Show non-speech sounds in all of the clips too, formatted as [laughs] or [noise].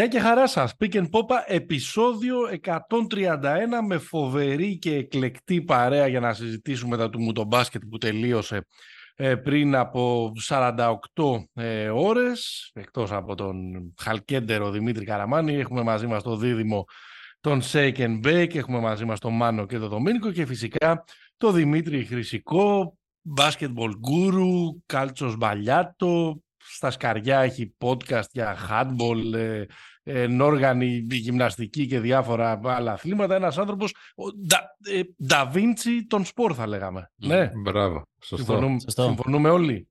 Γεια και χαρά σας. Pick and Popa, επεισόδιο 131 με φοβερή και εκλεκτή παρέα για να συζητήσουμε τα του μου το μπάσκετ που τελείωσε ε, πριν από 48 ε, ώρες. Εκτός από τον χαλκέντερο Δημήτρη Καραμάνη, έχουμε μαζί μας το δίδυμο τον Shake and Bake, έχουμε μαζί μας τον Μάνο και τον Δομήνικο και φυσικά το Δημήτρη Χρυσικό, basketball guru, κάλτσος μπαλιάτο, στα σκαριά έχει podcast για handball, ε, ε, νόργανη, γυμναστική και διάφορα άλλα αθλήματα. Ένας άνθρωπος, Ντα, ε, τον σπορ θα λέγαμε. ναι, μπράβο. Σωστό. Συμφωνούμε, Σωστό. συμφωνούμε όλοι.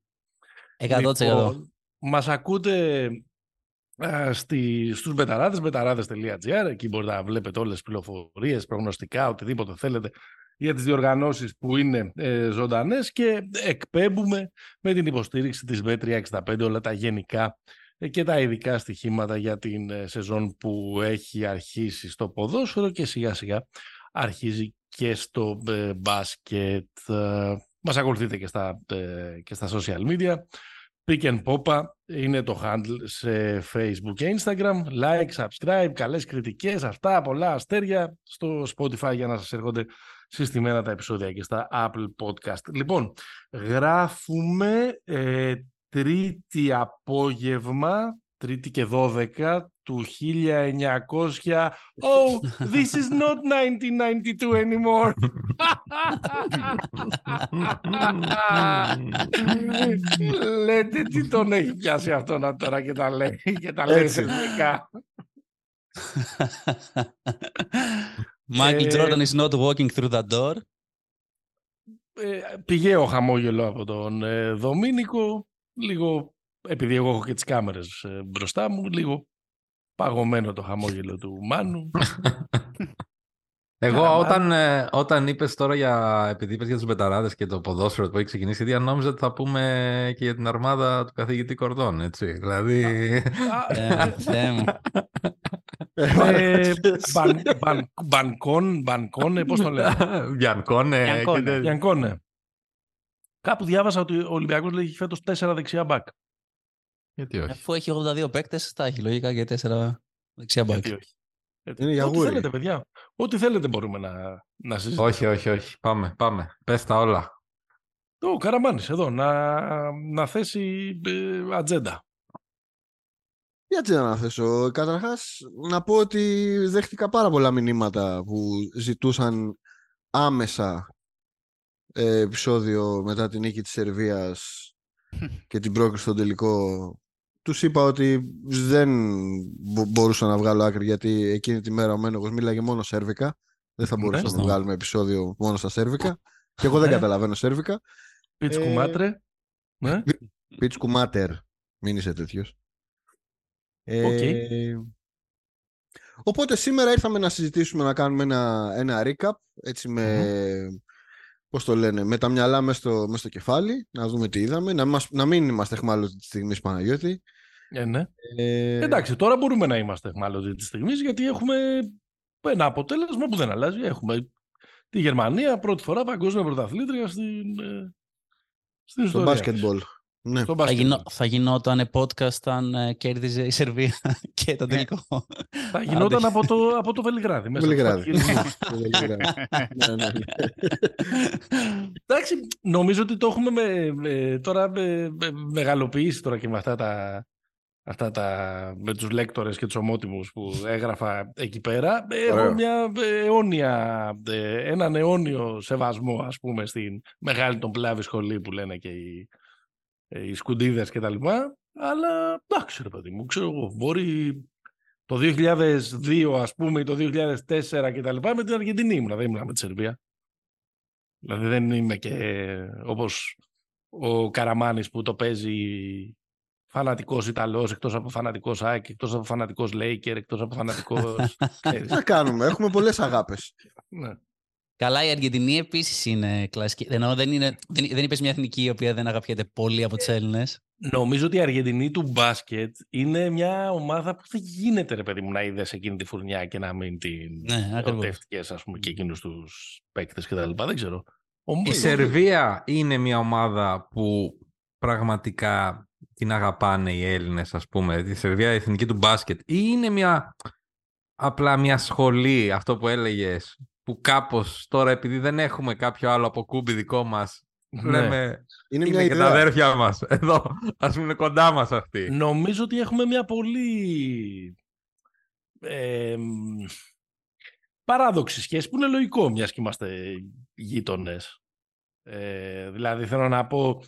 100%. Λοιπόν, μας ακούτε ε, στη, στους μπεταράδες, μπεταράδες.gr, εκεί μπορείτε να βλέπετε όλες τις πληροφορίες, προγνωστικά, οτιδήποτε θέλετε για τις διοργανώσεις που είναι ε, ζωντανές και εκπέμπουμε με την υποστήριξη της B365 όλα τα γενικά ε, και τα ειδικά στοιχήματα για την ε, σεζόν που έχει αρχίσει στο ποδόσφαιρο και σιγά σιγά αρχίζει και στο ε, μπάσκετ. Μας ακολουθείτε και στα, και στα social media. Pick and Popa είναι το handle σε Facebook και Instagram. Like, subscribe, καλές κριτικές, αυτά, πολλά αστέρια στο Spotify για να σας έρχονται συστημένα τα επεισόδια και στα Apple Podcast. Λοιπόν, γράφουμε ε, τρίτη απόγευμα, τρίτη και δώδεκα του 1900. Oh, this is not 1992 anymore. Λέτε τι τον έχει πιάσει αυτό τώρα και τα λέει και τα λέει [laughs] Michael ε, Jordan is not walking through the door. Ε, πηγαίο χαμόγελο από τον ε, Δομήνικο. Λίγο, επειδή εγώ έχω και τις κάμερες ε, μπροστά μου, λίγο παγωμένο το χαμόγελο του Μάνου. [laughs] Εγώ όταν, ε, όταν είπες τώρα για, επειδή είπες για τους μπεταράδες και το ποδόσφαιρο που έχει ξεκινήσει, ήδη νόμιζα ότι θα πούμε και για την αρμάδα του καθηγητή Κορδόν, έτσι. Δηλαδή... [laughs] [laughs] Μπανκόν, μπανκόνε, πώς το λένε; Μπιανκόνε. Μπιανκόνε. Κάπου διάβασα ότι ο Ολυμπιακός λέει έχει φέτος τέσσερα δεξιά μπακ. Γιατί όχι; Αφού έχει 82 παίκτες, θα έχει λογικά και τέσσερα δεξιά μπακ. Γιατί όχι; Είναι για Ό,τι θέλετε, παιδιά. Ό,τι θέλετε μπορούμε να, να συζητήσουμε. Όχι, όχι, όχι. Πάμε, πάμε. Πες τα όλα. Ο Καραμάνης εδώ, να, να θέσει ε, ατζέντα. Τι να θέσω. Καταρχάς, να πω ότι δέχτηκα πάρα πολλά μηνύματα που ζητούσαν άμεσα ε, επεισόδιο μετά την νίκη της Σερβίας και την πρόκριση στον τελικό. Τους είπα ότι δεν μπορούσα να βγάλω άκρη γιατί εκείνη τη μέρα ο Μένογος μίλαγε μόνο σέρβικα. Δεν θα μπορούσαμε να βγάλουμε επεισόδιο μόνο στα σέρβικα. και εγώ δεν ναι. καταλαβαίνω σέρβικα. Πίτσκουμάτρε. Ε, Πίτσκουμάτερ. Μην είσαι τέτοιος. Ε, οπότε σήμερα ήρθαμε να συζητήσουμε να κάνουμε ένα, ένα recap έτσι με, πώς το λένε, με τα μυαλά μέσα στο, μέσα στο κεφάλι, να δούμε τι είδαμε, να, μας, να μην είμαστε εχμάλωτοι της στιγμής Παναγιώτη. Ε, ναι. Ε... Εντάξει, τώρα μπορούμε να είμαστε εχμάλωτοι της στιγμής γιατί έχουμε ένα αποτέλεσμα που δεν αλλάζει. Έχουμε τη Γερμανία πρώτη φορά παγκόσμια πρωταθλήτρια στην, ε, στην στο μπάσκετμπολ. Ναι. Θα, γινό, θα γινόταν podcast αν ε, κέρδιζε η Σερβία [laughs] και το ναι. τελικό. θα γινόταν από το, από το Βελιγράδι. Μέσα Βελιγράδι. [laughs] Ναι, ναι, Εντάξει, νομίζω ότι το έχουμε με, τώρα με, μεγαλοποιήσει τώρα και με αυτά τα, αυτά τα, με τους λέκτορες και τους ομότιμους που έγραφα εκεί πέρα. Έχω μια αιώνια, ε, έναν αιώνιο σεβασμό ας πούμε στην μεγάλη τον πλάβη σχολή που λένε και οι, ε, οι σκουντίδες και τα λοιπά. Αλλά εντάξει ρε παιδί μου, ξέρω εγώ, μπορεί το 2002 ας πούμε ή το 2004 και τα λοιπά με την Αργεντινή ήμουν, δεν ήμουν με τη Σερβία. Δηλαδή δεν είμαι και όπως ο Καραμάνης που το παίζει φανατικός Ιταλός, εκτός από φανατικός ΑΕΚ, εκτός από φανατικός Λέικερ, εκτός από φανατικός... [laughs] Τι θα κάνουμε, έχουμε πολλές αγάπες. ναι. Καλά, η Αργεντινή επίσης είναι κλασική. Ενώ δεν, είναι, δεν, δεν είπες μια εθνική η οποία δεν αγαπιέται πολύ από τους Έλληνες. Νομίζω ότι η Αργεντινή του μπάσκετ είναι μια ομάδα που δεν γίνεται, ρε παιδί μου, να είδες εκείνη τη φουρνιά και να μην την ναι, ερωτεύτηκε, ας πούμε, και εκείνους τους παίκτες κτλ. Δεν ξέρω. Η Σερβία είναι μια ομάδα που πραγματικά την αγαπάνε οι Έλληνες, ας πούμε, τη Σερβία, η εθνική του μπάσκετ, ή είναι μια, απλά μια σχολή, αυτό που έλεγες, που κάπως τώρα επειδή δεν έχουμε κάποιο άλλο από κούμπι δικό μας, Ναι. λέμε Είναι είναι, μια και τα ιδέα. αδέρφια μας, [laughs] εδώ, ας πούμε είναι κοντά μας αυτοί. Νομίζω ότι έχουμε μια πολύ ε, μ, παράδοξη σχέση που είναι λογικό μιας και είμαστε γείτονες. Ε, δηλαδή θέλω να πω ε,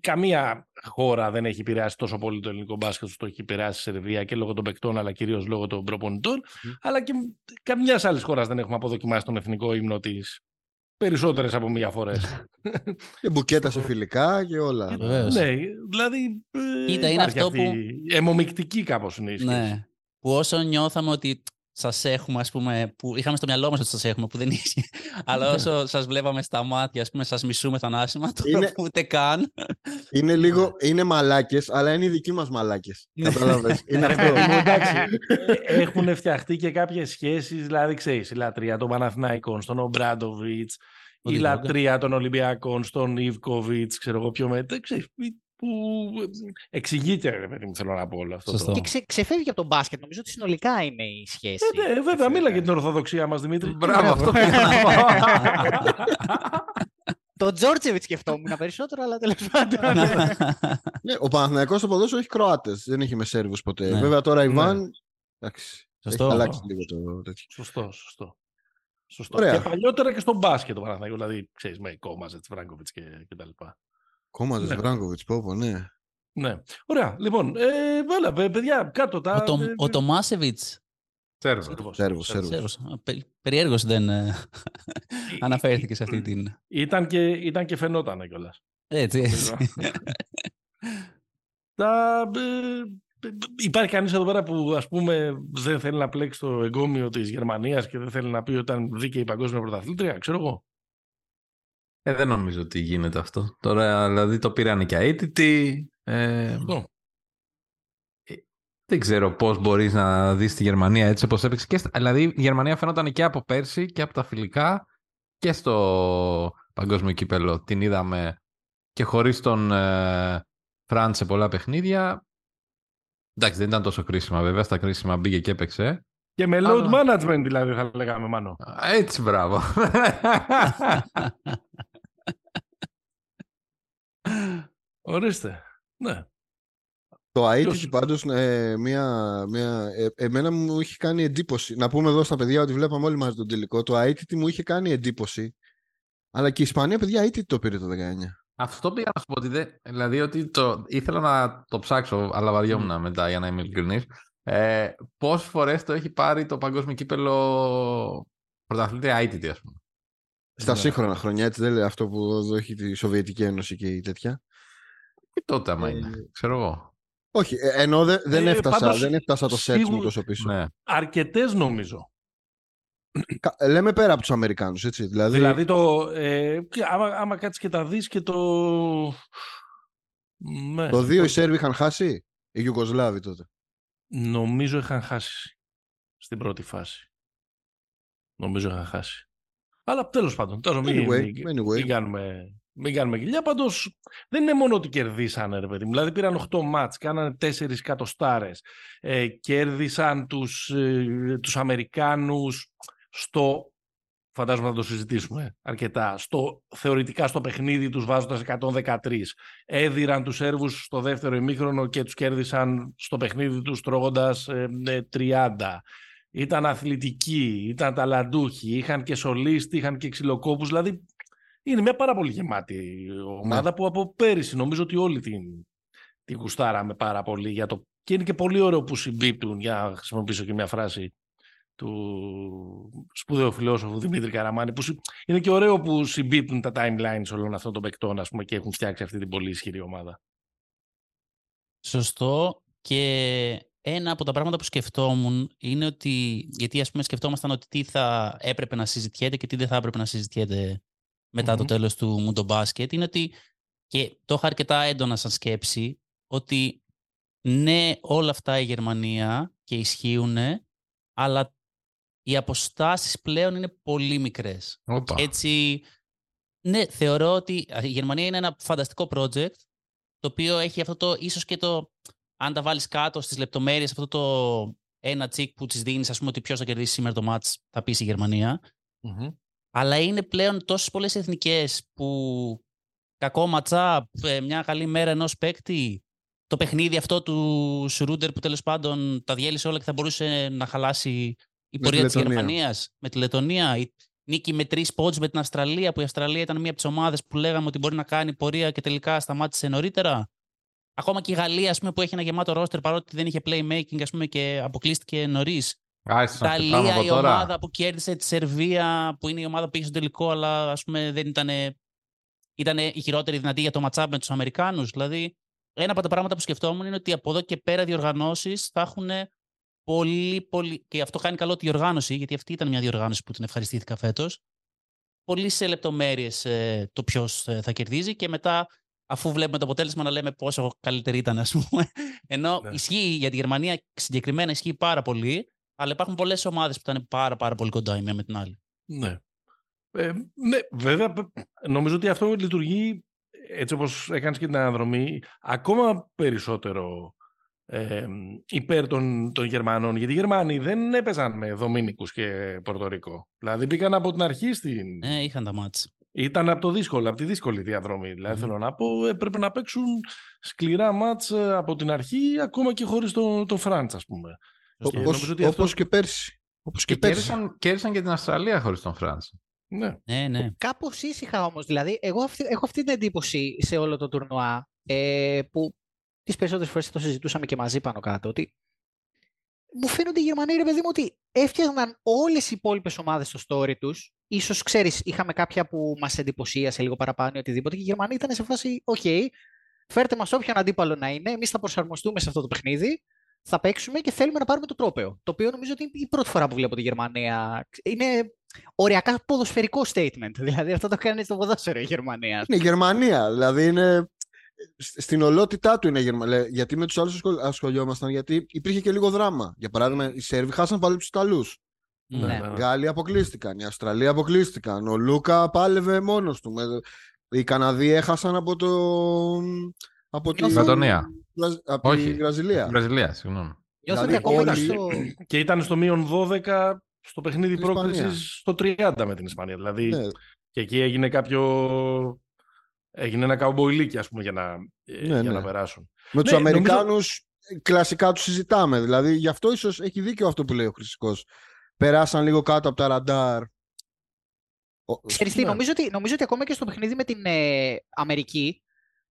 καμία χώρα δεν έχει επηρεάσει τόσο πολύ το ελληνικό μπάσκετ όσο το έχει επηρεάσει η Σερβία και λόγω των παικτών αλλά κυρίως λόγω των προπονητών αλλά και καμιάς άλλης χώρας δεν έχουμε αποδοκιμάσει τον εθνικό ύμνο της περισσότερες από μία φορές. [laughs] Και μπουκέτα σε φιλικά και όλα. Βεβαίως. ναι, δηλαδή ε, Κοίτα, είναι υπάρχει αυτό αυτή που- η αιμομικτική κάπως είναι η σχέση. Ναι. Που όσο νιώθαμε ότι σας έχουμε, ας πούμε, που είχαμε στο μυαλό μας ότι σας έχουμε, που δεν είχε. [laughs] Αλλά όσο σας βλέπαμε στα μάτια, ας πούμε, σας μισούμε θανάσιμα, τώρα Είναι- που ούτε καν. Είναι λίγο, είναι μαλάκες, αλλά είναι οι δικοί μας μαλάκες. Κατάλαβες. [laughs] είναι Ρε αυτό. παιδί μου, εντάξει, έχουν φτιαχτεί και κάποιες σχέσεις, δηλαδή ξέρεις, η λατρεία των Παναθηναϊκών, στον Ομπράντοβιτς, Ο η Διβόγκα. λατρεία των Ολυμπιακών, στον Ιβκοβιτς, ξέρω εγώ πιο μετά, ξέρεις, που εξηγείται, ρε παιδί μου, θέλω να πω όλο αυτό. Σωστό. Το... Και ξε, ξεφεύγει από τον μπάσκετ. Νομίζω ότι συνολικά είναι η σχέση. Ε, ναι, βέβαια, μίλα για την ορθοδοξία μας, Δημήτρη. Μπράβο, αυτό πήγα να πω. Το Τζόρτζεβιτς σκεφτόμουν περισσότερο, αλλά τέλος πάντων. [laughs] Ναι, ο Παναθηναϊκός στο ποδόσφαιρο έχει Κροάτες, δεν έχει με Σέρβους ποτέ. Ναι. Βέβαια τώρα η Ναι. Βαν, εντάξει, Σωστό. έχει αλλάξει λίγο το τέτοιο. Σωστό, σωστό. Σωστό. Ωραία. Και παλιότερα και στον μπάσκετ το Παναθηναϊκός, δηλαδή, ξέρεις, με Κόμαζετς, Βράγκοβιτς και, και τα λοιπά. Κόμματος Ναι. Βράγκοβιτς, πω πω, ναι. Ναι. Ωραία. Λοιπόν, ε, βάλα, παι- παιδιά, κάτω τα... Ο, το, ε, ο Τομάσεβιτς. Σέρβος. Σέρβος, Σέρβος, Σέρβος. Σέρβος. Περιέργως δεν ε, Ή- αναφέρθηκε σε αυτή την. Ήταν και, ήταν και φαινόταν κιόλας. Έτσι, έτσι. Τα, ε, ε, υπάρχει κανείς εδώ πέρα που ας πούμε δεν θέλει να πλέξει το εγκόμιο της Γερμανίας και δεν θέλει να πει ότι ήταν δίκαιη η παγκόσμια πρωταθλήτρια, ξέρω εγώ. Ε, δεν νομίζω ότι γίνεται αυτό. Τώρα, δηλαδή, το πήραν και αίτητοι. Ε, Αυτό. δεν ξέρω πώς μπορείς να δεις τη Γερμανία έτσι όπως έπαιξε. Και, στα- δηλαδή, η Γερμανία φαίνονταν και από πέρσι και από τα φιλικά και στο παγκόσμιο κύπελο. Την είδαμε και χωρίς τον ε, Φραντ σε πολλά παιχνίδια. Εντάξει, δεν ήταν τόσο κρίσιμα βέβαια. Στα κρίσιμα μπήκε και έπαιξε. Και με load Αλλά- management δηλαδή θα λέγαμε μάνο. Α, Έτσι, μπράβο. [laughs] [laughs] Ορίστε. Ναι. Το Ποιος- Αίτηση πάντως, ε, μια, μια, ε, εμένα μου είχε κάνει εντύπωση. Να πούμε εδώ στα παιδιά ότι βλέπαμε όλοι μαζί τον τελικό. Το Αίτητη μου είχε κάνει εντύπωση. Αλλά και η Ισπανία, παιδιά, Αίτητη το πήρε το 19. Αυτό πήγα να σου πω ότι δεν. Δηλαδή ότι το, ήθελα να το ψάξω, αλλά βαριόμουν μετά για να είμαι ειλικρινής. Ε, Πόσες φορές το έχει πάρει το παγκόσμιο κύπελο πρωταθλήτρια αίτητη, ας πούμε. Στα Ναι. σύγχρονα χρόνια, έτσι δεν λέει αυτό που εδώ έχει τη Σοβιετική Ένωση και η τέτοια. Τι τότε, άμα Ε, είναι. Ξέρω εγώ. Όχι, ε, ενώ δε- δεν, Ε, έφτασα, πάντως, δεν έφτασα το σετ μου σίγουρα- τόσο πίσω. Ναι. Αρκετές νομίζω. Κα- ε, Λέμε πέρα από τους Αμερικάνους, έτσι. Δηλαδή, Δηλαδή το... Ε, και άμα, άμα κάτσεις και τα δεις και το... Ναι, το δύο οι το- Σέρβοι είχαν χάσει, οι Ιουγκοσλάβοι τότε. Νομίζω είχαν χάσει στην πρώτη φάση. Νομίζω είχαν χάσει. Αλλά τέλος πάντων, τώρα μην, Anyway, μην, anyway. μην κάνουμε, μην κάνουμε γυλιά. Πάντως δεν είναι μόνο ότι κερδίσανε, ρε παιδί μου. Δηλαδή πήραν 8 μάτς, κάνανε 4 κατοστάρες. Ε, κέρδισαν τους, ε, τους Αμερικάνους στο... Φαντάζομαι θα το συζητήσουμε αρκετά. Στο, θεωρητικά στο παιχνίδι τους βάζοντας 113. Έδιραν τους Σέρβους στο δεύτερο ημίχρονο και τους κέρδισαν στο παιχνίδι τους τρώγοντας ε, ε, 30. Ήταν αθλητικοί, ήταν ταλαντούχοι, είχαν και σολίστη, είχαν και ξυλοκόπους. Δηλαδή είναι μια πάρα πολύ γεμάτη ομάδα που από πέρυσι νομίζω ότι όλοι την, την γουστάραμε πάρα πολύ. Για το... Και είναι και πολύ ωραίο που συμπίπτουν, για να χρησιμοποιήσω και μια φράση του σπουδαίου φιλόσοφου Δημήτρη Καραμάνη, που συ- είναι και ωραίο που συμπίπτουν τα timelines όλων αυτών των παικτών ας πούμε, και έχουν φτιάξει αυτή την πολύ ισχυρή ομάδα. Σωστό. Και ένα από τα πράγματα που σκεφτόμουν είναι ότι. Γιατί ας πούμε σκεφτόμασταν ότι τι θα έπρεπε να συζητιέται και τι δεν θα έπρεπε να συζητιέται μετά το Μμμ. τέλος του Mundo Basket. Είναι ότι. Και το είχα αρκετά έντονα σαν σκέψη. Ότι ναι, όλα αυτά η Γερμανία και ισχύουν, αλλά οι αποστάσεις πλέον είναι πολύ μικρές. Όπα. Έτσι, ναι, θεωρώ ότι η Γερμανία είναι ένα φανταστικό project το οποίο έχει αυτό το, ίσως και το, αν τα βάλεις κάτω στις λεπτομέρειες, αυτό το ένα τσικ που της δίνεις, ας πούμε ότι ποιος θα κερδίσει σήμερα το μάτς, θα πεις η Γερμανία. Αλλά είναι πλέον τόσες πολλές εθνικές που κακό ματσάπ, ε, μια καλή μέρα ενός παίκτη, το παιχνίδι αυτό του Σρούντερ που τέλος πάντων τα διέλυσε όλα και θα μπορούσε να χαλάσει η τη πορεία της Λετωνία. Γερμανίας με τη Λετωνία. Η νίκη με τρεις πόντους με την Αυστραλία, που η Αυστραλία ήταν μία από τις ομάδες που λέγαμε ότι μπορεί να κάνει πορεία και τελικά σταμάτησε νωρίτερα. Ακόμα και η Γαλλία, ας πούμε, που έχει ένα γεμάτο ρόστερ παρότι δεν είχε playmaking ας πούμε, και αποκλείστηκε νωρίς. Άρχισα να Ιταλία, από η τώρα. ομάδα που κέρδισε τη Σερβία, που είναι η ομάδα που πήγε στο τελικό, αλλά ας πούμε δεν ήταν. Ήταν η χειρότερη δυνατή για το matchup με τους Αμερικάνους. Δηλαδή, ένα από τα πράγματα που σκεφτόμουν είναι ότι από εδώ και πέρα διοργανώσεις θα έχουν πολύ, πολύ. Και αυτό κάνει καλό τη διοργάνωση, γιατί αυτή ήταν μια διοργάνωση που την ευχαριστήθηκα φέτος. Πολύ σε λεπτομέρειες το ποιος θα κερδίζει και μετά, αφού βλέπουμε το αποτέλεσμα, να λέμε πόσο καλύτερη ήταν, ας πούμε. Ενώ Ναι. ισχύει για τη Γερμανία συγκεκριμένα ισχύει πάρα πολύ, αλλά υπάρχουν πολλές ομάδες που ήταν πάρα, πάρα πολύ κοντά η μία με την άλλη. Ναι. Ε, ναι, βέβαια, π- νομίζω ότι αυτό λειτουργεί έτσι όπως έκανες και την αναδρομή ακόμα περισσότερο ε, υπέρ των, των Γερμανών. Γιατί οι Γερμανοί δεν έπαιζαν με Δομήνικους και Πορτορικό. Δηλαδή μπήκαν από την αρχή στην... Ναι, είχαν τα μάτς. Ήταν από, το δύσκολο, από τη δύσκολη διαδρομή. Δηλαδή θέλω να πω, έπρεπε να παίξουν σκληρά μάτς ε, από την αρχή, ακόμα και χωρίς τον το Φραντς, ας πούμε. Και Όπως, νομίζω ότι αυτό- όπως και πέρσι. Όπως και, Και πέρσι. κέρδισαν, κέρδισαν και την Αυστραλία χωρίς τον Φραντς. Ναι. Ναι, ναι. Κάπως ήσυχα όμως. Δηλαδή, εγώ αυτή, έχω αυτή την εντύπωση σε όλο το τουρνουά ε, που τις περισσότερες φορές το συζητούσαμε και μαζί πάνω κάτω. Ότι μου φαίνονται οι Γερμανοί, ρε παιδί μου, ότι έφτιαχναν όλες οι υπόλοιπες ομάδες στο story τους. Ίσως ξέρεις, είχαμε κάποια που μας εντυπωσίασε λίγο παραπάνω ή οτιδήποτε. Και οι Γερμανοί ήταν σε φάση, OK, φέρτε μας όποιον αντίπαλο να είναι. Εμείς θα προσαρμοστούμε σε αυτό το παιχνίδι. Θα παίξουμε και θέλουμε να πάρουμε το τρόπαιο. Το οποίο νομίζω ότι είναι η πρώτη φορά που βλέπω τη Γερμανία. Είναι οριακά ποδοσφαιρικό statement. [laughs] Δηλαδή αυτό το κάνει στο ποδόσφαιρο η Γερμανία. Είναι η Γερμανία. Δηλαδή είναι. Σ- Στην ολότητά του είναι η Γερμανία. Γιατί με τους άλλους ασχολιόμασταν, γιατί υπήρχε και λίγο δράμα. Για παράδειγμα, οι Σέρβοι χάσαν πάλι τους Ιταλούς. Ναι. Ναι, Οι ναι. Γάλλοι αποκλείστηκαν. Οι Αυστραλοί αποκλείστηκαν. Ο Λούκα πάλευε μόνος του. Με- Οι Καναδοί έχασαν από το. Από τη, Λετωνία. Βραζ- από τη Όχι. Βραζιλία. Βραζιλία, συγγνώμη. Νιώθω ότι Δηλαδή, ακόμα και όλοι- στο. Και ήταν στο μείον 12 στο παιχνίδι Την Ισπανία. πρόκρισης στο 30 με την Ισπανία. Δηλαδή Ναι. και εκεί έγινε κάποιο... Έγινε ένα καμποϊλίκι, ας πούμε, για να, ε, Ναι, για ναι. να περάσουν. Με τους Ναι, Αμερικάνους κλασικά τους συζητάμε. Δηλαδή γι' αυτό ίσως έχει δίκιο αυτό που λέει ο Χρυσικός. Περάσαν λίγο κάτω από τα ραντάρ. Ο- Ξέρεις τι, Ναι. νομίζω ότι, νομίζω ότι ακόμα και στο παιχνίδι με την ε, Αμερική,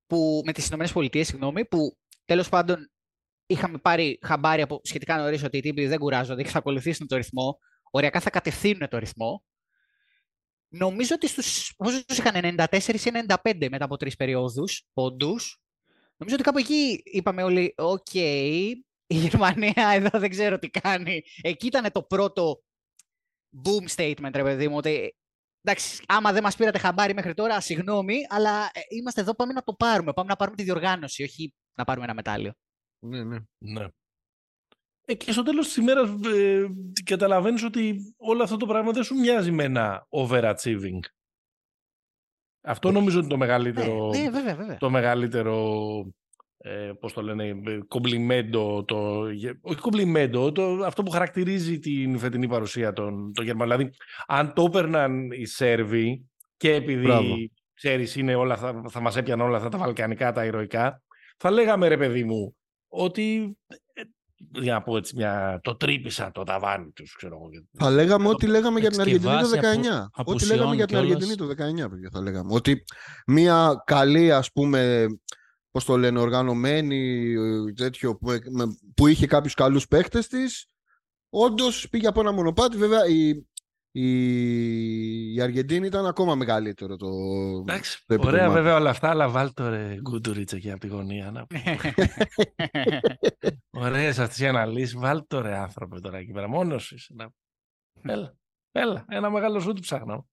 που, με τις Ηνωμένες Πολιτείες, συγγνώμη, που τέλος πάντων είχαμε πάρει χαμπάρι από σχετικά νωρίς ότι οι τύποι δεν κουράζονται και θα ακολουθήσουν το ρυθμό, οριακά θα κατευθύνουν το ρυθμό. Νομίζω ότι στους πόσους είχαν 94 ή 95 μετά από τρεις περιόδους πόντους. Νομίζω ότι κάπου εκεί είπαμε όλοι, οκ, η Γερμανία εδώ δεν ξέρω τι κάνει. Εκεί ήταν το πρώτο boom statement, ρε παιδί μου, ότι εντάξει, άμα δεν μας πήρατε χαμπάρι μέχρι τώρα, συγγνώμη, αλλά ε, είμαστε εδώ, πάμε να το πάρουμε, πάμε να πάρουμε τη διοργάνωση, όχι να πάρουμε ένα μετάλλιο. Ναι, ναι. Ναι. Ε, και στο τέλος της ημέρας ε, καταλαβαίνεις ότι όλο αυτό το πράγμα δεν σου μοιάζει με ένα overachieving. Αυτό νομίζω είναι το μεγαλύτερο, Ναι, ναι, βέβαια, βέβαια. το μεγαλύτερο ε, πώς το λένε, ε, κομπλιμέντο, το, γε- όχι κομπλιμέντο, το, αυτό που χαρακτηρίζει την φετινή παρουσία των, των Γερμανών. Δηλαδή, αν το έπαιρναν οι Σέρβοι και επειδή, Μπράβο. ξέρεις, είναι όλα, θα, θα μας έπιαν όλα αυτά τα βαλκανικά, τα ηρωικά, θα λέγαμε, ρε παιδί μου, ότι, ε, για να πω έτσι, μια, το τρύπησα το ταβάνι τους, ξέρω εγώ. Θα λέγαμε ό,τι λέγαμε για την Αργεντινή το Εξκευάσει, 19. απο- Ό,τι λέγαμε για την απουσιών Αργεντινή το 19, παιδιά, θα λέγαμε. Ότι μια καλή, ας πούμε, πώς το λένε, οργανωμένη, ε, τέτοιο, που, με- που είχε κάποιους καλούς παίχτες της, όντως πήγε από ένα μονοπάτι. Βέβαια, η, η, η Αργεντίνη ήταν ακόμα μεγαλύτερο το... Εντάξει, το ωραία επίτευγμά βέβαια όλα αυτά, αλλά βάλ το ρε Γκούντουριτς εκεί από τη γωνία. Να... [laughs] Ωραίες αυτές οι αναλύσεις, βάλ το ρε άνθρωπε τώρα εκεί πέρα, μόνος είσαι. Να... Έλα, έλα, ένα μεγάλο σου του ψάχνω.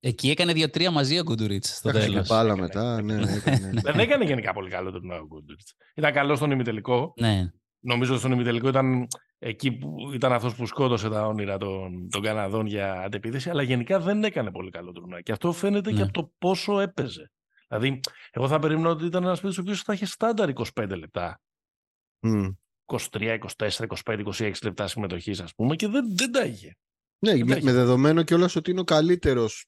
Εκεί έκανε δύο-τρία μαζί ο Γκουντουρίτς στο Έχασε και τέλος. μπάλα μετά, ναι, έκανε. Δεν έκανε γενικά πολύ καλό τον ο Γκούντουριτς. Ήταν καλό στον ημιτελικό. Ναι. Νομίζω στον ημιτελικό ήταν εκεί που ήταν αυτός που σκότωσε τα όνειρα των, των Καναδών για αντεπίθεση, αλλά γενικά δεν έκανε πολύ καλό τουρνουά. Και αυτό φαίνεται και Ναι. από το πόσο έπαιζε. Δηλαδή, εγώ θα περίμενα ότι ήταν ένας παίκτης ο οποίος θα είχε στάνταρ 25 λεπτά. Μμ. 23, 24, 25, 26 λεπτά συμμετοχής, ας πούμε, και δεν, δεν τα είχε. Ναι, Δεν με, έχει. με δεδομένο κιόλας ότι είναι ο καλύτερος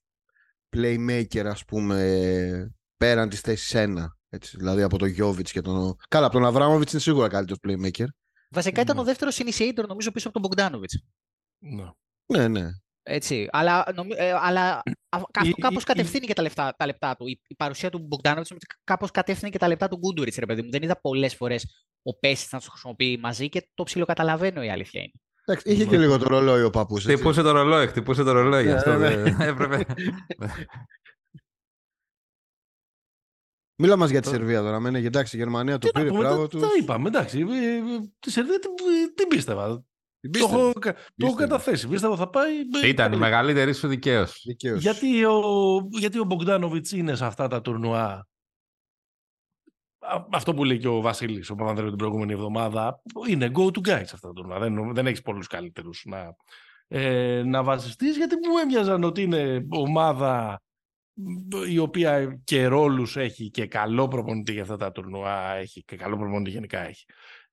playmaker, ας πούμε, πέραν της θέση 1. Έτσι, δηλαδή από τον Γιώβιτς και τον. Καλά, από τον Αβράμοβιτς είναι σίγουρα καλύτερος playmaker. Βασικά ήταν Ναι. ο δεύτερος initiator, νομίζω, πίσω από τον Μπογκδάνοβιτ. Ναι. Ναι, ναι. Έτσι. Αλλά, νομι... ε, αλλά α- αυτό Η- κάπως η- κατευθύνει και τα λεπτά, τα λεπτά του. Η, η παρουσία του Μπογκδάνοβιτ κάπως κατεύθυνε και τα λεπτά του Γκούντουριτς, ρε παιδί μου. Δεν είδα πολλές φορές ο Πέστης να τους χρησιμοποιεί μαζί και το ψιλοκαταλαβαίνω η αλήθεια είναι. Εντάξει, είχε και λίγο το ρολόι ο παππούς. Χτυπούσε το ρολόι, χτυπούσε το ρολόι. γι' Ναι, αυτό ναι, δεν- [laughs] έπρεπε. [laughs] Μίλα μας για τη Σερβία τώρα. Μένε, εντάξει, η Γερμανία το Τι να πήρε, πούμε, μπράβο τα, τους. τα είπαμε, εντάξει. ε, ε, Τη Σερβία την, την πίστευα. Το Πίστευε. έχω, κα- το έχω Πίστευε. καταθέσει. Πίστευα θα πάει. ε, Ήταν η καλή. μεγαλύτερη σου δικαίωση. Δικαίως. Γιατί ο, γιατί ο Μπογκδάνοβιτς είναι σε αυτά τα τουρνουά; Α- Αυτό που λέει και ο Βασίλης, ο Παπανδρέου την προηγούμενη εβδομάδα, είναι go to guy σε αυτά τα τουρνουά. Δεν, δεν έχεις πολλούς καλύτερους να, ε, να βασιστείς, γιατί μου έμοιαζαν ότι είναι ομάδα η οποία και ρόλους έχει και καλό προπονητή για αυτά τα τουρνουά έχει και καλό προπονητή γενικά έχει.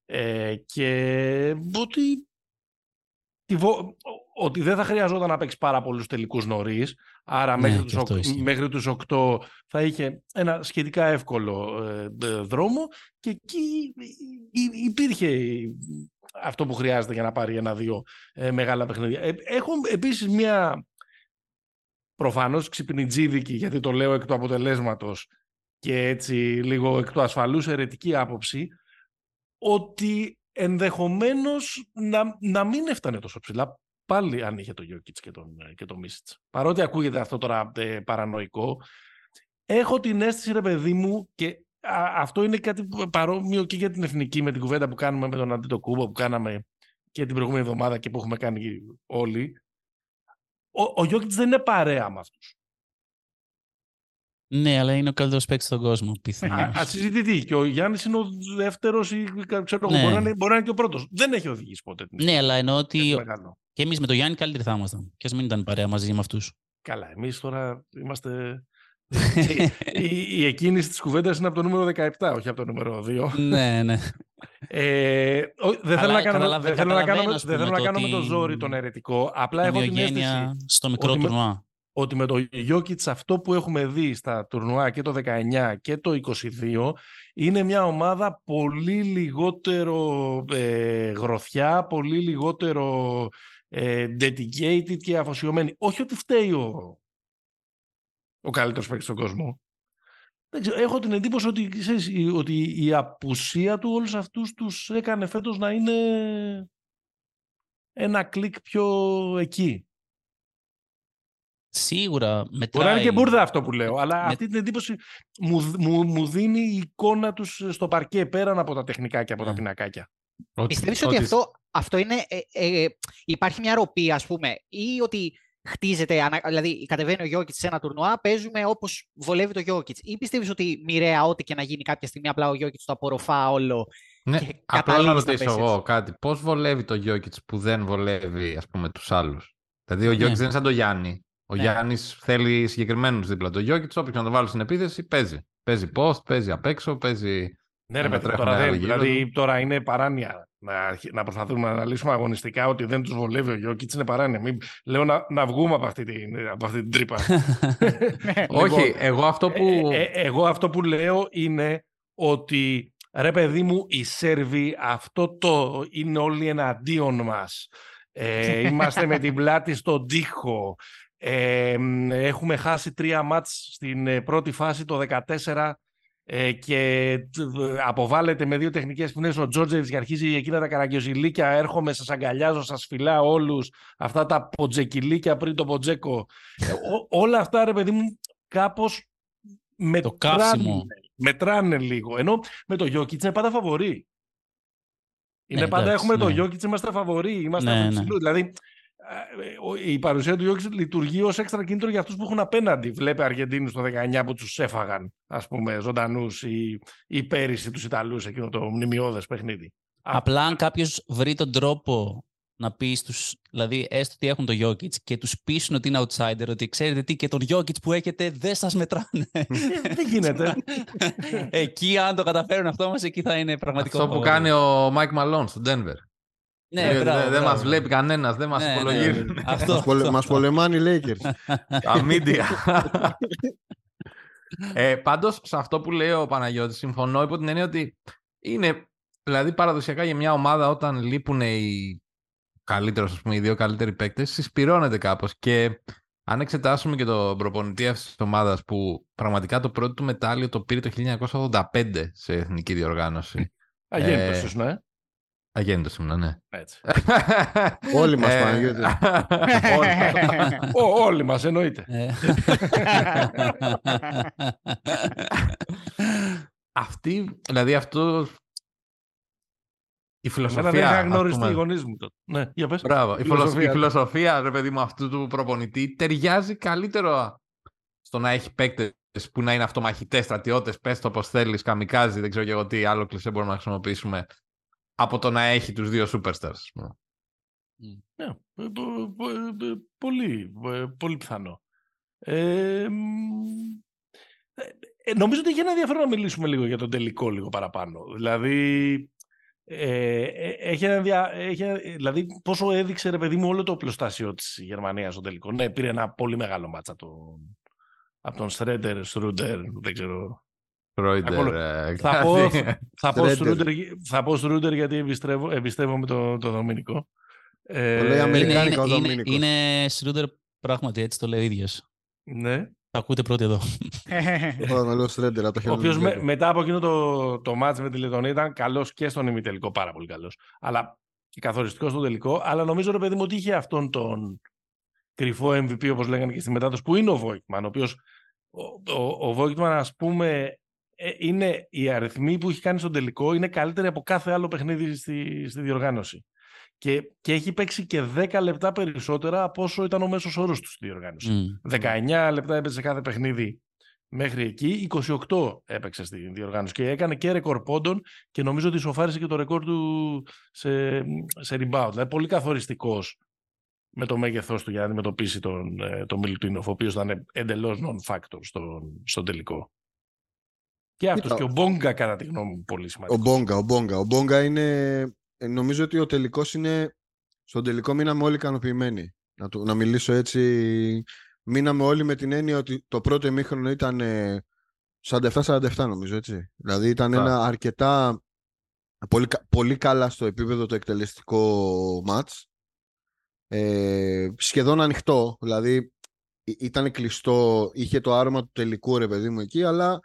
Ε, και ότι, τη βο- ότι δεν θα χρειαζόταν να παίξει πάρα πολλούς τελικούς νωρίς, άρα Ναι, μέχρι, και τους, αυτό ok- ισχύει. μέχρι τους 8 θα είχε ένα σχετικά εύκολο ε, ε, δρόμο και εκεί υ- υ- υπήρχε αυτό που χρειάζεται για να πάρει ένα-δύο ε, μεγάλα παιχνίδια. Ε, έχω επίσης μια προφανώς ξυπνητζίδικη, γιατί το λέω εκ του αποτελέσματος και έτσι λίγο εκ του ασφαλούς αιρετική άποψη, ότι ενδεχομένως να, να μην έφτανε τόσο ψηλά πάλι αν είχε το Γιώκητς και τον, και τον Μίσιτς. Παρότι ακούγεται αυτό τώρα ε, παρανοϊκό, έχω την αίσθηση ρε παιδί μου και α- αυτό είναι κάτι παρόμοιο και για την εθνική με την κουβέντα που κάνουμε με τον Αντίτο Κούμπο που κάναμε και την προηγούμενη εβδομάδα και που έχουμε κάνει όλοι. Ο, ο Γιώκητς δεν είναι παρέα με αυτούς. Ναι, αλλά είναι ο καλύτερος παίκτης στον κόσμο, πιθανώς. Α- Ασυζητητή. Και ο Γιάννης είναι ο δεύτερος ή ξέρω, εγώ, Ναι. μπορεί, να είναι, μπορεί να είναι και ο πρώτος. Δεν έχει οδηγήσει ποτέ την ναι, αλλά εννοώ έτσι ότι μεγάλο. και εμείς με τον Γιάννη καλύτεροι θα ήμασταν. Και ας μην ήταν παρέα μαζί με αυτούς. Καλά, εμείς τώρα είμαστε. Η, η εκκίνηση της κουβέντας είναι από το νούμερο 17, όχι από το νούμερο 2. ναι, ναι. Ε, ο- δεν θέλω Αλλά να κάνω, καταλαβα- δεν θέλω να κάνω, καταλαβαίνω, με- ας δεν θέλω πούμε, να το κάνω με το ότι ζόρι τον αιρετικό. Απλά Η έχω την ομοιογένεια αίσθηση στο μικρό ότι με- τουρνουά. ότι με το Jokic αυτό που έχουμε δει στα τουρνουά και το 19 και το 22 είναι μια ομάδα πολύ λιγότερο ε, γροθιά, πολύ λιγότερο ε, dedicated και αφοσιωμένη. Όχι ότι φταίει ο, ο καλύτερος παίκτης στον κόσμο. Δεν ξέρω, έχω την εντύπωση ότι, ξέρεις, η- ότι η απουσία του όλους αυτούς τους έκανε φέτος να είναι ένα κλικ πιο εκεί. Σίγουρα μετράει. Μπορεί να είναι και μπουρδα αυτό που λέω, αλλά Με- αυτή την εντύπωση μου, δ- μου, μου δίνει η εικόνα τους στο παρκέ πέραν από τα τεχνικά και από τα Ναι. πινακάκια. Πιστεύεις ότι αυτό, αυτό είναι, ε, ε, υπάρχει μια ροπή ας πούμε ή ότι χτίζεται, ανα- δηλαδή κατεβαίνει ο Γιώκητς σε ένα τουρνουά, παίζουμε όπως βολεύει το Γιώκητς ή πιστεύεις ότι μοιραία ό,τι και να γίνει κάποια στιγμή απλά ο Γιώκητς το απορροφά όλο Ναι, και απλά να καταλήγεις να ρωτήσω πέσεις εγώ έτσι. κάτι. Πώς βολεύει το Γιώκητς που δεν βολεύει, ας πούμε, τους άλλους; Δηλαδή, ο Γιώκητς Ναι. δεν είναι σαν τον Γιάννη. Ο Ναι. Γιάννης θέλει συγκεκριμένους δίπλα. Το Γιώκητς, όποιος να το βάλει στην επίθεση, παίζει. Παίζει post, παίζει απ' έξω, παίζει. Ναι, ρε Να παιδί, τρέχουν τώρα, δεν, άλλοι γύρω δηλαδή, του. τώρα είναι παράνοια να, αρχι- να προσπαθούμε να αναλύσουμε αγωνιστικά ότι δεν τους βολεύει ο Γιώκητς, είναι παράνοια. Μην, λέω να, να βγούμε από αυτή την, από αυτή την τρύπα. [laughs] Όχι, Λοιπόν, εγώ αυτό που. Ε, ε, εγώ αυτό που λέω είναι ότι ρε παιδί μου οι Σέρβοι αυτό το είναι όλοι εναντίον μας. Ε, [laughs] είμαστε με την πλάτη στον τοίχο. Ε, μ, έχουμε χάσει τρία μάτς στην ε, πρώτη φάση το 14 ε, και τ- β- αποβάλλεται με δύο τεχνικές ποινές ο Τζόρτζεβιτς και αρχίζει εκείνα τα καραγκιοζηλίκια έρχομαι, σας αγκαλιάζω, σας φυλάω όλους αυτά τα ποτζεκιλίκια πριν το ποτζέκο Ε, ό- όλα αυτά ρε παιδί μου κάπως μετράνε, καύσιμο. μετράνε λίγο ενώ με το Γιώκητς είναι πάντα φαβορή είναι Ναι, πάντα εντάξει, έχουμε το ναι. Γιώκητς είμαστε φαβορή είμαστε Ναι, από ναι. ψηλού. δηλαδή ε, ο- η παρουσία του Γιώκητς λειτουργεί ως έξτρα κίνητρο για αυτούς που έχουν απέναντι βλέπε Αργεντίνους το 19 που τους έφαγαν ας πούμε ζωντανούς ή, ή πέρυσι τους Ιταλούς εκείνο το μνημειώδες παιχνίδι Απλά αν κάποιος βρει τον τρόπο να πεις στους, δηλαδή έστω ότι έχουν το Jokic και τους πείσουν ότι είναι outsider, ότι ξέρετε τι και τον Jokic που έχετε δεν σας μετράνε. Ε, δεν γίνεται. [laughs] εκεί αν το καταφέρουν αυτό μας, εκεί θα είναι πραγματικό. Αυτό που κάνει ο Mike Malone στο Denver. Ναι, Ε, μπράβο, δεν δεν μπράβο. μας βλέπει κανένας, δεν μας Ναι, ναι, υπολογίζουν. ναι. [laughs] Αυτό, Μας, πολε- αυτό. μας πολεμάνε οι Lakers. Τα media. ε, πάντως, σε αυτό που λέει ο Παναγιώτης, συμφωνώ υπό την έννοια ότι είναι, δηλαδή παραδοσιακά για μια ομάδα όταν λείπουν οι καλύτερος, ας πούμε, οι δύο καλύτεροι παίκτες, συσπυρώνεται κάπως και αν εξετάσουμε και τον προπονητή αυτής της ομάδας που πραγματικά το πρώτο του μετάλλιο το πήρε το 1985 σε εθνική διοργάνωση. Αγέννητος Ε, ήσουν, ε. Αγέννητος ήμουν, ναι. Έτσι. [laughs] Όλοι μας, Ε, Παναγιώτη. [laughs] Ό, όλοι μας εννοείται. Ε. [laughs] Αυτή, δηλαδή αυτό η Εμένα φιλοσοφία. δεν είχα ας γνωριστεί πούμε, οι γονείς μου τότε. Ναι, για πες. Μπράβο. Η, φιλοσοφία, Φιλοσοφία. η φιλοσοφία, ρε παιδί μου, αυτού του προπονητή ταιριάζει καλύτερο στο να έχει παίκτες που να είναι αυτομαχητές, στρατιώτες, πες το όπω θέλεις, καμικάζι, δεν ξέρω και εγώ τι άλλο κλεισέ μπορούμε να χρησιμοποιήσουμε, από το να έχει τους δύο superstars. ας πούμε. Ναι, ε, πο- πο- ε, πολύ, ε, πολύ πιθανό. Ε, μ, ε, ε, νομίζω ότι έχει ένα ενδιαφέρον να μιλήσουμε λίγο για τον τελικό λίγο παραπάνω. Δηλαδή, ε, ε, έχει ένα δια, έχει, ένα- ε, δηλαδή πόσο έδειξε ρε παιδί μου όλο το οπλοστάσιο της Γερμανίας στο τελικό. Ναι, πήρε ένα πολύ μεγάλο μάτσα από τον, από τον Στρέντερ, Στρούντερ, δεν ξέρω. Φρόιντερ, Ακόμα- ε, Θα πω, κάτι. θα πω Στρέντερ. Στρούντερ, θα πω Στρούντερ γιατί εμπιστεύω, εμπιστεύομαι τον το Δομήνικο. Ε, Το λέει είναι, Αμερικάνικα ο είναι, είναι, Δομήνικος. είναι Σρούντερ πράγματι, έτσι το λέει ο ίδιος. Ναι. Τα ακούτε πρώτοι εδώ. Τώρα να λέω Στρέντερ από το Ο οποίος χέρι μετά από εκείνο το, το μάτς με τη Λετωνία ήταν καλός και στον ημιτελικό, πάρα πολύ καλός. Αλλά και καθοριστικός στον τελικό. Αλλά νομίζω ρε παιδί μου ότι είχε αυτόν τον κρυφό MVP, όπως λέγανε και στη μετάδοση, που είναι ο Βόικμαν. Ο οποίο ο, ο, ο Βόικμαν, ας πούμε, ε, είναι οι αριθμοί που έχει κάνει στον τελικό είναι καλύτεροι από κάθε άλλο παιχνίδι στη, στη διοργάνωση. Και, και έχει παίξει και 10 λεπτά περισσότερα από όσο ήταν ο μέσος όρος του στη διοργάνωση. Μμ. 19 λεπτά έπαιζε κάθε παιχνίδι μέχρι εκεί, 28 έπαιξε στη διοργάνωση και έκανε και ρεκόρ πόντων και νομίζω ότι σοφάρισε και το ρεκόρ του σε, σε rebound. Δηλαδή πολύ καθοριστικός με το μέγεθός του για να αντιμετωπίσει τον, ε, τον Μιλουτίνοφ, ο οποίος ήταν εντελώς non-factor στον, στον τελικό. Και αυτός Κοίτα, και ο Μπόγκα κατά τη γνώμη μου πολύ Ο σημαντικό. Μπόγκα, ο Μπόγκα. Ο Μπόγκα είναι. ε, Νομίζω ότι ο τελικός είναι. Στον τελικό μείναμε όλοι ικανοποιημένοι. Να, του- να μιλήσω έτσι. Μείναμε όλοι με την έννοια ότι το πρώτο ημίχρονο ήταν ε, 47-47 νομίζω έτσι. Δηλαδή ήταν Μπράβο. ένα αρκετά πολύ, κα- πολύ καλά στο επίπεδο το εκτελεστικό μάτς. Ε, σχεδόν ανοιχτό, δηλαδή ή- ήταν κλειστό, είχε το άρωμα του τελικού ρε παιδί μου εκεί, αλλά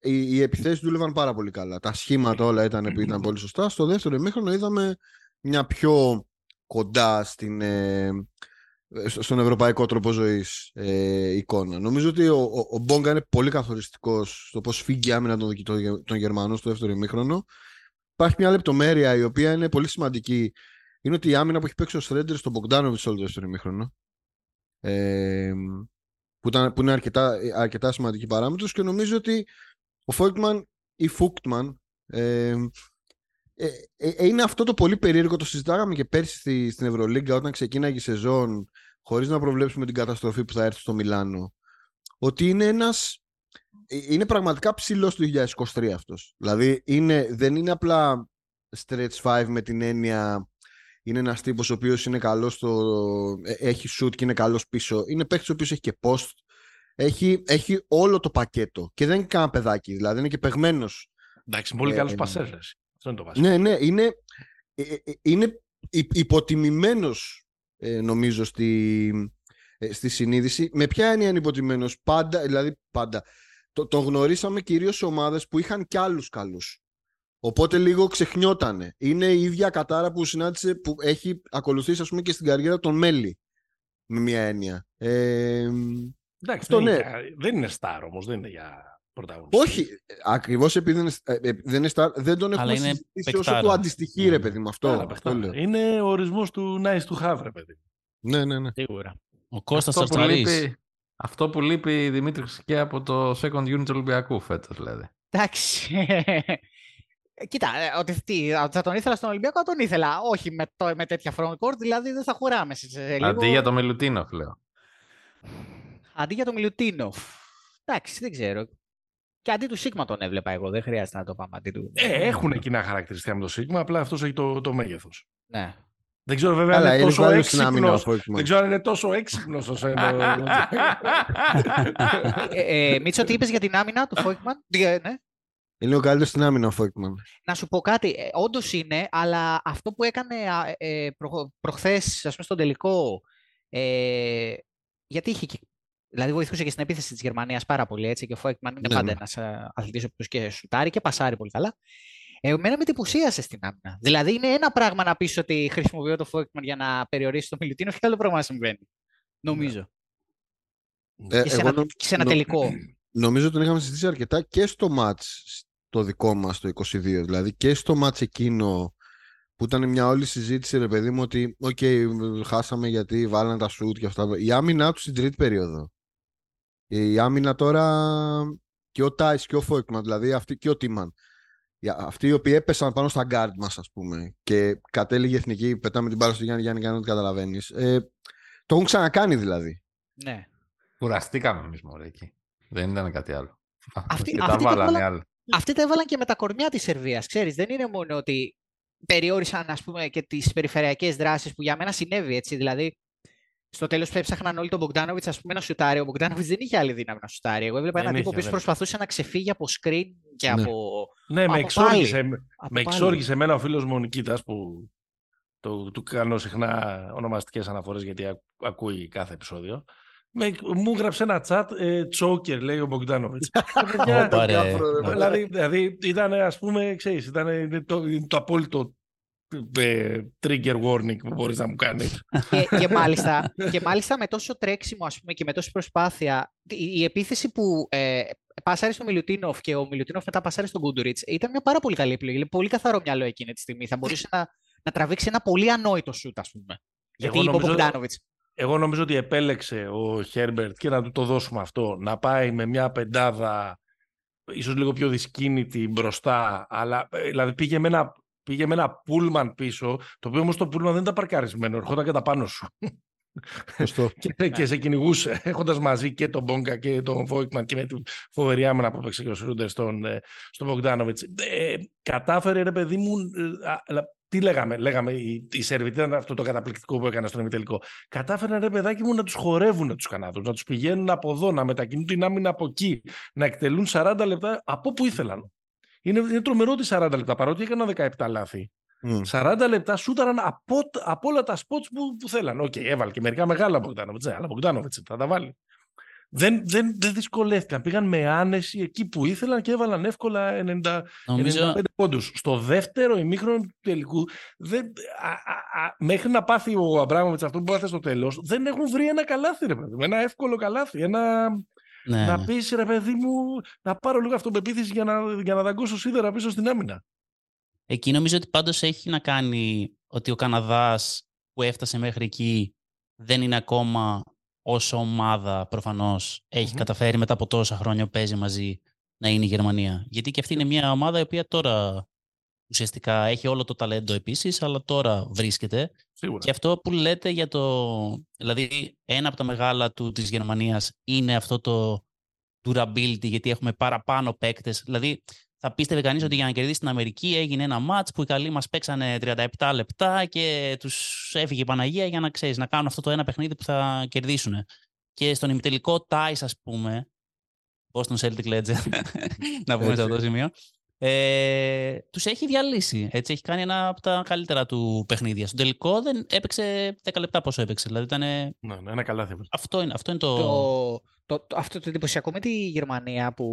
οι, οι επιθέσεις δούλευαν πάρα πολύ καλά. Τα σχήματα όλα ήταν, ήταν πολύ σωστά. Στο δεύτερο ημίχρονο είδαμε μια πιο κοντά στην, ε, στο- στον ευρωπαϊκό τρόπο ζωής ε, εικόνα. Νομίζω ότι ο, ο, ο Μπόγκα είναι πολύ καθοριστικός στο πώς φύγει η άμυνα των, των, των Γερμανών στο δεύτερο ημίχρονο. Υπάρχει μια λεπτομέρεια η οποία είναι πολύ σημαντική. Είναι ότι η άμυνα που έχει παίξει ο Στρέντερ στον Μπογκδάνοβιτ όλο το δεύτερο ημίχρονο. Ε, που, ήταν, που είναι αρκετά, αρκετά σημαντική παράμετρος και νομίζω ότι ο Φόικτμαν ή Φούκτμαν ε, ε, ε, είναι αυτό το πολύ περίεργο, το συζητάγαμε και πέρσι στη, στην Ευρωλίγκα όταν ξεκίναγε η σεζόν χωρίς να προβλέψουμε την καταστροφή που θα έρθει στο Μιλάνο ότι είναι ένας ε, είναι πραγματικά ψηλός του 2023 αυτός. Δηλαδή είναι, δεν είναι απλά stretch 5 με την έννοια είναι ένας τύπος ο οποίος είναι καλός στο, ε, έχει shoot και είναι καλός πίσω είναι παίκτης ο οποίος έχει και post έχει, έχει όλο το πακέτο και δεν είναι κανένα παιδάκι δηλαδή είναι και παιγμένος Εντάξει, πολύ Ε, καλός ε, πασέρες. Αυτό είναι το βασικό. ναι, ναι, είναι, ε, ε, είναι υ- υποτιμημένος ε, νομίζω στη, ε, στη συνείδηση. Με ποια έννοια είναι υποτιμημένος; Πάντα, δηλαδή πάντα. Το, το γνωρίσαμε κυρίως σε ομάδες που είχαν κι άλλους καλούς. Οπότε λίγο ξεχνιότανε. Είναι η ίδια κατάρα που συνάντησε, που έχει ακολουθήσει ας πούμε και στην καριέρα των Μέλη. Με μια έννοια. Ε, Εντάξει, αυτό δεν, είναι, ναι. για- δεν είναι star όμως, δεν είναι για πρωταγωνιστή. όχι, ακριβώς επειδή δεν είναι, ε, ε, δεν, είναι star, δεν τον Αλλά έχουμε είναι συζητήσει όσο παικτάρα. του αντιστοιχεί ρε Ναι. παιδί μου. Αυτό, Άρα, αυτό παιχτάρα. λέω. Είναι ο ορισμός του nice to have, ρε παιδί. Ναι, ναι, ναι. Σίγουρα. Ο Κώστας Αυτό που, Τσαρτσαρής. λείπει, αυτό που λείπει Δημήτρης και από το second unit του Ολυμπιακού φέτος δηλαδή. Εντάξει. Ε, Κοίτα, ε, ότι τι, α, θα τον ήθελα στον Ολυμπιακό, θα τον ήθελα. Όχι με, το, με τέτοια front court, δηλαδή δεν θα χωράμε σε, σε λίγο. Αντί για το Μιλουτίνοφ, λέω. Αντί για το Μιλουτίνοφ. Εντάξει, δεν ξέρω. Και αντί του Σίγμα τον έβλεπα εγώ, δεν χρειάζεται να το πάμε αντί του. Ε, έχουν κοινά χαρακτηριστικά με το Σίγμα, απλά αυτός έχει το, το μέγεθος. Ναι. Δεν ξέρω βέβαια αν Καλά, είναι είναι τόσο βάλεις στην άμυνα ο έξυπνος. Φόικμαν. Δεν ξέρω αν είναι τόσο έξυπνος όσο ε, ε, Μίτσο, τι είπες για την άμυνα του Φόικμαν; Ναι. Είναι ο καλύτερος στην άμυνα ο Φόικμαν. Να σου πω κάτι, ε, όντως είναι, αλλά αυτό που έκανε α, ε, προ, προχθές, ας πούμε, στον τελικό, ε, γιατί είχε και, δηλαδή βοηθούσε και στην επίθεση της Γερμανίας πάρα πολύ, έτσι, και ο Φόικμαν είναι Ναι, πάντα ναι. ένας ε, αθλητής ο οποίος και σουτάρει και πασάρει πολύ καλά. Ε, εμένα με εντυπωσίασε στην άμυνα. Δηλαδή είναι ένα πράγμα να πεις ότι χρησιμοποιώ το Φόικμαν για να περιορίσει το Μιλουτίνο και άλλο πράγμα να συμβαίνει. Νομίζω. Ε, και σε εγώ ένα, νο- και σε ένα νο- τελικό. [clears throat] Νομίζω τον είχαμε συζητήσει αρκετά και στο μάτς το δικό μας το 22. Δηλαδή και στο μάτς εκείνο που ήταν μια όλη συζήτηση ρε παιδί μου ότι οκ, χάσαμε γιατί βάλανε τα σουτ και αυτά. Η άμυνα τους στην τρίτη περίοδο. Η άμυνα τώρα και ο Τάις και ο Φόιγκτμαν, δηλαδή αυτή και ο Τίμαν. Οι- Αυτοί οι οποίοι έπεσαν πάνω στα guard μας ας πούμε και κατέληγε η εθνική, πετάμε την μπάλα στο Γιάννη Γιάννη, κάνει ό,τι καταλαβαίνεις. Ε, το έχουν ξανακάνει δηλαδή. ναι. Κουραστήκαμε εμείς μωρέ εκεί. Δεν ήταν κάτι άλλο. Αυτή- και τα αυτή τα βάλανε έβαλα- άλλοι. Αυτοί τα έβαλαν και με τα κορμιά της Σερβίας, ξέρεις. Δεν είναι μόνο ότι περιόρισαν, ας πούμε, και τις περιφερειακές δράσεις που για μένα συνέβη, έτσι. Δηλαδή, στο τέλος που έψαχναν όλοι τον Μπογκδάνοβιτς, ας πούμε, να σουτάρει. Ο Μπογκδάνοβιτς δεν είχε άλλη δύναμη να σουτάρει. Εγώ έβλεπα Δεν έναν τύπο είχε, που δεν προσπαθούσε να ξεφύγει από screen και Ναι. από... ναι, Από με εξόργησε, με από με πάλι. εξόργησε εμένα ο φίλος μου ο Νικήτας που το, του κάνω συχνά ονομαστικές αναφορές γιατί α- ακούει κάθε επεισόδιο. Με, μου έγραψε ένα chat ε, τσόκερ, λέει ο Μπογκδάνοβιτς. Ε, παιδιά, Ωπα, ρε. Διάφορο, ρε, δηλαδή, δηλαδή ήταν ας πούμε, ξέρεις, ήταν το, το απόλυτο ε, trigger warning που μπορείς να μου κάνεις. και, και, μάλιστα, και μάλιστα με τόσο τρέξιμο, ας πούμε, και με τόση προσπάθεια, η, η επίθεση που ε, πάσαρε στο Μιλουτίνοφ και ο Μιλουτίνοφ μετά πάσαρε στον Κούντουριτς ήταν μια πάρα πολύ καλή επιλογή. Είναι πολύ καθαρό μυαλό εκείνη τη στιγμή. Θα μπορούσε να, να τραβήξει ένα πολύ ανόητο σούτ, ας πούμε. Γιατί Εγώ είπε ο νομίζω- Μπογκδάνοβιτς. Εγώ νομίζω ότι επέλεξε ο Χέρμπερτ και να του το δώσουμε αυτό, να πάει με μια πεντάδα ίσως λίγο πιο δυσκίνητη μπροστά, αλλά ε, δηλαδή πήγε με ένα, πήγε με ένα πούλμαν πίσω, το οποίο όμως το πούλμαν δεν ήταν παρκαρισμένο, ερχόταν κατά πάνω σου Σωστό. [laughs] και, και σε κυνηγούσε, έχοντας μαζί και τον Μπόγκα και τον Βόικμαν και με τη φοβερή άμυνα που έπαιξε και ο Σρούντερ στον, ε, στον Μπογκδάνοβιτς. Ε, κατάφερε ρε παιδί μου, ε, α, αλλά τι λέγαμε, λέγαμε η, η Σέρβη, τι ήταν αυτό το καταπληκτικό που έκανε στον ημιτελικό. Κατάφεραν ρε παιδάκι μου να τους χορεύουν τους Κανάδους, να τους πηγαίνουν από εδώ, να μετακινούν την άμυνα από εκεί, να εκτελούν 40 λεπτά από όπου ήθελαν. Είναι, είναι τρομερό ότι 40 λεπτά, παρότι έκαναν 17 λάθη. Μμ. 40 λεπτά σούταραν από, από όλα τα spots που, που θέλαν. Οκ, έβαλε και μερικά μεγάλα Μπογκδάνοβιτς, ναι, αλλά Μπογκδάνοβιτς θα τα βάλει. Δεν, δεν, δεν δυσκολεύτηκαν. Πήγαν με άνεση εκεί που ήθελαν και έβαλαν εύκολα 90, Νομίζω, 95 πόντους. Στο δεύτερο ημίχρονο του τελικού, δεν, α, α, α, μέχρι να πάθει ο Αβράμοβιτς αυτό που πάθε στο τέλος, δεν έχουν βρει ένα καλάθι, ρε παιδί μου. Ένα εύκολο καλάθι. Ένα, ναι, Να ναι. πεις, ρε παιδί μου, να πάρω λίγο αυτοπεποίθηση για να, για να δαγκώσω σίδερα πίσω στην άμυνα. Εκεί νομίζω ότι πάντως έχει να κάνει ότι ο Καναδάς που έφτασε μέχρι εκεί δεν είναι ακόμα όσο ομάδα προφανώς έχει Μμμ. καταφέρει μετά από τόσα χρόνια που παίζει μαζί να είναι η Γερμανία. Γιατί και αυτή είναι μια ομάδα η οποία τώρα ουσιαστικά έχει όλο το ταλέντο επίσης, αλλά τώρα βρίσκεται. Σίγουρα. Και αυτό που λέτε για το... Δηλαδή, ένα από τα μεγάλα του της Γερμανίας είναι αυτό το durability, γιατί έχουμε παραπάνω παίκτες. Δηλαδή, θα πίστευε κανείς ότι για να κερδίσει την Αμερική έγινε ένα μάτς που οι καλοί μας παίξανε 37 λεπτά και τους έφυγε η Παναγία για να ξέρεις, να κάνουν αυτό το ένα παιχνίδι που θα κερδίσουν. Και στον ημιτελικό Ties, ας πούμε, Boston Celtic Legend, [laughs] να πούμε σε αυτό το σημείο, ε, τους έχει διαλύσει. Έτσι, έχει κάνει ένα από τα καλύτερα του παιχνίδια. Στον τελικό δεν έπαιξε 10 λεπτά πόσο έπαιξε. Δηλαδή ήταν, Ναι, ναι, ένα καλάθι. έπαιζε. αυτό, είναι, αυτό είναι το... Το, το, το- αυτό το εντυπωσιακό με τη Γερμανία που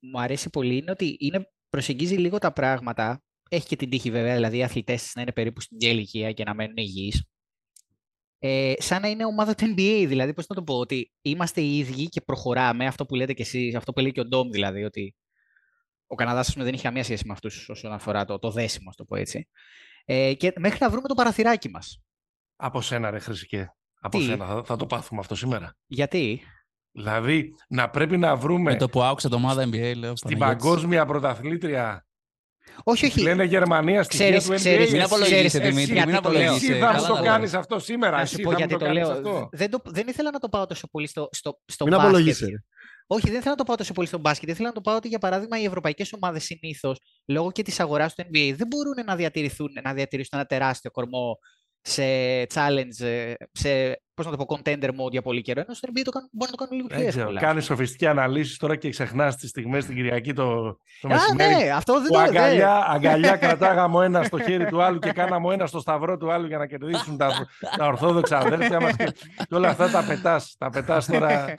μου αρέσει πολύ είναι ότι είναι, προσεγγίζει λίγο τα πράγματα. Έχει και την τύχη βέβαια, δηλαδή οι αθλητές της να είναι περίπου στην ίδια ηλικία και να μένουν υγιείς. Ε, σαν να είναι ομάδα του NBA, δηλαδή πώς να το πω, ότι είμαστε οι ίδιοι και προχωράμε, αυτό που λέτε κι εσείς, αυτό που λέει και ο Ντόμ δηλαδή, ότι ο Καναδάς ας πούμε, δεν έχει καμία σχέση με αυτούς όσον αφορά το, το δέσιμο, ας το πω έτσι. Ε, και μέχρι να βρούμε το παραθυράκι μας. Από σένα, ρε Χρυσικέ. Από Τι; σένα. Θα, θα το πάθουμε αυτό σήμερα. Γιατί, Δηλαδή, να πρέπει να βρούμε Με το που άκουσα το ομάδα NBA, λέω. στην Παναγιώτης. παγκόσμια πρωταθλήτρια Όχι, όχι. Λένε Γερμανία στη Ξέρεις- του NBA. ξέρεις- Μην εσύ- απολογείσαι, ξέρεις- Δημήτρη, γιατί μην το λέω. απολογείσαι. Εσύ θα Καλά μου το τα κάνεις λες. αυτό σήμερα. Να Εσύ σου πω θα μου γιατί το το κάνεις λέω. αυτό. Δεν, το, δεν ήθελα να το πάω τόσο πολύ στο, στο, στο Μην μπάσκετ. απολογείσαι. Ρε. Όχι, δεν ήθελα να το πάω τόσο πολύ στο μπάσκετ. Ήθελα να το πάω ότι για παράδειγμα οι ευρωπαϊκές ομάδες συνήθως λόγω και της αγοράς του NBA δεν μπορούν να διατηρηθούν, να διατηρήσουν ένα τεράστιο κορμό σε challenge, ε, σε πώς να το πω, contender mode για πολύ καιρό. Ενώ στο NBA το κάνουν, μπορούν να το κάνουν λίγο πιο Δεν ξέρω. εύκολα. Κάνεις σοφιστική αναλύση τώρα και ξεχνάς τις στιγμές την Κυριακή το, το Α, μεσημέρι. ναι, αυτό δεν Που το αγκαλιά, αγκαλιά κρατάγαμε ο ένα στο χέρι του άλλου και κάναμε ο ένα στο σταυρό του άλλου για να κερδίσουν τα, τα ορθόδοξα αδέρφια μας. Και, και όλα αυτά τα πετάς. Τα πετάς τώρα.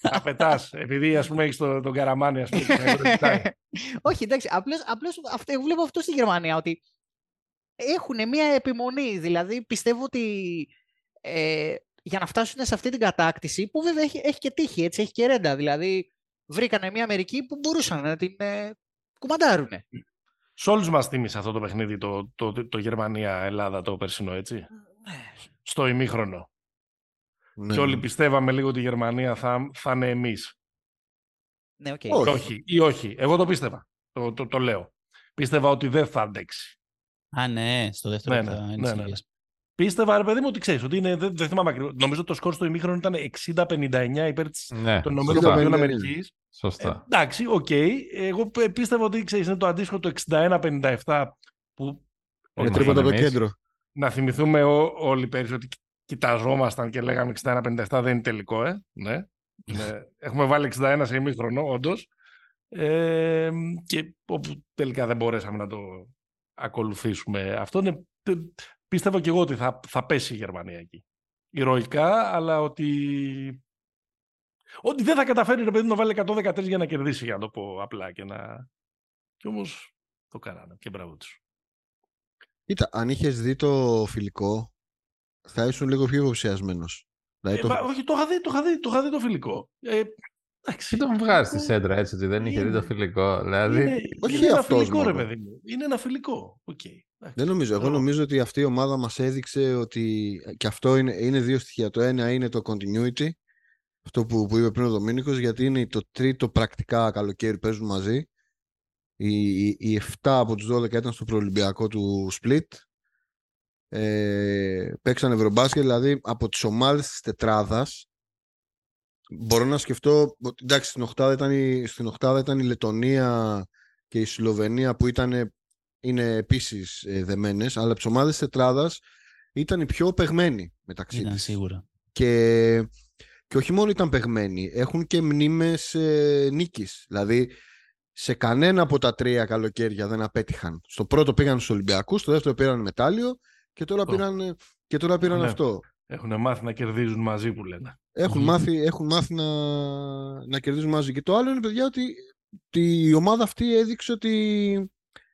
τα πετάς. Επειδή ας πούμε έχεις τον, τον καραμάνι, ας πούμε. και σε ρωτάει. [laughs] Όχι, εντάξει, απλώς, απλώς αυτό, εγώ βλέπω αυτό στη Γερμανία, ότι έχουν μία επιμονή. Δηλαδή, πιστεύω ότι ε, για να φτάσουν σε αυτή την κατάκτηση, που βέβαια έχει, έχει και τύχη, έτσι, έχει και ρέντα. Δηλαδή, βρήκανε μία Αμερική που μπορούσαν να την ε, κουμαντάρουν. Σ' όλου μας τίμησε αυτό το παιχνίδι το, το, το, το Γερμανία-Ελλάδα το περσινό, έτσι; Στο ημίχρονο. Ναι, Και όλοι ναι. πιστεύαμε λίγο ότι η Γερμανία θα, θα είναι εμείς. Ναι, οκ. Όχι. Όχι. Ή όχι. Εγώ το πίστευα. Το, το, το λέω. Πίστευα ότι δεν θα αντέξει. Α, ναι, στο δεύτερο Ναι, θα ναι, είναι ναι, της ναι, ίδιας. Πίστευα, ρε παιδί μου, ότι ξέρεις, ότι είναι, δεν, δεν θυμάμαι ακριβώς. Νομίζω ότι το σκορ στο ημίχρονο ήταν 60-59 υπέρ της, Ναι, των Ηνωμένων σωστά. Πολιτειών 60-59. Αμερικής. Σωστά. εντάξει, οκ. Εγώ π- πίστευα ότι ξέρεις, είναι το αντίστοιχο το 61-57 που Όχι, Με τρίποτα από το εμείς. κέντρο. να θυμηθούμε ό- όλοι πέρυσι ότι κοιταζόμασταν και λέγαμε 61-57 δεν είναι τελικό, ε. Ναι. Ναι. Έχουμε βάλει 61 σε ημίχρονο, όντως. Ε, και όπου τελικά δεν μπορέσαμε να το ακολουθήσουμε. Αυτό είναι, τε- πίστευα και εγώ ότι θα, θα πέσει η Γερμανία εκεί. Ηρωικά, αλλά ότι... Ότι δεν θα καταφέρει ρε παιδί μου, να βάλει 113 για να κερδίσει, για να το πω απλά. Και, να... και όμως το κάνανε και μπράβο τους. Κοίτα, αν είχες δει το φιλικό, θα ήσουν λίγο πιο υποψιασμένος. Δηλαδή, Ε, το... μα, όχι, το είχα δει, το είχα δει, το, είχα δει το φιλικό. Ε, εντάξει. Τι τον βγάζεις στη σέντρα έτσι ότι δεν είχε δει το Είναι- φιλικό. Δηλαδή, Είναι, όχι είναι ένα αυτός φιλικό, ρε μόνο. παιδί μου. Είναι ένα φιλικό. Οκ. εντάξει. Δεν νομίζω. Εγώ Μπράβο. νομίζω ότι αυτή η ομάδα μας έδειξε ότι και αυτό είναι, είναι δύο στοιχεία. Το ένα είναι το continuity, αυτό που, που είπε πριν ο Δομίνικος, γιατί είναι το τρίτο πρακτικά καλοκαίρι που παίζουν μαζί. Οι, οι, οι 7 από τους 12 ήταν στο προολυμπιακό του Split. Ε, παίξαν Ευρωμπάσκετ, δηλαδή από τις ομάδες της τετράδας μπορώ να σκεφτώ ότι εντάξει στην οκτάδα ήταν η, στην οκτάδα ήταν η Λετωνία και η Σλοβενία που ήταν, είναι επίσης ε, δεμένες αλλά από τις ομάδες της τετράδας ήταν οι πιο παιγμένοι μεταξύ Ήταν της. σίγουρα. Και, και όχι μόνο ήταν παιγμένοι, έχουν και μνήμες ε, νίκης. Δηλαδή, σε κανένα από τα τρία καλοκαίρια δεν απέτυχαν. Στο πρώτο πήγαν στους Ολυμπιακούς, στο δεύτερο πήραν μετάλλιο και τώρα Αυτό. πήραν, ε, και τώρα πήραν Ναι. αυτό. Έχουν μάθει να κερδίζουν μαζί που λένε. Έχουν Μμμ. μάθει, έχουν μάθει να, να κερδίζουν μαζί. Και το άλλο είναι, παιδιά, ότι, ότι η ομάδα αυτή έδειξε ότι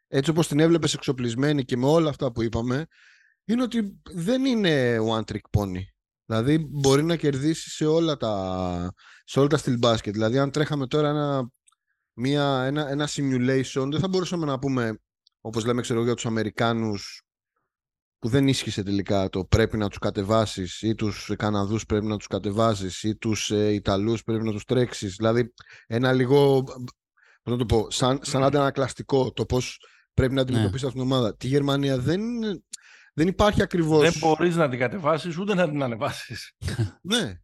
έτσι όπως την έβλεπες εξοπλισμένη και με όλα αυτά που είπαμε, είναι ότι δεν είναι one trick pony. Δηλαδή μπορεί να κερδίσει σε όλα τα, σε όλα τα steel basket. Δηλαδή αν τρέχαμε τώρα ένα, μια, ένα, ένα simulation, δεν θα μπορούσαμε να πούμε, όπως λέμε ξέρω, για τους Αμερικάνους, που δεν ίσχυσε τελικά το πρέπει να τους κατεβάσεις ή τους Καναδούς πρέπει να τους κατεβάσεις ή τους ε, Ιταλούς πρέπει να τους τρέξεις. Δηλαδή ένα λίγο, πώς να το πω, σαν, σαν αντανακλαστικό το πώς πρέπει να αντιμετωπίσεις αυτήν την ομάδα. Τη Γερμανία δεν, δεν υπάρχει ακριβώς... Δεν μπορείς να την κατεβάσεις ούτε να την ανεβάσεις. [laughs] Ναι,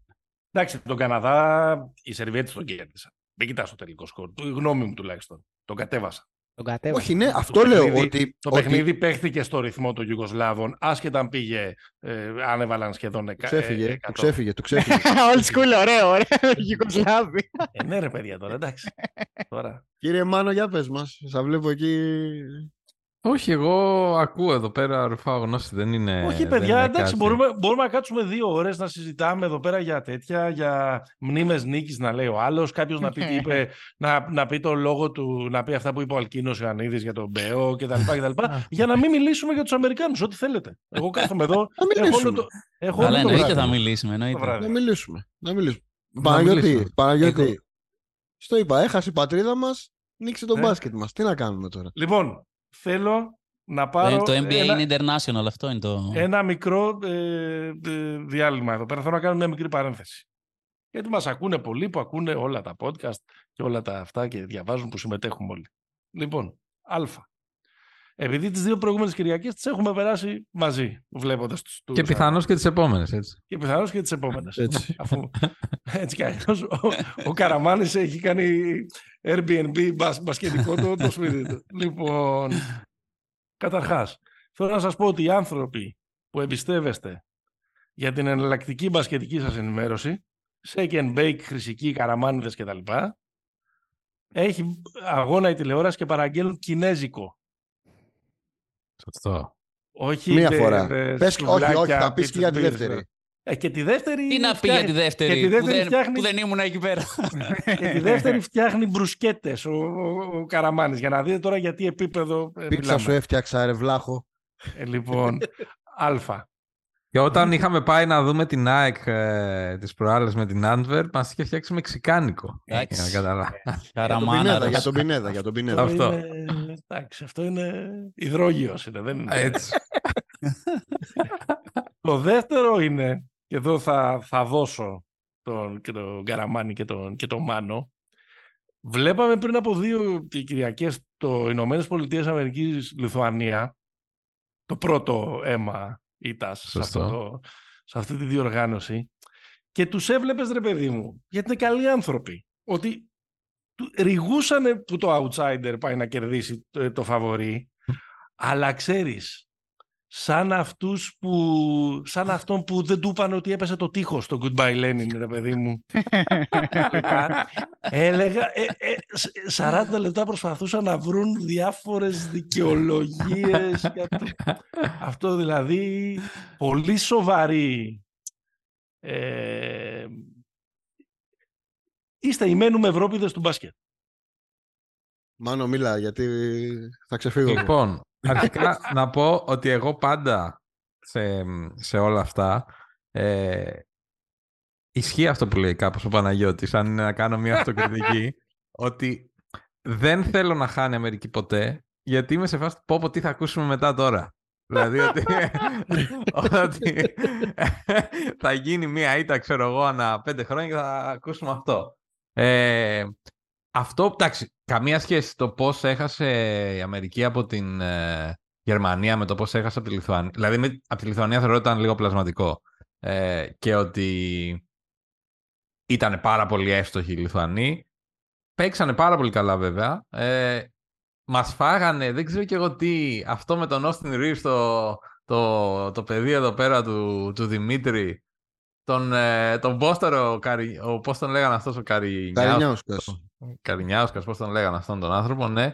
Εντάξει, τον Καναδά οι Σερβιέτες τον κέρδισαν. Δεν κοιτάς το τελικό σκορ. Η γνώμη μου τουλάχιστον. Τον κατέβασα. Τον κατέβασε. όχι ναι, Το αυτό λέω παιχνίδι- ότι... Το ότι- παιχνίδι παίχθηκε στο ρυθμό των Ιουγκοσλάβων, άσχετα αν πήγε, ε, αν έβαλαν σχεδόν εκα- Του ξέφυγε, ε, του 100. ξέφυγε, του ξέφυγε. [laughs] Old school, ωραίο, ωραίο. Γιουγκοσλάβη. Ε, ναι, ρε παιδιά τώρα, εντάξει. [laughs] τώρα. Κύριε Μάνο, για πες μας. Σας βλέπω εκεί... όχι, εγώ ακούω εδώ πέρα ρουφάω γνώση. Δεν είναι. Όχι, δεν παιδιά, είναι εντάξει, κάτι. μπορούμε, μπορούμε να κάτσουμε δύο ώρες να συζητάμε εδώ πέρα για τέτοια, για μνήμες νίκης να λέει ο άλλος. Κάποιος να πει τι είπε, [laughs] να, να πει το λόγο του, να πει αυτά που είπε ο Αλκίνος Ιωαννίδης για τον Μπέο κτλ. κτλ για να μην μιλήσουμε για τους Αμερικάνους, ό,τι θέλετε. Εγώ κάθομαι εδώ. [laughs] Να έχω όλο μιλήσουμε. το, έχω όλο Αλλά το εννοείται βράδυ. θα μιλήσουμε. Το Εννοείται. βράδυ. Να μιλήσουμε. Να μιλήσουμε. Να Παναγιώτη, μιλήσουμε. Παναγιώτη. Εγώ- Στο είπα, έχασε η πατρίδα μας, νίξε το Ναι. μπάσκετ μας. Τι να κάνουμε τώρα; Λοιπόν, θέλω να Το, πάρω το NBA ένα, είναι international, αυτό είναι το. ένα μικρό ε, ε, διάλειμμα εδώ πέρα. Θέλω να κάνω μια μικρή παρένθεση. Γιατί μας ακούνε πολλοί που ακούνε όλα τα podcast και όλα τα αυτά και διαβάζουν που συμμετέχουμε όλοι. Λοιπόν, Α. Επειδή τις δύο προηγούμενες Κυριακές τις έχουμε περάσει μαζί, βλέποντας τους. Και τους- πιθανώς και τις επόμενες, έτσι. Και πιθανώς και τις επόμενες. Έτσι. [laughs] Αφού έτσι κι αλλιώς ο, ο Καραμάνης έχει κάνει Airbnb μπας, μπασκετικό το, το σπίτι του. [laughs] Λοιπόν, καταρχάς, θέλω να σας πω ότι οι άνθρωποι που εμπιστεύεστε για την εναλλακτική μπασκετική σας ενημέρωση, shake and bake, χρυσικοί, καραμάνιδες κτλ. Έχει αγώνα η τηλεόραση και παραγγέλνουν κινέζικο. Σωστό. Όχι Μία δε- φορά. δε Πες, όχι, όχι, σουβλάκια, θα πεις και για τη πίτσες, δεύτερη. Ε, και τη δεύτερη. Τι να πει για φτιάχνει- τη δεύτερη, και τη δεύτερη που, δεν, φτιάχνει- που δεν ήμουν εκεί πέρα. [laughs] Και τη δεύτερη φτιάχνει μπρουσκέτες ο, ο, ο Καραμάνης. Για να δείτε τώρα γιατί επίπεδο ε, Πίτσα μιλάμε. σου έφτιαξα, ρε βλάχο. Ε, λοιπόν, α. Και όταν είχαμε πάει να δούμε την ΑΕΚ ε, τις προάλλες με την Antwerp, μας είχε φτιάξει μεξικάνικο. Εντάξει. Για να καταλάβεις. Για τον Καραμάνα. Πινέδα, ρε. για τον Πινέδα, για τον Πινέδα. Αυτό. Είναι, εντάξει, αυτό είναι υδρόγειος. Είναι, δεν είναι. Έτσι. Το δεύτερο είναι, και εδώ θα, θα δώσω τον, και τον Καραμάνη και τον, και τον Μάνο, βλέπαμε πριν από δύο Κυριακές το Ηνωμένες Πολιτείες Αμερικής Λιθουανία, το πρώτο αίμα ήτας σε, Σωστό. αυτό το, σε αυτή τη διοργάνωση και τους έβλεπες ρε παιδί μου, γιατί είναι καλοί άνθρωποι, ότι του- ρηγούσανε που το outsider πάει να κερδίσει το, το φαβορί, αλλά ξέρεις, σαν αυτούς που, σαν αυτόν που δεν του είπαν ότι έπεσε το τείχος στο Goodbye Lenin, ρε παιδί μου. Έλεγα, ε, ε, σ- 40 λεπτά προσπαθούσαν να βρουν διάφορες δικαιολογίες. για το- Αυτό δηλαδή, πολύ σοβαρή. Ε, είστε οι μένουμε Ευρώπηδες του μπάσκετ. Μάνο, μίλα, γιατί θα ξεφύγω. εγώ. Λοιπόν, [laughs] αρχικά να πω ότι εγώ πάντα σε, σε όλα αυτά ε, ισχύει αυτό που λέει κάπως ο Παναγιώτης, αν είναι να κάνω μια αυτοκριτική, [laughs] ότι δεν θέλω να χάνει η Αμερική ποτέ, γιατί είμαι σε φάση πω πω τι θα ακούσουμε μετά τώρα. δηλαδή ότι, [laughs] ότι θα γίνει μια ήττα, ξέρω εγώ, ανά πέντε χρόνια και θα ακούσουμε αυτό. Ε, αυτό, εντάξει, καμία σχέση το πώς έχασε η Αμερική από την ε, Γερμανία με το πώς έχασε από τη Λιθουανία. Δηλαδή, με, από τη Λιθουανία θεωρώ ότι ήταν λίγο πλασματικό. Ε, και ότι ήταν πάρα πολύ εύστοχοι οι Λιθουανοί. Παίξανε πάρα πολύ καλά βέβαια. Ε, μας φάγανε, δεν ξέρω και εγώ τι, αυτό με τον Austin Reeves, το, το, το παιδί εδώ πέρα του, του Δημήτρη, τον, ε, τον Πόστορο, Καρι, ο, πώς τον λέγανε αυτός ο Καρινιάου. Καρινιάουσκας. Καρινιάουσκας, πώς τον λέγανε αυτόν τον άνθρωπο, ναι.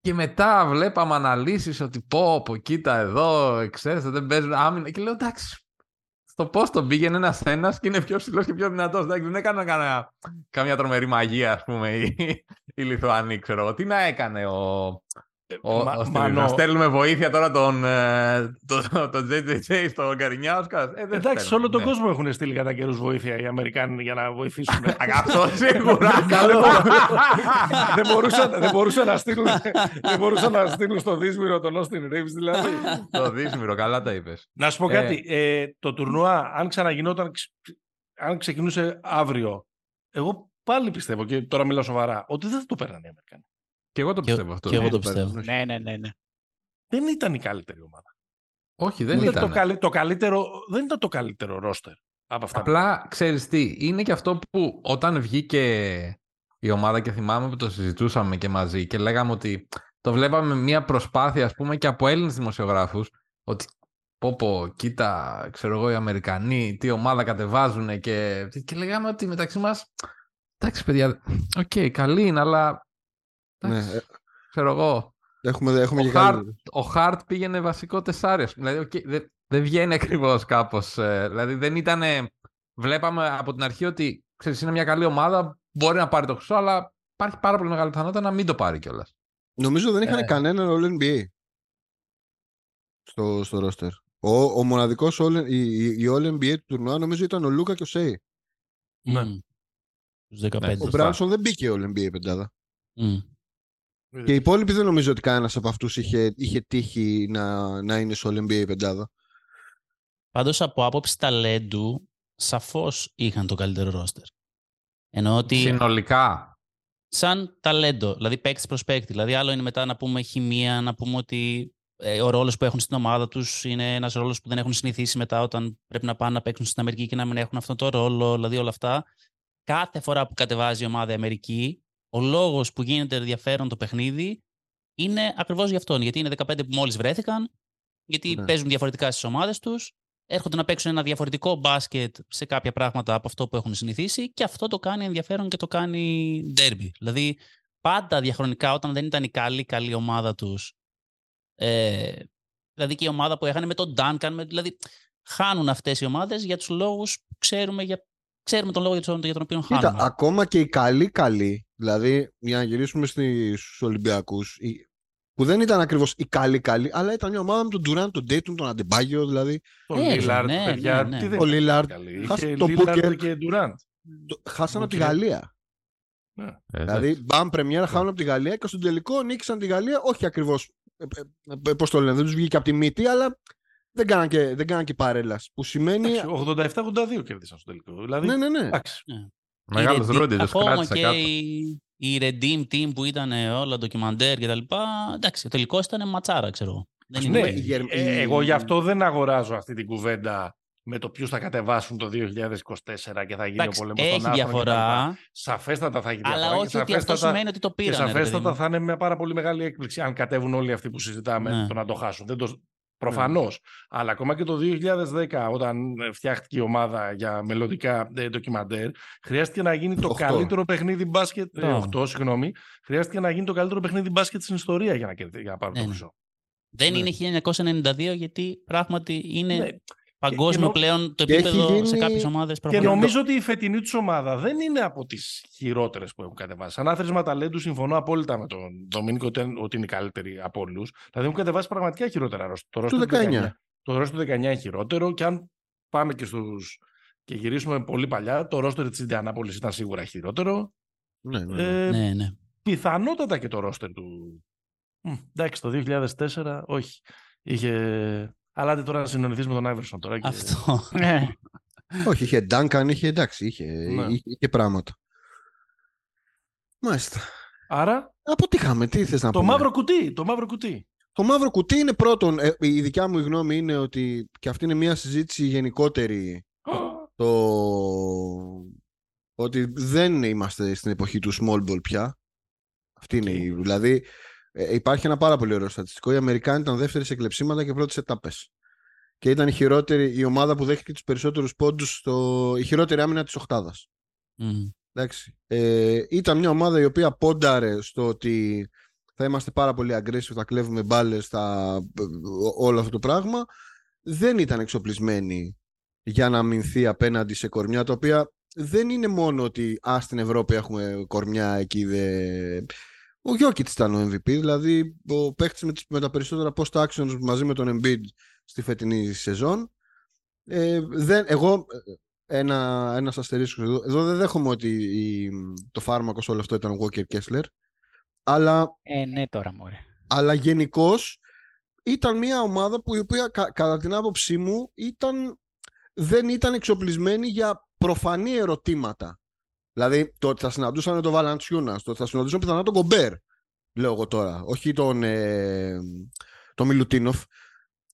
Και μετά βλέπαμε αναλύσεις ότι πω, πω, κοίτα εδώ, ξέρετε, δεν παίζουν άμυνα. Και λέω, εντάξει, στο πώς τον πήγαινε ένας ένας και είναι πιο ψηλός και πιο δυνατός. Εντάξει, δεν έκανα κανένα, καμιά τρομερή μαγεία, ας πούμε, οι, οι Λιθουανοί, ξέρω εγώ. Τι να έκανε ο. Ο, Μα- ο Στέλιος, Μάνο- Να στέλνουμε βοήθεια τώρα τον, ε, τον, τον JJJ στον Καρινιάουσκα. Ε, δεν Εντάξει, σε στέλνουμε, όλο τον ναι. κόσμο έχουν στείλει κατά καιρούς βοήθεια οι Αμερικάνοι για να βοηθήσουν. [laughs] Αυτό σίγουρα. [laughs] Καλό. δεν, μπορούσαν, δεν, μπορούσαν να στείλουν, δεν μπορούσαν να στείλουν στο δύσμηρο τον Austin Reeves δηλαδή. Το δύσμηρο, καλά τα είπες. να σου πω Ε. κάτι. Ε, το τουρνουά, αν ξαναγινόταν, ξ- αν ξεκινούσε αύριο, εγώ πάλι πιστεύω και τώρα μιλάω σοβαρά, ότι δεν θα το παίρνανε οι Αμερικάνοι. Και εγώ το Και, πιστεύω αυτό. και εγώ ναι. το πιστεύω. ναι, ναι, ναι, ναι. Δεν ήταν η καλύτερη ομάδα. Όχι, δεν Ούτε ήταν. Το, καλύ- το καλύτερο, δεν ήταν το καλύτερο ρόστερ από αυτά. που Απλά ξέρεις τι, είναι και αυτό που όταν βγήκε η ομάδα και θυμάμαι που το συζητούσαμε και μαζί και λέγαμε ότι το βλέπαμε μια προσπάθεια ας πούμε και από Έλληνες δημοσιογράφους ότι πω πω, κοίτα, ξέρω εγώ οι Αμερικανοί τι ομάδα κατεβάζουν και, και λέγαμε ότι μεταξύ μας εντάξει παιδιά, οκ, καλή είναι αλλά εντάξει, Ναι, ε, ξέρω εγώ έχουμε, έχουμε ο και Χαρτ, καλύτερο. ο Χαρτ πήγαινε βασικό τεσσάρι. ας πούμε. Δηλαδή, οκ, δεν, δεν βγαίνει ακριβώς κάπως. δηλαδή, δεν ήταν. Βλέπαμε από την αρχή ότι ξέρεις, είναι μια καλή ομάδα. Μπορεί να πάρει το χρυσό, αλλά υπάρχει πάρα πολύ μεγάλη πιθανότητα να μην το πάρει κιόλας. Νομίζω δεν είχαν Ε. κανέναν All NBA στο, στο roster. Ο, ο μοναδικός all, η, η, η All NBA του τουρνουά νομίζω ήταν ο Λούκα και ο Σέι. Ναι. Μμ. Τους 15. Ο Σωστά. Μπράνσον δεν μπήκε All NBA πεντάδα. Μμ. Και οι υπόλοιποι δεν νομίζω ότι κανένας από αυτούς είχε, είχε τύχει να, να είναι στο All NBA πεντάδα. Πάντως από άποψη ταλέντου, σαφώς είχαν το καλύτερο ρόστερ. Εννοώ ότι Συνολικά. σαν ταλέντο, δηλαδή παίκτης προς παίκτη. Δηλαδή, άλλο είναι μετά να πούμε χημεία, να πούμε ότι ε, ο ρόλος που έχουν στην ομάδα τους είναι ένας ρόλος που δεν έχουν συνηθίσει μετά όταν πρέπει να πάνε να παίξουν στην Αμερική και να μην έχουν αυτόν τον ρόλο, δηλαδή όλα αυτά. Κάθε φορά που κατεβάζει η ομάδα η Αμερική, ο λόγος που γίνεται ενδιαφέρον το παιχνίδι είναι ακριβώς γι' αυτόν. Γιατί είναι 15 που μόλις βρέθηκαν, γιατί Ναι. παίζουν διαφορετικά στις ομάδες τους, έρχονται να παίξουν ένα διαφορετικό μπάσκετ σε κάποια πράγματα από αυτό που έχουν συνηθίσει και αυτό το κάνει ενδιαφέρον και το κάνει derby. Δηλαδή, πάντα διαχρονικά όταν δεν ήταν η καλή, καλή ομάδα τους, ε, δηλαδή και η ομάδα που έχανε με τον Duncan, με, δηλαδή χάνουν αυτές οι ομάδες για τους λόγους που ξέρουμε, για, ξέρουμε τον λόγο για τον, για τον οποίο Κοίτα, χάνουν. ακόμα και οι καλοί καλοί, δηλαδή για να γυρίσουμε στη- στους Ολυμπιακούς, οι- που δεν ήταν ακριβώς οι καλοί καλοί, αλλά ήταν μια ομάδα με τον Durant, τον Tatum, τον Αντεμπάγιο, δηλαδή Το Ε, Λίλαρντ, ναι, παιδιά, ναι, ναι. τι δεν Ο ήταν Lillard, καλή. χάσε Είχε το Lillard Booker. και Durant. το- χάσαν από τη Οκ. Γαλλία. Ε, Δηλαδή, μπαμ πρεμιέρα, χάνουν από τη Γαλλία και στον τελικό νίκησαν τη Γαλλία, όχι ακριβώς, ε, ε, ε, πώς το λένε, δεν τους βγήκε από τη μύτη, αλλά δεν κάναν και, δεν κάναν και παρέλαση, που σημαίνει... Εντάξει, 87-82 κέρδισαν στο τελικό. Δηλαδή, Ναι, ναι, ναι. εντάξει. Μεγάλος Η Redeem- Ρόντι, τους Ακόμα κράτησε και κάτω. η, η Redeem Team που ήταν όλα ντοκιμαντέρ και τα λοιπά, εντάξει, ο τελικός ήταν ματσάρα, ξέρω εγώ. Δεν Ναι, είναι... η Γερ- ε, η- εγώ γι' αυτό δεν αγοράζω αυτή την κουβέντα με το ποιου θα κατεβάσουν το 2024 και θα γίνει Εντάξει, ο πόλεμο των έχει άστρων διαφορά, Σαφέστατα θα έχει διαφορά. αλλά και όχι ότι αυτό σαφέστατα- σημαίνει ότι το Και πήραν. σαφέστατα θα είναι μια πάρα πολύ μεγάλη έκπληξη αν κατέβουν όλοι αυτοί που συζητάμε Ναι. το να το χάσουν. Δεν το... Προφανώς. Αλλά ακόμα και το 2010, όταν ε, φτιάχτηκε η ομάδα για μελλοντικά ε, ντοκιμαντέρ, χρειάστηκε να γίνει το Οχτώ. καλύτερο παιχνίδι μπάσκετ. Ε, Οχτώ. 8, συγγνώμη. Χρειάστηκε να γίνει το καλύτερο παιχνίδι μπάσκετ στην ιστορία για να, κερδί- για να πάρουν Ναι, το ναι. χρυσό. Δεν Ναι. είναι 1992 γιατί πράγματι είναι Ναι. Παγκόσμιο και νο- πλέον το και έχει επίπεδο σε γίνει- κάποιες ομάδες. Και προχωράει. νομίζω ότι η φετινή τους ομάδα δεν είναι από τις χειρότερες που έχουν κατεβάσει. Σαν άθροισμα ταλέντου συμφωνώ απόλυτα με τον Δομήνικο ότι, είναι- ότι είναι η καλύτερη από όλους. Δηλαδή έχουν κατεβάσει πραγματικά χειρότερα ρόστερ. Το ρόστερ Του 19. Το ρόστερ του 19 είναι χειρότερο και αν πάμε και στους και γυρίσουμε πολύ παλιά, το ρόστερ της Ιντιανάπολης ήταν σίγουρα χειρότερο. Ναι, ναι, ναι. Ε, Ναι, ναι. Πιθανότατα και το ρόστερ του... Μ, εντάξει, το 2004 όχι. Είχε... Αλλά άντε τώρα να συνονιθείς με τον Άιβερσον τώρα. Και... Αυτό. Ναι. Όχι, είχε Duncan, είχε εντάξει, είχε, Ναι. είχε, είχε πράγματα. Μάλιστα. Άρα Αποτύχαμε, τι θες να το πούμε; μαύρο κουτί, το μαύρο κουτί. Το μαύρο κουτί είναι πρώτον, ε, η δικιά μου γνώμη είναι ότι, και αυτή είναι μια συζήτηση γενικότερη, [gasps] το ότι δεν είμαστε στην εποχή του small ball πια. Αυτή είναι η, δηλαδή ε, υπάρχει ένα πάρα πολύ ωραίο στατιστικό. Οι Αμερικάνοι ήταν δεύτεροι σε κλεψίματα και πρώτοι σε τάπες. Και ήταν η χειρότερη, η ομάδα που δέχτηκε τους περισσότερους πόντους, στο, η χειρότερη άμυνα της οχτάδας. Μμ. Εντάξει. Ε, ήταν μια ομάδα η οποία πόνταρε στο ότι θα είμαστε πάρα πολύ aggressive, θα κλέβουμε μπάλες, θα... ό- όλο αυτό το πράγμα. Δεν ήταν εξοπλισμένη για να αμυνθεί απέναντι σε κορμιά τα οποία δεν είναι μόνο ότι α, στην Ευρώπη έχουμε κορμιά εκεί δε... Ο Γιώκητς ήταν ο MVP, δηλαδή ο παίχτης με, τις- με τα περισσότερα post actions μαζί με τον Embiid στη φετινή σεζόν. Ε, δεν, εγώ ε, ένα, ένας αστερίσκος εδώ. Εδώ δεν δέχομαι ότι η, το φάρμακος σε όλο αυτό ήταν ο Walker Kessler. Αλλά, Ε, ναι, τώρα μωρέ. αλλά γενικώς ήταν μια ομάδα που η οποία κα- κατά την άποψή μου ήταν, δεν ήταν εξοπλισμένη για προφανή ερωτήματα. Δηλαδή το ότι θα συναντούσαν τον Βαλαντσιούνα, το ότι θα συναντούσαν πιθανά τον Κομπέρ, λέω εγώ τώρα, όχι τον, ε, τον Μιλουτίνοφ.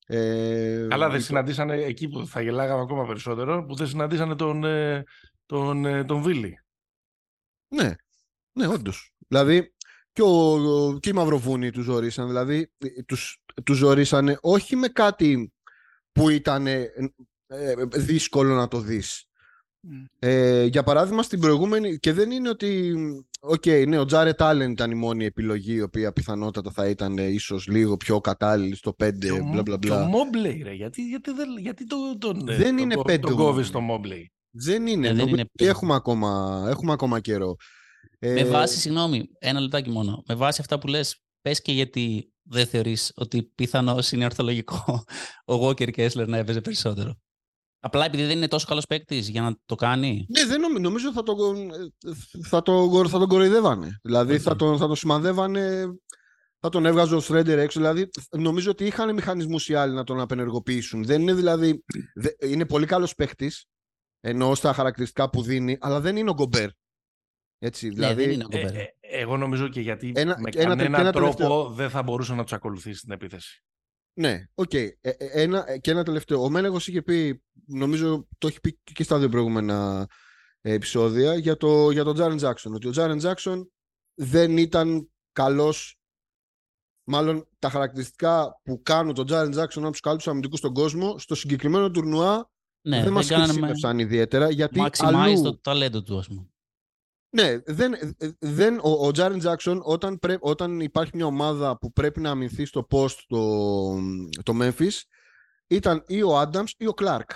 Ε, Καλά, δεν το- συναντήσανε εκεί που θα γελάγαμε ακόμα περισσότερο, που δεν συναντήσανε τον, ε, τον, ε, τον Βίλι. Ναι, ναι, όντως. Δηλαδή και, ο, και οι Μαυροβούνοι τους ζορίσαν. Δηλαδή τους, τους ζορίσανε όχι με κάτι που ήταν ε, ε, δύσκολο να το δεις. Μμ. Ε, για παράδειγμα στην προηγούμενη και δεν είναι ότι οκ, ναι, ο Τζάρετ Άλεν ήταν η μόνη επιλογή η οποία πιθανότατα θα ήταν ε, ίσως λίγο πιο κατάλληλη στο 5 Και ο- μπλα μπλα και ο μπλα. Μόμπλεϊ, ρε. Γιατί, γιατί, δεν, γιατί το, τον, ε, Δεν τον, είναι τον, πέντε τον ο κόβεις Mobley. το Μόμπλεϊ. Δεν είναι, Ε, δεν νομίζω είναι ότι πέντε. έχουμε ακόμα, έχουμε ακόμα καιρό. Με Ε, βάση, συγγνώμη, ένα λεπτάκι μόνο. Με βάση αυτά που λες, πες και γιατί δεν θεωρείς ότι πιθανώς είναι ορθολογικό ο Walker Kessler να έπαιζε περισσότερο. Απλά επειδή δεν είναι τόσο καλός παίκτης για να το κάνει. Ναι, δεν νομι- νομίζω θα τον, θα τον, θα τον κοροϊδεύανε. Δηλαδή θα, τον, θα τον σημαδεύανε, θα τον έβγαζε ο Σρέντερ έξω. Δηλαδή νομίζω ότι είχαν μηχανισμούς οι άλλοι να τον απενεργοποιήσουν. Δεν είναι δηλαδή. δε- είναι πολύ καλός παίχτης, ενώ στα χαρακτηριστικά που δίνει, αλλά δεν είναι ο Γκομπέρ. Έτσι, Ναι, δηλαδή. δεν είναι ο Ε, Gobert. ε, Εγώ νομίζω και γιατί Ένα- με και ένα- κανέναν και ένα τρόπο τελευταίο. δεν θα μπορούσε να τους ακολουθήσει στην επίθεση. Ναι, οκ. Ε, ε, ένα, ε, και ένα τελευταίο. Ο Μένεγος είχε πει, νομίζω το έχει πει και στα δύο προηγούμενα ε, επεισόδια, για, το, για τον Τζάρεν Τζάκσον. Ότι ο Τζάρεν Τζάκσον δεν ήταν καλός Μάλλον τα χαρακτηριστικά που κάνουν τον Τζάρεν Τζάξον από τους καλύτερους αμυντικούς στον κόσμο, στο συγκεκριμένο τουρνουά Ναι, δεν μα δεν κάνανε με χρησιμεύσαν ιδιαίτερα. Γιατί maximize αλλού, το ταλέντο του, ας πούμε. Ναι, δεν, δεν, ο, ο Τζάρεν Τζάξον όταν, πρέ- όταν υπάρχει μια ομάδα που πρέπει να αμυνθεί στο post το, το Memphis ήταν ή ο Άνταμς ή ο Κλάρκ.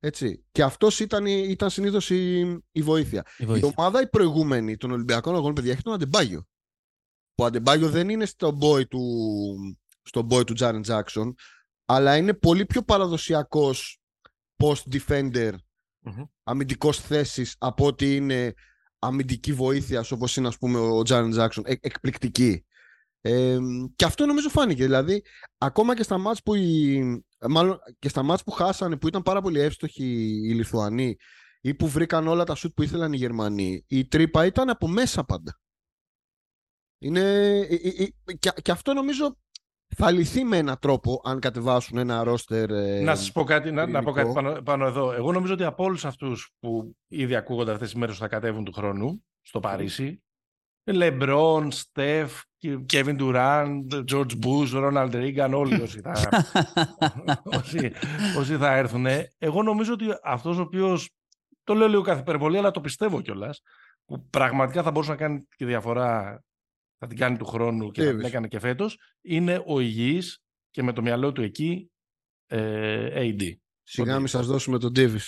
Έτσι. Και αυτός ήταν, η- ήταν συνήθως η, η βοήθεια. Η Η βοήθεια. ομάδα η προηγούμενη των Ολυμπιακών Αγώνων, παιδιά, έχει τον Αντεμπάγιο. Ο Αντεμπάγιο δεν είναι στο boy του, στο boy του Τζάρεν Τζάξον, αλλά είναι πολύ πιο παραδοσιακός post defender Μμμ. αμυντικός θέσης από ότι είναι αμυντική βοήθεια όπως είναι ας πούμε ο Τζάρεν Τζάξον Ε- εκπληκτική. Ε, και αυτό νομίζω φάνηκε. Δηλαδή ακόμα και στα μάτς που οι, μάλλον και στα μάτς που χάσανε που ήταν πάρα πολύ εύστοχοι οι Λιθουανοί ή που βρήκαν όλα τα σουτ που ήθελαν οι Γερμανοί η τρύπα ήταν από μέσα πάντα. Είναι, ε, ε, ε, και, και αυτό νομίζω θα λυθεί με έναν τρόπο αν κατεβάσουν ένα ρόστερ ε, να σας πω κάτι, να, να πω κάτι ειρηνικό. πάνω, πάνω εδώ. Εγώ νομίζω ότι από όλους αυτούς που ήδη ακούγονται αυτές τις μέρες θα κατέβουν του χρόνου στο Παρίσι, Λεμπρόν, Στεφ, Κέβιν Ντουράν, Τζορτζ Μπούς, Ρόναλντ Ρίγκαν, όλοι [laughs] όσοι θα, όσοι, όσοι θα έρθουν. Εγώ νομίζω ότι αυτός ο οποίος, το λέω λίγο κάθε υπερβολή, αλλά το πιστεύω κιόλας, που πραγματικά θα μπορούσε να κάνει τη διαφορά, θα την κάνει του χρόνου και θα την Davis. έκανε και φέτος, είναι ο υγιής και με το μυαλό του εκεί ε, AD. σιγά Ότι- μην σας δώσουμε τον Davis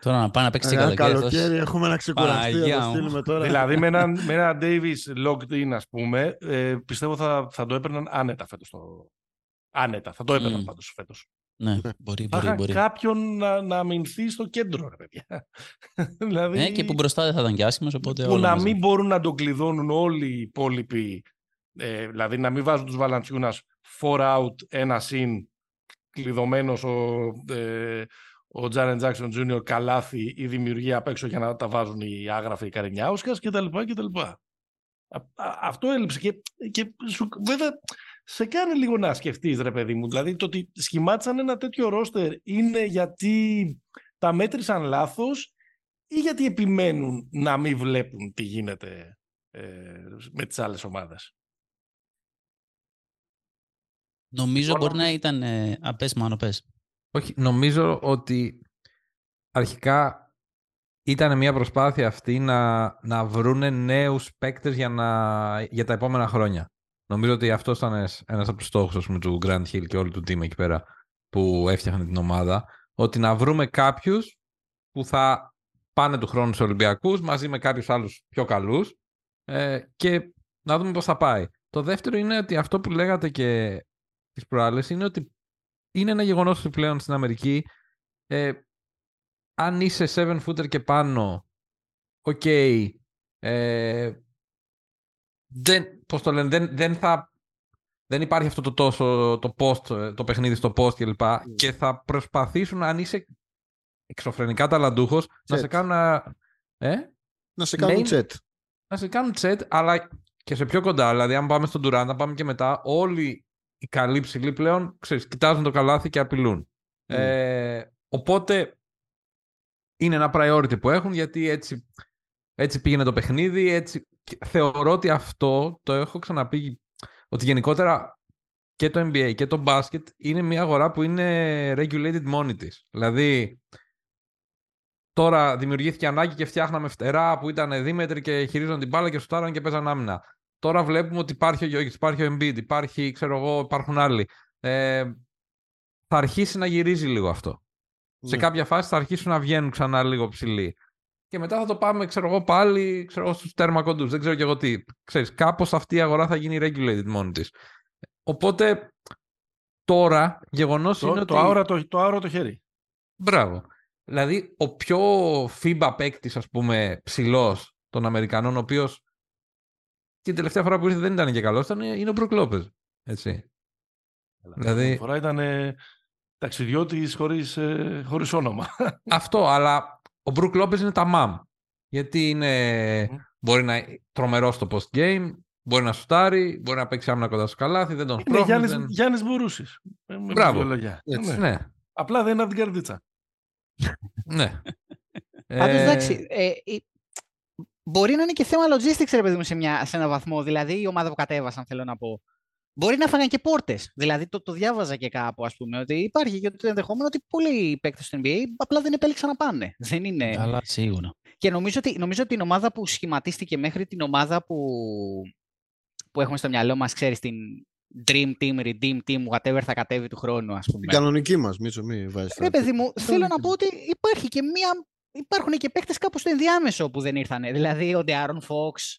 Τώρα να πάει να παίξει Αγάπη, καλοκαίρι. καλοκαίρι έχουμε να ξεκουραστεί, Παναγία να το μου. στείλουμε τώρα. δηλαδή με έναν, με έναν Davis locked in, ας πούμε, ε, πιστεύω θα, θα το έπαιρναν άνετα φέτος. Το... Άνετα, θα το έπαιρναν Μμ. πάντως φέτος. Ναι, μπορεί, Θα μπορεί, είχαν μπορεί. κάποιον να, να αμυνθεί στο κέντρο, ρε παιδιά. [laughs] δηλαδή, Ναι, και που μπροστά δεν θα ήταν και άσχημος, οπότε που όλα να μαζί. μην μπορούν να τον κλειδώνουν όλοι οι υπόλοιποι. Ε, δηλαδή να μην βάζουν τους Βαλαντσιούνας four out, ένα συν, κλειδωμένος ο, ε, ο Τζάρεν Τζάξον Jr. καλάθι ή δημιουργία απ' έξω για να τα βάζουν οι άγραφοι Καρενιάουσκας κτλ. κτλ. Α- α- Αυτό έλειψε και, και σου, βέβαια σε κάνει λίγο να σκεφτείς ρε παιδί μου. Δηλαδή το ότι σχημάτισαν ένα τέτοιο ρόστερ είναι γιατί τα μέτρησαν λάθος ή γιατί επιμένουν να μην βλέπουν τι γίνεται ε, με τις άλλες ομάδες; Νομίζω Εγώ μπορεί να ήταν... Ε, α, πες, Μάνο, πες. Όχι, νομίζω ότι αρχικά ήταν μια προσπάθεια αυτή να, να βρούνε νέους παίκτες για, να, για τα επόμενα χρόνια. Νομίζω ότι αυτό ήταν ένας- ένας από τους στόχους ας πούμε, του Grand Hill και όλου του team εκεί πέρα που έφτιαχνε την ομάδα. Ότι να βρούμε κάποιους που θα πάνε του χρόνου στους Ολυμπιακούς μαζί με κάποιους άλλους πιο καλούς ε, και να δούμε πώς θα πάει. Το δεύτερο είναι ότι αυτό που λέγατε και τις προάλλες είναι ότι είναι ένα γεγονός ότι πλέον στην Αμερική ε, αν είσαι 7 footer και πάνω οκ ε, δεν, πώς το λένε, δεν, δεν θα δεν υπάρχει αυτό το τόσο το post, ε, το παιχνίδι στο post κλπ. Και θα προσπαθήσουν αν είσαι εξωφρενικά ταλαντούχος να Chet. σε κάνουν να, ε, Να σε κάνουν Ναι, Chet. να σε κάνουν Chet, αλλά και σε πιο κοντά. Δηλαδή, αν πάμε στον Durant, να πάμε και μετά, όλοι οι καλοί ψηλοί πλέον ξέρεις, κοιτάζουν το καλάθι και απειλούν. Ε, οπότε είναι ένα priority που έχουν γιατί έτσι, έτσι πήγαινε το παιχνίδι. Έτσι, και θεωρώ ότι αυτό το έχω ξαναπεί ότι γενικότερα και το NBA και το μπάσκετ είναι μια αγορά που είναι regulated μόνη της. Δηλαδή, τώρα δημιουργήθηκε ανάγκη και φτιάχναμε φτερά που ήταν δίμετροι και χειρίζονταν την μπάλα και σουτάραν και παίζαν άμυνα. Τώρα βλέπουμε ότι υπάρχει ο Γιώργης, υπάρχει ο Embiid, υπάρχει, ξέρω εγώ, υπάρχουν άλλοι. Ε, θα αρχίσει να γυρίζει λίγο αυτό. Σε Ναι. κάποια φάση θα αρχίσουν να βγαίνουν ξανά λίγο ψηλοί. Και μετά θα το πάμε, ξέρω εγώ, πάλι ξέρω, εγώ, στους τέρμα Δεν ξέρω και εγώ τι. Ξέρεις, κάπως αυτή η αγορά θα γίνει regulated μόνη της. Οπότε, τώρα, γεγονός είναι Το, ότι... το, αόρατο, το αόρατο χέρι. Μπράβο. Δηλαδή, ο πιο FIBA παίκτη, ας πούμε, ψηλός των Αμερικανών, ο οποίος την τελευταία φορά που ήρθε δεν ήταν και καλός, ήταν, είναι ο Μπρουκ Λόπεζ. Έτσι. Δηλαδή- Αυτή φορά ήταν ε, ταξιδιώτης χωρίς, ε, χωρίς όνομα. Αυτό, αλλά ο Μπρουκ Λόπεζ είναι τα μαμ. Γιατί είναι, Μμ. μπορεί να είναι τρομερός στο post-game, μπορεί να σουτάρει, μπορεί να παίξει άμυνα κοντά στο καλάθι, δεν τον Είναι σπρώχνει. Γιάννης, δεν- Γιάννης Μπορούσης. Ε, με Μπράβο. δύο λόγια. Έτσι. Ναι. Ναι, Απλά δεν είναι από την καρδίτσα. ναι. [laughs] Πάντως, Ε, εντάξει, ε, ε, μπορεί να είναι και θέμα logistics, ρε παιδί μου, σε, μια, σε ένα βαθμό. Δηλαδή, η ομάδα που κατέβασαν, θέλω να πω. Μπορεί να φάγαν και πόρτες. Δηλαδή, το, το διάβαζα και κάπου, ας πούμε, ότι υπάρχει και το ενδεχόμενο ότι πολλοί παίκτες του NBA απλά δεν επέλεξαν να πάνε. [laughs] Δεν είναι. Αλλά σίγουρα. Και νομίζω ότι, νομίζω ότι την ομάδα που σχηματίστηκε μέχρι την ομάδα που, που έχουμε στο μυαλό μας, ξέρεις, την Dream Team, Redeem Team, whatever θα κατέβει του χρόνου, ας πούμε. Την κανονική μας, Μίτσο, μη βάζεις. Ρε παιδί μου, θέλω να πω ότι υπάρχει και μία... Υπάρχουν και παίκτες κάπου στο ενδιάμεσο που δεν ήρθανε. Δηλαδή ο Ντεάρον Fox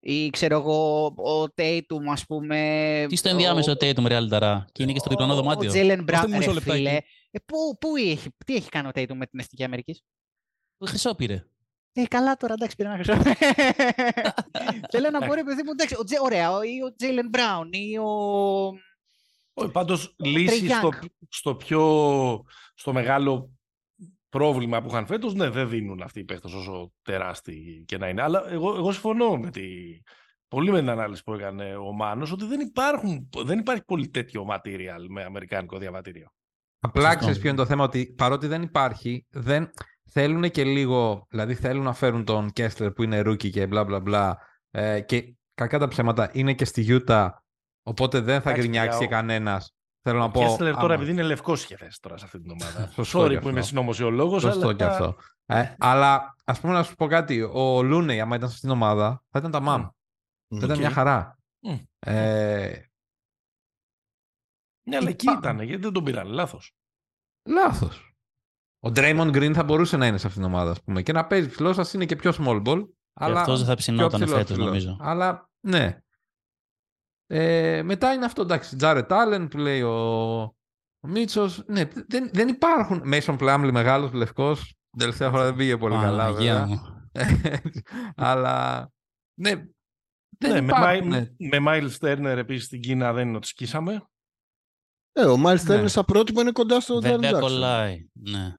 ή ξέρω εγώ ο Tatum ας πούμε. Τι στο ενδιάμεσο ο Tatum Real Dara. Και είναι και στο διπλανό δωμάτιο. Ο Jalen Δώστε Brown, μου μισό ρε λεπτάκι; φίλε. Ε, πού, πού έχει, τι έχει κάνει ο Tatum με την Εθνική Αμερικής; Χρυσό πήρε. Ε, καλά τώρα, εντάξει, πήρα ένα χρυσό. [laughs] Θέλω να πω, ρε παιδί μου, εντάξει, ο Τζε- ωραία, ο- ή ο Τζέιλεν Μπράουν ή ο... Όχι, πάντως λύση στο, Young. στο πιο στο μεγάλο πρόβλημα που είχαν φέτος, ναι, δεν δίνουν αυτοί οι παίχτες όσο τεράστιοι και να είναι. Αλλά εγώ, εγώ συμφωνώ με τη, πολύ με την ανάλυση που έκανε ο Μάνος ότι δεν, υπάρχουν, δεν υπάρχει πολύ τέτοιο material με αμερικάνικο διαβατήριο. Απλά Σωστό. ξέρεις ποιο είναι το θέμα, ότι παρότι δεν υπάρχει, δεν θέλουν και λίγο. Δηλαδή θέλουν να φέρουν τον Κέσλερ που είναι rookie και μπλα μπλα μπλα. Ε, και κακά τα ψέματα είναι και στη Γιούτα. Οπότε δεν θα Εντάξει, γκρινιάξει παιδιά, ο- κανένας. Θέλω να Ο πω. Κέσλερ τώρα άμα- επειδή είναι λευκός είχε θέση τώρα σε αυτή την ομάδα. [laughs] Σωστό Sorry κι που είμαι αυτό. συνωμοσιολόγος, Σωστό αλλά... και αυτό. Ε, αλλά ας πούμε να σου πω κάτι. Ο Λούνεϊ, άμα ήταν σε αυτήν την ομάδα, θα ήταν τα μαμ. Θα ήταν οκ. μια χαρά. Μμ. Ε, Ναι, αλλά εκεί Υπά- ήταν, γιατί δεν τον πήραν, λάθος. Λάθος. Ο Draymond Green θα μπορούσε να είναι σε αυτήν την ομάδα, ας πούμε, και να παίζει ψηλός, σαν και πιο small ball. Αλλά αυτός δεν θα πιο ψινόταν ψηλός, φέτος, ψηλός. νομίζω. Αλλά ναι. Ε, μετά είναι αυτό, εντάξει. Τζάρετ Allen που λέει ο, ο Μίτσος. Ναι, δεν, δεν υπάρχουν. Mason Plumlee, μεγάλος λευκός. Τελευταία φορά δεν πήγε πολύ καλά, Παναγία βέβαια. μου. [laughs] Αλλά ναι, δεν ναι, με, υπάρχουν. Μάι- με Miles Turner επίσης στην Κίνα δεν είναι ότι σκίσαμε. Ε, ο Miles Ναι. Turner σαν πρότυπο είναι κοντά στο Darren Βέβαια Jackson. κολλάει. Ναι.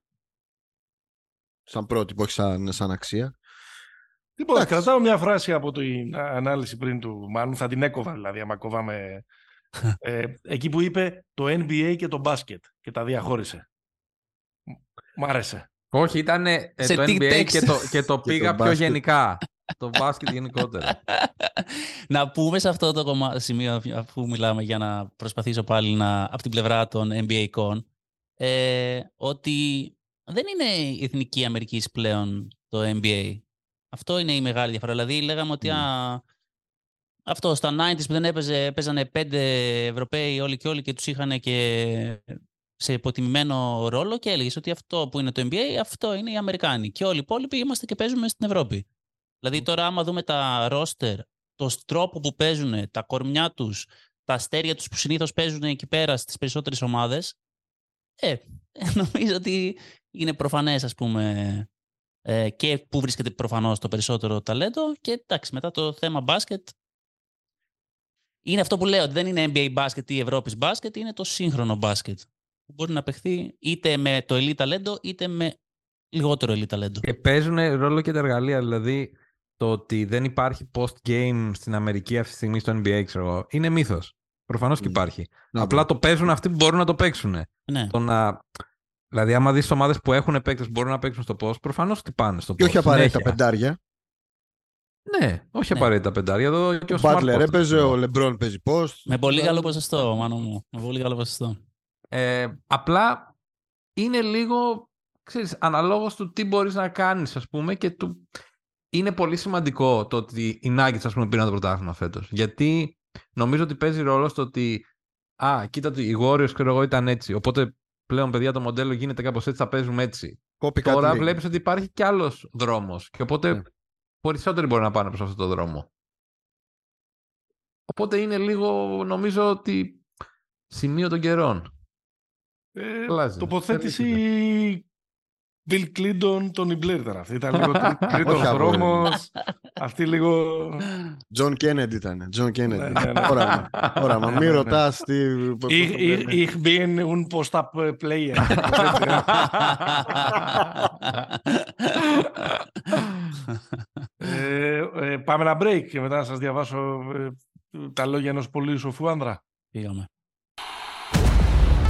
Σαν πρότυπο, όχι σαν, σαν αξία. Λοιπόν, Εντάξει. κρατάω μια φράση από την ανάλυση πριν του Μάνου, θα την έκοβα δηλαδή, άμα κόβαμε. [laughs] ε, εκεί που είπε το NBA και το μπάσκετ και τα διαχώρισε. Μ' άρεσε. Όχι, ήταν ε, Σε το τι NBA text. και το, και το Και πήγα το πιο μπάσκετ. γενικά. το μπάσκετ γενικότερα. να πούμε σε αυτό το κομμά- σημείο, αφού μιλάμε για να προσπαθήσω πάλι να, από την πλευρά των NBA-κων, ε, ότι δεν είναι η Εθνική Αμερικής πλέον το NBA. Αυτό είναι η μεγάλη διαφορά. Δηλαδή, λέγαμε ότι Μμ. α, αυτό στα 90s που δεν έπαιζε, παίζανε πέντε Ευρωπαίοι όλοι και όλοι και τους είχαν και σε υποτιμημένο ρόλο και έλεγες ότι αυτό που είναι το NBA, αυτό είναι οι Αμερικάνοι. Και όλοι οι υπόλοιποι είμαστε και παίζουμε στην Ευρώπη. Δηλαδή τώρα άμα δούμε τα ρόστερ, το τρόπο που παίζουν, τα κορμιά τους, τα αστέρια τους που συνήθως παίζουν εκεί πέρα στις περισσότερες ομάδες, ε, [laughs] νομίζω ότι είναι προφανές ας πούμε ε, και που βρίσκεται προφανώς το περισσότερο ταλέντο και εντάξει μετά το θέμα μπάσκετ είναι αυτό που λέω ότι δεν είναι NBA μπάσκετ ή Ευρώπης μπάσκετ, είναι το σύγχρονο μπάσκετ που μπορεί να παιχθεί είτε με το elite ταλέντο είτε με λιγότερο elite ταλέντο. Και παίζουν ρόλο και τα εργαλεία. Δηλαδή, το ότι δεν υπάρχει post-game στην Αμερική αυτή τη στιγμή στο NBA, ξέρω εγώ, είναι μύθος. Προφανώς και Μμ. υπάρχει. Να Απλά το παίζουν αυτοί που μπορούν να το παίξουν. Ναι. Το να... Δηλαδή, άμα δεις ομάδες που έχουν παίκτες που μπορούν να παίξουν στο post, προφανώς ότι πάνε στο post. Και όχι απαραίτητα συνέχεια. πεντάρια. Ναι, όχι Ναι. απαραίτητα πεντάρια. Εδώ και Ο ο Smart Butler post, έπαιζε, ξέρω ο εγώ. LeBron παίζει post. Με πολύ Δηλαδή, καλό ποσοστό, μάνο μου. Με πολύ καλό ποσοστό. Ε, απλά είναι λίγο, ξέρεις, αναλόγως του τι μπορείς να κάνεις, ας πούμε, και του... είναι πολύ σημαντικό το ότι οι Nuggets, ας πούμε, πήραν το πρωτάθλημα φέτος. Γιατί νομίζω ότι παίζει ρόλο στο ότι, α, κοίτα, το, οι Warriors, ξέρω εγώ, ήταν έτσι. Οπότε πλέον, παιδιά, το μοντέλο γίνεται κάπως έτσι, θα παίζουμε έτσι. Copycat Τώρα league. βλέπεις ότι υπάρχει κι άλλος δρόμος. Και οπότε Ναι. περισσότεροι μπορεί να πάνε προς αυτό το δρόμο. Οπότε είναι λίγο, νομίζω ότι σημείο των καιρών. Ε, Αλλάζει. τοποθέτηση Bill Clinton, τον Blair ήταν αυτή. Ήταν λίγο [laughs] τρί- τρίτος Όχι, αγόρι μου. δρόμος. Αυτή λίγο... Τζον Κέννεντι ήταν. Τζον Ναι, Κέννεντι. ναι, ναι. Όραμα. Όραμα. Ναι, Μη ναι, ναι. ρωτάς τι... πώς το Ich, ich, λένε. ich bin ein post-up player. ε, ε, πάμε ένα break και μετά να σας διαβάσω ε, τα λόγια ενός πολύ σοφού άνδρα. Πήγαμε.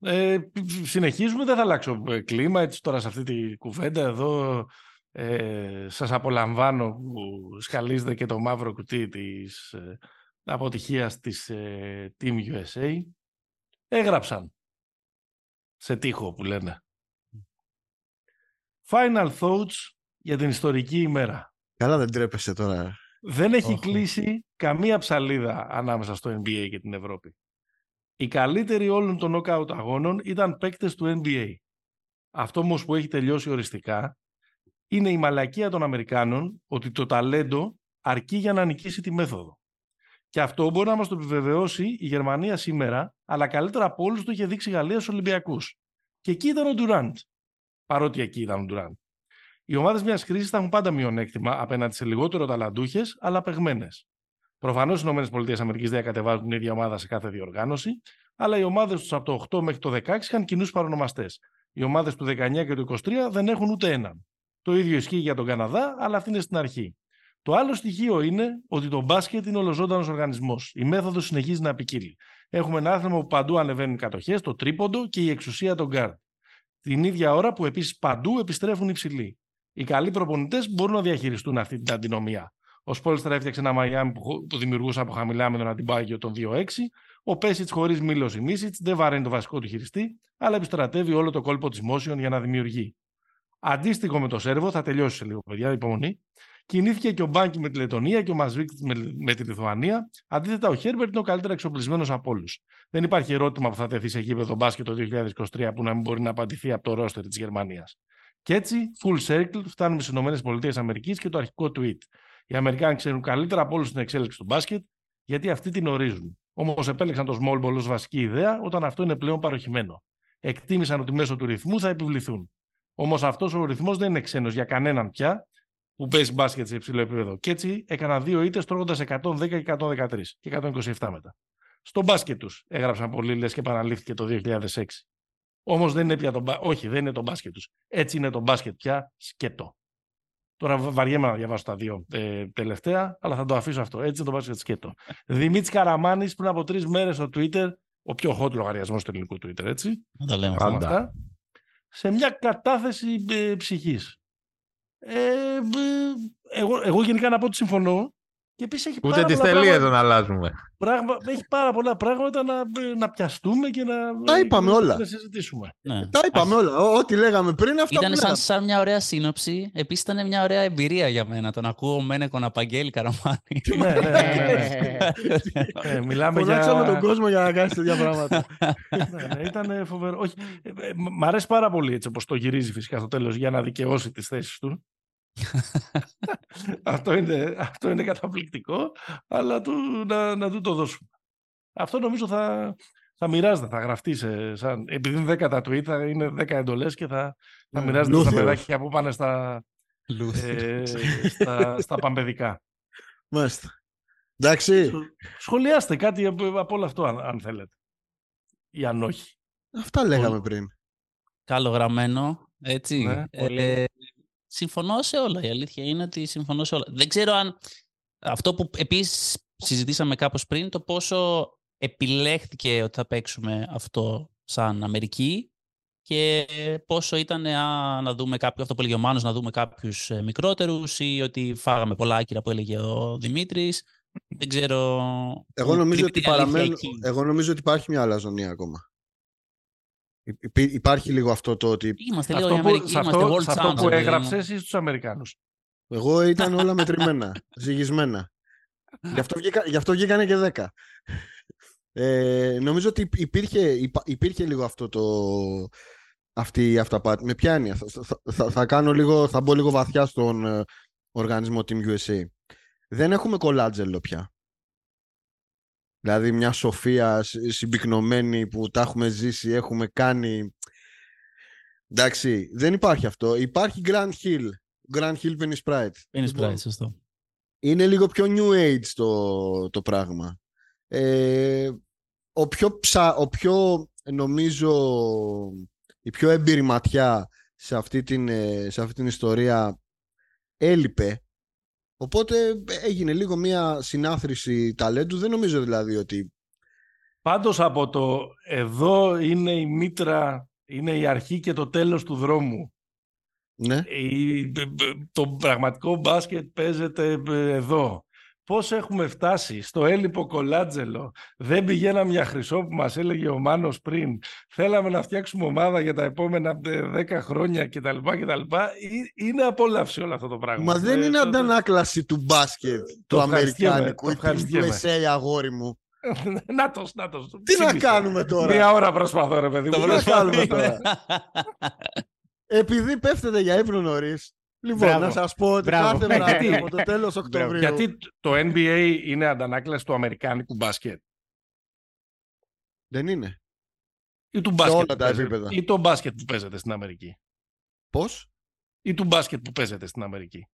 ε, συνεχίζουμε, δεν θα αλλάξω ε, κλίμα, έτσι τώρα σε αυτή τη κουβέντα εδώ ε, σας απολαμβάνω που σκαλίζετε και το μαύρο κουτί της ε, αποτυχίας της ε, Team USA. Έγραψαν σε τείχο που λένε. Final thoughts για την ιστορική ημέρα. Καλά δεν τρέπεσαι τώρα. Δεν έχει Όχ. κλείσει καμία ψαλίδα ανάμεσα στο NBA και την Ευρώπη. Οι καλύτεροι όλων των knockout αγώνων ήταν παίκτες του NBA. Αυτό όμως που έχει τελειώσει οριστικά είναι η μαλακία των Αμερικάνων ότι το ταλέντο αρκεί για να νικήσει τη μέθοδο. Και αυτό μπορεί να μας το επιβεβαιώσει η Γερμανία σήμερα, αλλά καλύτερα από όλους το είχε δείξει η Γαλλία στους Ολυμπιακούς. Και εκεί ήταν ο Ντουράντ. Παρότι εκεί ήταν ο Ντουράντ. Οι ομάδες μιας κρίσης θα έχουν πάντα μειονέκτημα απέναντι σε λιγότερο ταλαντούχες, αλλά παιγμένε. Προφανώς οι ΗΠΑ δεν κατεβάζουν την ίδια ομάδα σε κάθε διοργάνωση, αλλά οι ομάδες τους από το 8 μέχρι το 16 είχαν κοινούς παρονομαστές. Οι ομάδες του 19 και του 23 δεν έχουν ούτε έναν. Το ίδιο ισχύει για τον Καναδά, αλλά αυτή είναι στην αρχή. Το άλλο στοιχείο είναι ότι το μπάσκετ είναι ολοζώντανος οργανισμός. Η μέθοδος συνεχίζει να ποικίλει. Έχουμε ένα άθλημα που παντού ανεβαίνουν οι κατοχές, το τρίποντο και η εξουσία των γκαρντ. Την ίδια ώρα που επίσης παντού επιστρέφουν οι ψηλοί. Οι καλοί προπονητές μπορούν να διαχειριστούν αυτή την αντινομία. Ο Σπόλστρα έφτιαξε ένα Μαϊάμι που, χω- που δημιουργούσε από χαμηλά με τον Αντεμπάγιο των 2-06. Ο Πέσιτς χωρίς Μίλος ή Μίσιτς δεν βαραίνει το βασικό του χειριστή, αλλά επιστρατεύει όλο το κόλπο της Μόσιον για να δημιουργεί. Αντίστοιχο με το Σέρβο, θα τελειώσει σε λίγο, παιδιά, υπομονή. Κινήθηκε και ο Μπάνκι με τη Λετωνία και ο Μασβίκ με, με τη Λιθουανία. Αντίθετα, ο Χέρμπερτ είναι ο καλύτερα εξοπλισμένος από όλους. Δεν υπάρχει ερώτημα που θα τεθεί σε γήπεδο μπάσκετ το 2023 που να μην μπορεί να απαντηθεί από το ρόστερ της Γερμανίας. Και έτσι, full circle, φτάνουμε στις ΗΠΑ και το αρχικό tweet. Οι Αμερικάνοι ξέρουν καλύτερα από όλους την εξέλιξη του μπάσκετ, γιατί αυτοί την ορίζουν. Όμως επέλεξαν το small ball ως βασική ιδέα όταν αυτό είναι πλέον παροχημένο. Εκτίμησαν ότι μέσω του ρυθμού θα επιβληθούν. Όμως αυτός ο ρυθμός δεν είναι ξένος για κανέναν πια που παίζει μπάσκετ σε υψηλό επίπεδο. Και έτσι έκαναν δύο ήττες τρώγοντας 110 και 113 και 127 μετά. Στο μπάσκετ τους έγραψαν πολλοί λες και επαναλήφθηκε το 2006. Όμως δεν είναι πια το μπα... Όχι, δεν είναι το μπάσκετ τους. Έτσι είναι το μπάσκετ πια σκέτο. Τώρα βα- βαριέμαι να διαβάσω τα δύο ε, τελευταία, αλλά θα το αφήσω αυτό. Έτσι είναι το μπάσκετ σκέτο. Δημήτρης Καραμάνης πριν από τρεις μέρες στο Twitter, ο πιο hot λογαριασμός του ελληνικού Twitter, έτσι. Να τα λέμε. Πάντα. Αυτά, σε μια κατάθεση ε, ψυχής. Ε, ε, εγώ, εγώ γενικά να πω ότι συμφωνώ. Και επίσης έχει, Ούτε πάρα τις πολλά τελείες πράγματα- δεν αλλάζουμε. πράγμα, έχει πάρα πολλά πράγματα να, να πιαστούμε και να, Τα είπαμε και όλα. να συζητήσουμε. Ναι. Τα είπαμε όλα. Ό- Ό,τι λέγαμε πριν, αυτά Ήταν που σαν, λέγαμε. σαν μια ωραία σύνοψη. Επίσης ήταν μια ωραία εμπειρία για μένα. Τον ακούω Μένεκο να παγγέλει καραμάνι. ναι, ναι, ναι, ναι. Ε, [laughs] μιλάμε Φωνάξαμε τον για... κόσμο για να κάνει τέτοια πράγματα. [laughs] ναι, ναι, ήταν φοβερό. Όχι, ε, ε, μ' αρέσει πάρα πολύ έτσι όπως το γυρίζει φυσικά στο τέλος για να δικαιώσει τις θέσεις του. [laughs] αυτό, είναι, αυτό είναι καταπληκτικό, αλλά του, να, να του το δώσουμε. Αυτό νομίζω θα, θα μοιράζεται, θα γραφτεί σε, σαν, επειδή είναι 10 τα tweet, θα είναι 10 εντολές και θα, θα Ναι, μοιράζεται στα Λούθιος. παιδάκια που πάνε στα, ε, στα, στα παμπεδικά. Μάλιστα. Εντάξει. Σχο- Σχολιάστε κάτι από, από όλο αυτό, αν, αν θέλετε. Ή αν όχι. Αυτά λέγαμε πριν. Καλογραμμένο. Έτσι. Ναι, ε, συμφωνώ σε όλα. Η αλήθεια είναι ότι συμφωνώ σε όλα. Δεν ξέρω αν αυτό που επίσης συζητήσαμε κάπως πριν, το πόσο επιλέχθηκε ότι θα παίξουμε αυτό σαν Αμερική και πόσο ήταν α, να δούμε κάποιο, αυτό που έλεγε ο Μάνος, να δούμε κάποιους ε, μικρότερους ή ότι φάγαμε πολλά άκυρα που έλεγε ο Δημήτρης. Δεν ξέρω... Εγώ πού νομίζω, ότι κρύβεται η αλήθεια παραμένω, εκεί. εγώ νομίζω ότι υπάρχει μια αλαζονία ακόμα. Υ- υπή- Υπάρχει λίγο αυτό το ότι Είμαστε Σε λίγο η αυτό, που, Αμερική, σε είμαστε αυτό, world σε αυτό champs, που ρε παιδί μου. έγραψες ή στους Αμερικάνους. Εγώ ήταν όλα [laughs] μετρημένα, ζυγισμένα. Γι' αυτό, βγήκα, γι αυτό βγήκανε και 10. Ε, νομίζω ότι υπήρχε, υπά- υπήρχε λίγο αυτό το, αυτή η αυταπάτη. Με ποια έννοια; Θα, θα, θα, θα κάνω λίγο, θα μπω λίγο βαθιά στον ε, οργανισμό Team USA. Δεν έχουμε κολάτζελο πια. Δηλαδή μια σοφία συ- συμπυκνωμένη που τα έχουμε ζήσει, έχουμε κάνει. Εντάξει, δεν υπάρχει αυτό. Υπάρχει Grand Hill. Grand Hill Penny Sprite. Είναι Λοιπόν, σπράι, σωστό. είναι λίγο πιο new age το, το πράγμα. Ε, ο πιο ψα, ο πιο νομίζω η πιο έμπειρη ματιά σε αυτή την, ε, σε αυτή την ιστορία έλειπε. Οπότε έγινε λίγο μια συνάθρηση ταλέντου. Δεν νομίζω δηλαδή ότι Πάντως από το εδώ είναι η μήτρα, είναι η αρχή και το τέλος του δρόμου. ναι, Η- το πραγματικό μπάσκετ παίζεται εδώ. Πώς έχουμε φτάσει στο έλιπο κολάτζελο. Δεν πηγαίναμε για χρυσό που μας έλεγε ο Μάνος πριν. Θέλαμε να φτιάξουμε ομάδα για τα επόμενα ε, 10 χρόνια κτλ. κτλ. Ε, Είναι απόλαυση όλο αυτό το πράγμα. μα δεν Ε, είναι το- αντανάκλαση του μπάσκετ το του ευχαριστιέμαι, Αμερικάνικου το ή του ευχαριστιέμαι. USA αγόρι μου. [laughs] Νάτος, νάτος. Τι να Ξύπνησε. κάνουμε τώρα; Μία ώρα προσπαθώ ρε παιδί Το μου. Τι να προσπαθώ. [laughs] κάνουμε τώρα; Επειδή πέφτετε για ύπνο νωρίς. Λοιπόν, Μπράβο. να σας πω ότι Μπράβο. κάθε βράδυ Γιατί; από το τέλος Οκτωβρίου. Γιατί το NBA είναι αντανάκλαση του αμερικάνικου μπάσκετ; Δεν είναι. Ή του μπάσκετ, όλα που τα παίζεται- επίπεδα. ή το μπάσκετ που παίζεται στην Αμερική; Πώς; Ή του μπάσκετ που παίζεται στην Αμερική;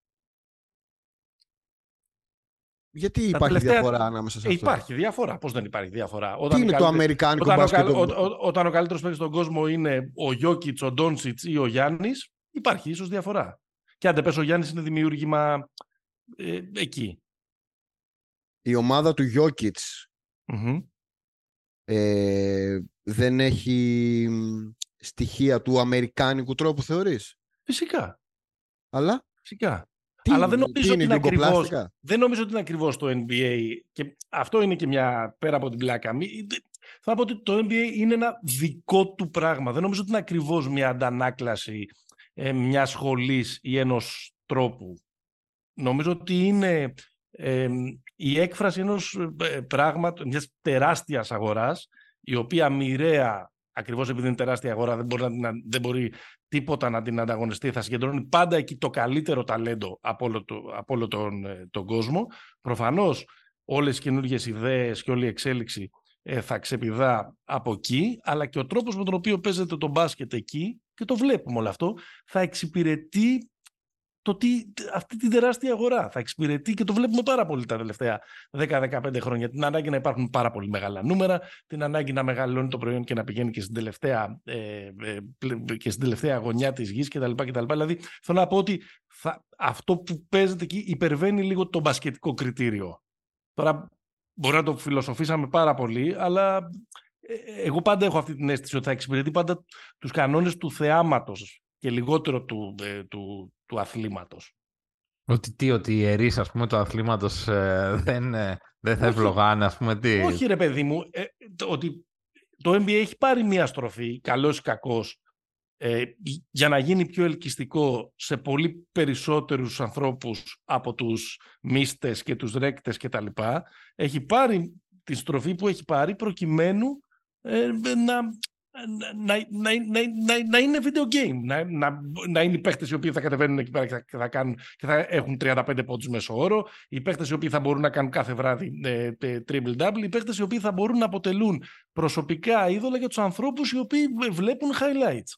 Γιατί Τα υπάρχει τελευταία- διαφορά ανάμεσα σε Ε, αυτό. υπάρχει διαφορά. Πώς δεν υπάρχει διαφορά; Τι είναι το καλύτερο- αμερικάνικο όταν, ο, μπάσκετ. καλ- ο- ο- όταν ο καλύτερος παίκτης στον κόσμο είναι ο Γιώκητς, ο Ντόνσιτς ή ο Γιάννης, υπάρχει ίσως διαφορά. Και αν δεν πες ο Γιάννης είναι δημιούργημα ε, εκεί. Η ομάδα του Γιώκητς Μμμ. ε, δεν έχει μ, στοιχεία του αμερικάνικου τρόπου θεωρείς; Φυσικά. Αλλά; Φυσικά. τι, Αλλά δεν τι νομίζω ότι είναι είναι ακριβώς. γιουγκοπλάστικα; Δεν νομίζω ότι είναι ακριβώς το NBA. Και αυτό είναι και μια πέρα από την πλάκα. Μη- Θα πω ότι το NBA είναι ένα δικό του πράγμα. Δεν νομίζω ότι είναι ακριβώς μια αντανάκλαση ε, μιας σχολής ή ενός τρόπου. Νομίζω ότι είναι ε, η έκφραση ενός ε, πράγματος, μιας τεράστιας αγοράς, η οποία μοιραία, ακριβώς επειδή είναι τεράστια αγορά, δεν μπορεί, να, την α- δεν μπορεί τίποτα να την ανταγωνιστεί, θα συγκεντρώνει πάντα εκεί το καλύτερο ταλέντο από όλο, το, από όλο τον, ε, τον κόσμο. Προφανώς όλες οι καινούργιες ιδέες και όλη η εξέλιξη ε, θα ξεπηδά από εκεί, αλλά και ο τρόπος με τον οποίο παίζεται το μπάσκετ εκεί, και το βλέπουμε όλο αυτό, θα εξυπηρετεί το τι, αυτή την τεράστια αγορά. Θα εξυπηρετεί και το βλέπουμε πάρα πολύ τα τελευταία 10-15 χρόνια. Την ανάγκη να υπάρχουν πάρα πολύ μεγάλα νούμερα, την ανάγκη να μεγαλώνει το προϊόν και να πηγαίνει και στην τελευταία, ε, ε, πλε- και στην τελευταία γωνιά της γης κτλ. κτλ. Δηλαδή θέλω να πω ότι θα, αυτό που παίζεται εκεί υπερβαίνει λίγο το μπασκετικό κριτήριο. Τώρα μπορεί να το φιλοσοφήσαμε πάρα πολύ, αλλά ε, εγώ πάντα έχω αυτή την αίσθηση ότι θα εξυπηρετεί πάντα τους κανόνες του θεάματος και λιγότερο του, ε, του, του αθλήματος. Ότι τι, ότι οι ιερείς, ας πούμε, του αθλήματος ε, δεν, ε, δεν θα Όχι. ευλογάνε, ας πούμε, τι; Όχι ρε παιδί μου, ε, το, ότι το NBA έχει πάρει μια στροφή, καλός ή κακός, ε, για να γίνει πιο ελκυστικό σε πολύ περισσότερους ανθρώπους από τους μίστες και τους ρέκτες και τα λοιπά. Έχει πάρει τη στροφή που έχει πάρει προκειμένου ε, να, να, να, να, να, να είναι video game. Να, να, να είναι οι παίχτες οι οποίοι θα κατεβαίνουν εκεί πέρα και θα, και θα, κάνουν, και θα έχουν 35 πόντους μέσω όρο, οι παίχτες οι οποίοι θα μπορούν να κάνουν κάθε βράδυ ε, ε, triple-double, οι παίχτες οι οποίοι θα μπορούν να αποτελούν προσωπικά είδωλα για τους ανθρώπους οι οποίοι βλέπουν highlights.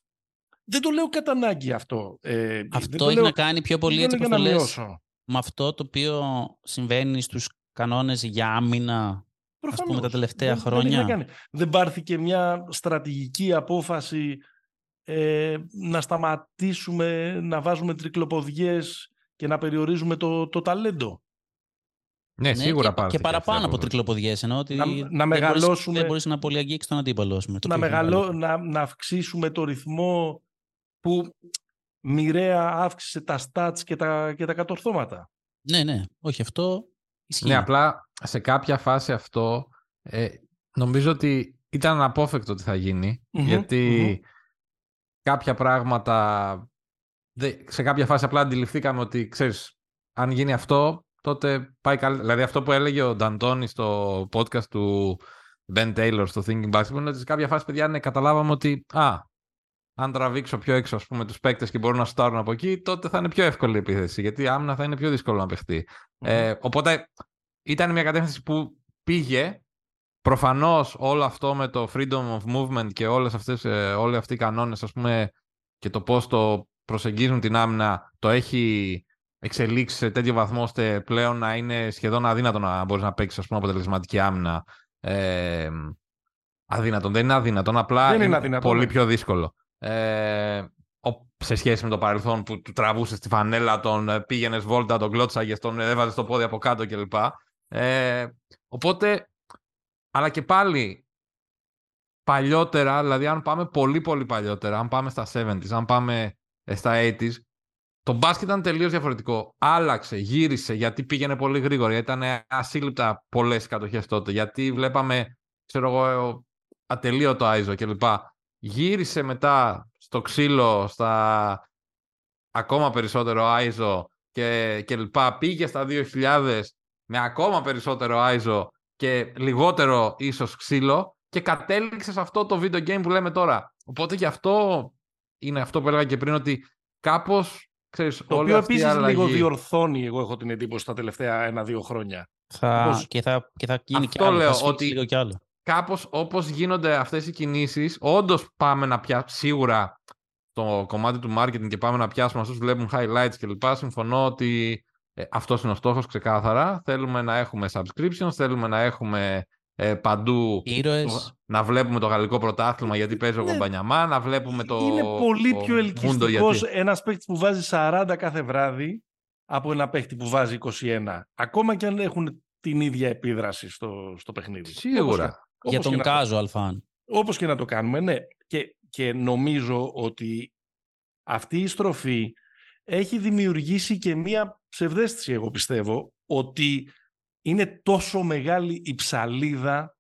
Δεν το λέω κατά ανάγκη αυτό. Ε, δεν Αυτό το έχει λέω- να κάνει πιο πολύ δεν έτσι το όπως λέω το για να λες, μειώσω. με αυτό το οποίο συμβαίνει στους κανόνες για άμυνα ας πούμε Προφανώς. τα τελευταία Δεν- δεν έχει χρόνια. να κάνει. Δεν πάρθηκε μια στρατηγική απόφαση ε, να σταματήσουμε να βάζουμε τρικλοποδιές και να περιορίζουμε το, το ταλέντο. Ναι, Ναι, σίγουρα και, πάρθηκε και παραπάνω αυτή η από απόφαση. τρικλοποδιές εννοώ ότι Να- να δεν μπορείς- μεγαλώσουμε- δεν μπορείς να πολύ αγγίξεις τον αντίπαλο ας πούμε, το Να, οποίο έχει μεγαλώ, βάλει. να, να αυξήσουμε το ρυθμό που μοιραία αύξησε τα stats και τα, και τα κατορθώματα. Ναι, ναι, όχι αυτό ισχύει. Ναι, απλά σε κάποια φάση αυτό ε, νομίζω ότι ήταν αναπόφευκτο ότι θα γίνει. Μμμ, γιατί μμμ. κάποια πράγματα. δε- σε κάποια φάση απλά αντιληφθήκαμε ότι ξέρεις, αν γίνει αυτό, τότε πάει καλά. Δηλαδή αυτό που έλεγε ο Νταντώνης στο podcast του Ben Taylor στο Thinking Basketball είναι ότι σε κάποια φάση, παιδιά, ναι, καταλάβαμε ότι α, αν τραβήξω πιο έξω ας πούμε, τους παίκτες και μπορούν να στάρουν από εκεί, τότε θα είναι πιο εύκολη η επίθεση, γιατί άμυνα θα είναι πιο δύσκολο να παιχτει Ε, οπότε ήταν μια κατεύθυνση που πήγε. Προφανώς όλο αυτό με το freedom of movement και όλες αυτές, ε, όλοι αυτοί οι κανόνες ας πούμε, και το πώς το προσεγγίζουν την άμυνα το έχει εξελίξει σε τέτοιο βαθμό ώστε πλέον να είναι σχεδόν αδύνατο να μπορείς να παίξεις αποτελεσματική άμυνα. Ε, αδύνατον. Δεν είναι αδύνατον. Απλά Δεν είναι είναι αδύνατον, πολύ ναι. πιο δύσκολο. Ε, ο- σε σχέση με το παρελθόν που του τραβούσε τη φανέλα, τον πήγαινες βόλτα, τον κλώτσαγε, τον έβαζες το πόδι από κάτω κλπ. Ε, οπότε, αλλά και πάλι παλιότερα, δηλαδή αν πάμε πολύ πολύ παλιότερα, αν πάμε στα 70s, αν πάμε ε, στα 80s, το μπάσκετ ήταν τελείως διαφορετικό. Άλλαξε, γύρισε, γιατί πήγαινε πολύ γρήγορα, γιατί ήταν ασύλληπτα πολλές κατοχές τότε, γιατί βλέπαμε, ξέρω εγώ, ατελείωτο Άιζο κλπ. Γύρισε μετά στο ξύλο, στα ακόμα περισσότερο Άιζο και, και λοιπά. Πήγε στα 2000 με ακόμα περισσότερο Άιζο και λιγότερο ίσως ξύλο και κατέληξε σε αυτό το video game που λέμε τώρα. Οπότε γι' αυτό είναι αυτό που έλεγα και πριν ότι κάπως, ξέρεις, Το όλη οποίο αυτή η επίσης αλλαγή... λίγο διορθώνει, εγώ έχω την εντύπωση, τα τελευταία ένα-δύο χρόνια. Θα, Πώς- και, θα, και θα γίνει Αυτό κι άλλο. λέω, θα σφίξει ότι- λίγο κι άλλο. Κάπως όπως γίνονται αυτές οι κινήσεις, όντως πάμε να πιάσουμε σίγουρα το κομμάτι του marketing και πάμε να πιάσουμε αυτούς που βλέπουν highlights κλπ. Συμφωνώ ότι ε, αυτός είναι ο στόχος ξεκάθαρα. Θέλουμε να έχουμε subscriptions, θέλουμε να έχουμε ε, παντού Ήρωες. να βλέπουμε το γαλλικό πρωτάθλημα γιατί παίζει ο Ναι. Κομπανιαμά, να βλέπουμε το είναι πολύ το πιο Mundo ελκυστικός γιατί- ένας παίκτης που βάζει 40 κάθε βράδυ από ένα παίκτη που βάζει 21. Ακόμα και αν έχουν την ίδια επίδραση στο, στο παιχνίδι. Σίγουρα. Για τον casual fan. Όπως και να το κάνουμε, ναι. Και, και νομίζω ότι αυτή η στροφή έχει δημιουργήσει και μία ψευδέστηση, εγώ πιστεύω, ότι είναι τόσο μεγάλη η ψαλίδα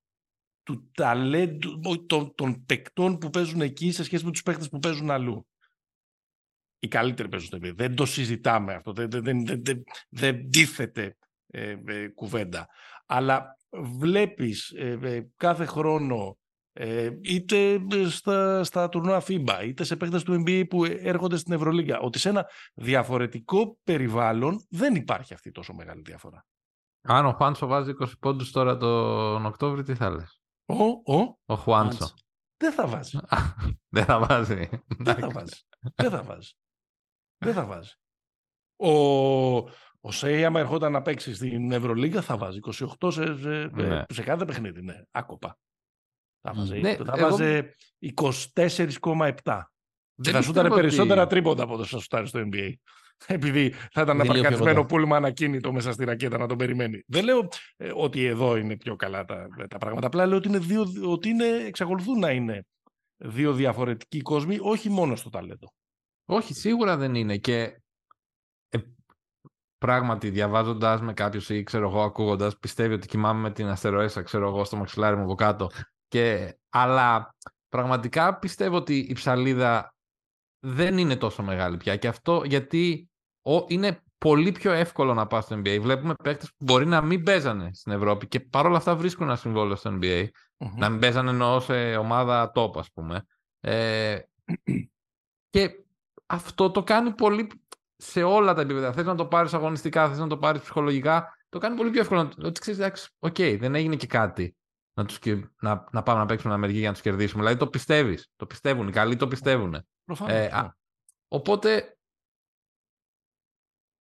του ταλέντου των, των παικτών που παίζουν εκεί σε σχέση με τους παίκτες που παίζουν αλλού. Οι καλύτεροι παίζουν στο NBA. Δεν το συζητάμε αυτό. Δεν, δεν, δεν, δεν, δεν, δεν τίθεται ε, ε, κουβέντα. Αλλά βλέπεις ε, ε, κάθε χρόνο ε, είτε στα, στα τουρνουά FIBA, είτε σε παίκτες του NBA που έρχονται στην Ευρωλίγα, ότι σε ένα διαφορετικό περιβάλλον δεν υπάρχει αυτή τόσο μεγάλη διαφορά. Αν ο Χουάνσο βάζει 20 πόντους τώρα τον Οκτώβριο, τι θα λες; Ο, ο, Ο Χουάνσο. Χουάνσο. δεν θα βάζει. [laughs] Δεν θα βάζει. Δεν θα βάζει. Δεν θα βάζει. Δεν θα βάζει. Ο, ο Σέι, άμα ερχόταν να παίξει στην Ευρωλίγα, θα βάζει 28 σε, σε, Ναι. σε κάθε παιχνίδι. Ναι, άκοπα. Θα Μμ. βάζει, Ναι, θα εγώ- βάζε 24,7. Και Δεν θα σούταρε πιστεύω ότι- περισσότερα τρίποντα από όσο θα σουτάρει στο NBA. [laughs] Επειδή θα ήταν Είναι λίγο πιο απαρκατισμένο κοντά. πούλμα ανακίνητο μέσα στη ρακέτα να τον περιμένει. Δεν λέω ε, ότι εδώ είναι πιο καλά τα, τα πράγματα. Απλά λέω ότι, είναι δύο, ότι είναι, εξακολουθούν να είναι δύο διαφορετικοί κόσμοι, όχι μόνο στο ταλέντο. Όχι, σίγουρα δεν είναι. Και ε, πράγματι, διαβάζοντας με κάποιο ή ξέρω εγώ, ακούγοντας, πιστεύει ότι κοιμάμαι με την αστεροέσα, ξέρω εγώ, στο μαξιλάρι μου από κάτω. Και, αλλά πραγματικά πιστεύω ότι η ψαλίδα δεν είναι τόσο μεγάλη πια. Και αυτό γιατί ο, είναι πολύ πιο εύκολο να πας στο NBA. Βλέπουμε παίκτες που μπορεί να μην παίζανε στην Ευρώπη και παρόλα αυτά βρίσκουν ένα συμβόλαιο στο NBA. Να μην παίζανε εννοώ σε ομάδα top, ας πούμε. Ε, [clears throat] και αυτό το κάνει πολύ σε όλα τα επίπεδα. Θες να το πάρεις αγωνιστικά, θες να το πάρεις ψυχολογικά, το κάνει πολύ πιο εύκολο. να- Ότι ξέρεις, εντάξει, οκ, δεν έγινε και κάτι. Να, τους, κε- να, να πάμε να παίξουμε Αμερική για να τους κερδίσουμε. Δηλαδή το πιστεύεις. Το πιστεύουν. Οι καλοί το πιστεύουν. Προφανώς, Ε, ναι. α, οπότε,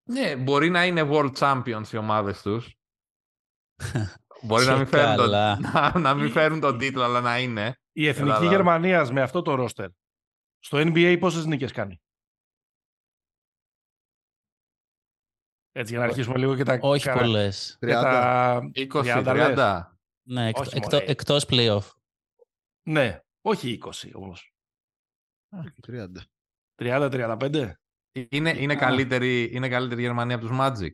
ναι, μπορεί να είναι world champions οι ομάδες τους. [laughs] μπορεί να Και μην, φέρουν τον, καλά. [laughs] να, να μην φέρουν τον τίτλο, αλλά να είναι. Η Εθνική Ελλάδα. Γερμανίας με αυτό το ρόστερ στο NBA πόσες νίκες κάνει; Έτσι για να αρχίσουμε λίγο και τα, Όχι καρα- πολλές. και τα 20, 30 λες. 30. Ναι, εκτό, Όχι, εκτό, μωρέ. εκτός playoff. Ναι, όχι 20 όμως. 30. 30-35. Είναι, είναι, καλύτερη, είναι καλύτερη η Γερμανία από τους Magic.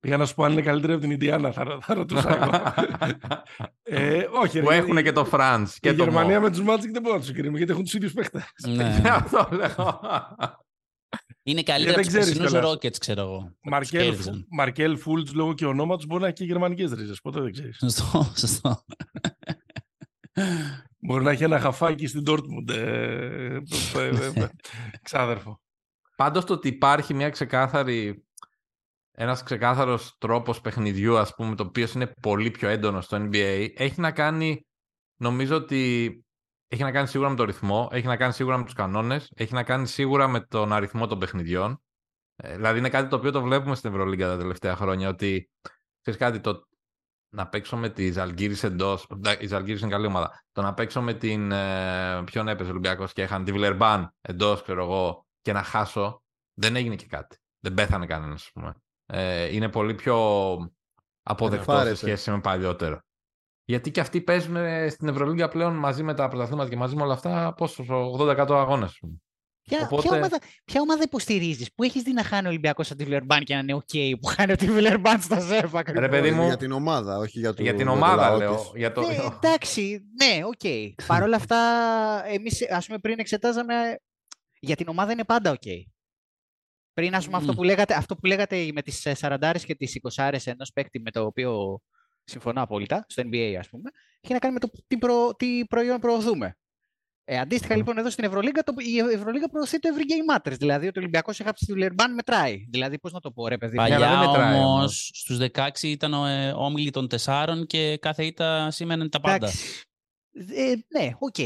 Πήγα να σου πω αν είναι καλύτερη από την Ιντιάνα, θα, ρω- θα ρωτούσα εγώ. [laughs] ε, όχι, ρε, που γιατί έχουν και το France και η το Γερμανία Mo. με τους Magic δεν μπορούμε να τους συγκρίνουμε γιατί έχουν τους ίδιους παίχτες. ναι. [laughs] Αυτό λέω. Είναι καλύτερα από δεν τους ξέρεις περσινούς κιόλας. Rockets, ξέρω εγώ. Τους Μαρκέλ, κέρδισαν. Μαρκέλ Φούλτ λόγω και ονόματος μπορεί να έχει και γερμανικές ρίζες. Ποτέ δεν ξέρεις. Σωστό, σωστό. Μπορεί να έχει ένα χαφάκι στην Dortmund. Ε, ε, ε, ε, ξάδερφο. Πάντως το ότι υπάρχει μια ξεκάθαρη, ένας ξεκάθαρος τρόπος παιχνιδιού, ας πούμε, το οποίος είναι πολύ πιο έντονο στο NBA, έχει να κάνει, νομίζω ότι έχει να κάνει σίγουρα με το ρυθμό, έχει να κάνει σίγουρα με τους κανόνες, έχει να κάνει σίγουρα με τον αριθμό των παιχνιδιών. Ε, δηλαδή είναι κάτι το οποίο το βλέπουμε στην Ευρωλίγκα τα τελευταία χρόνια, ότι ξέρεις κάτι, το να παίξω με τη Ζαλγκύρης εντός, η Ζαλγκύρης είναι καλή ομάδα, το να παίξω με την, ε, ποιον έπαιζε ο Ολυμπιακός και είχαν τη Βιλερμπάν εντός, ξέρω εγώ, και να χάσω, δεν έγινε και κάτι. Δεν πέθανε κανένας, ας πούμε. Ε, είναι πολύ πιο αποδεκτό σε Ενεφάρεσε. σχέση με παλιότερο. Γιατί και αυτοί παίζουν ε, στην Ευρωλίγκα πλέον μαζί με τα πρωταθλήματα και μαζί με όλα αυτά πόσο, 80% αγώνες. ας πούμε. Ποια, Οπότε- ποια, ομάδα, ποια ομάδα υποστηρίζεις, που έχεις δει να χάνει ο Ολυμπιακός από τη Βιλερμπάν και να είναι OK, που χάνει από τη Βιλερμπάν στα ΖΕΦ ακριβώς; Ρε παιδί μου, Για την ομάδα, όχι για, το, για την το ομάδα λαό λέω. της. Για το... Ναι, εντάξει, ναι, οκ. Παρ' όλα αυτά, εμείς ας πούμε πριν εξετάζαμε. Για την ομάδα είναι πάντα οκ. Πριν, ας πούμε, αυτό, Μμ. που λέγατε, αυτό που λέγατε με τις 40 και τις 20 ενός παίκτη με το οποίο συμφωνώ απόλυτα, στο NBA ας πούμε, έχει να κάνει με το τι, προ, τι προϊόν προωθούμε. Ε, αντίστοιχα λοιπόν εδώ στην Ευρωλίγκα, το, η Ευρωλίγκα προωθεί το every game matters. Δηλαδή ότι ο Ολυμπιακός έχει τη Βιλερμπάν μετράει. Δηλαδή πώς να το πω ρε παιδί. μου. αλλά δεν Παλιά μετράει όμως όμως. στους 16 ήταν ο, ε, όμιλοι των τεσσάρων και κάθε ήττα σήμαινε τα πάντα. Εντάξει. Ε, ναι, οκ.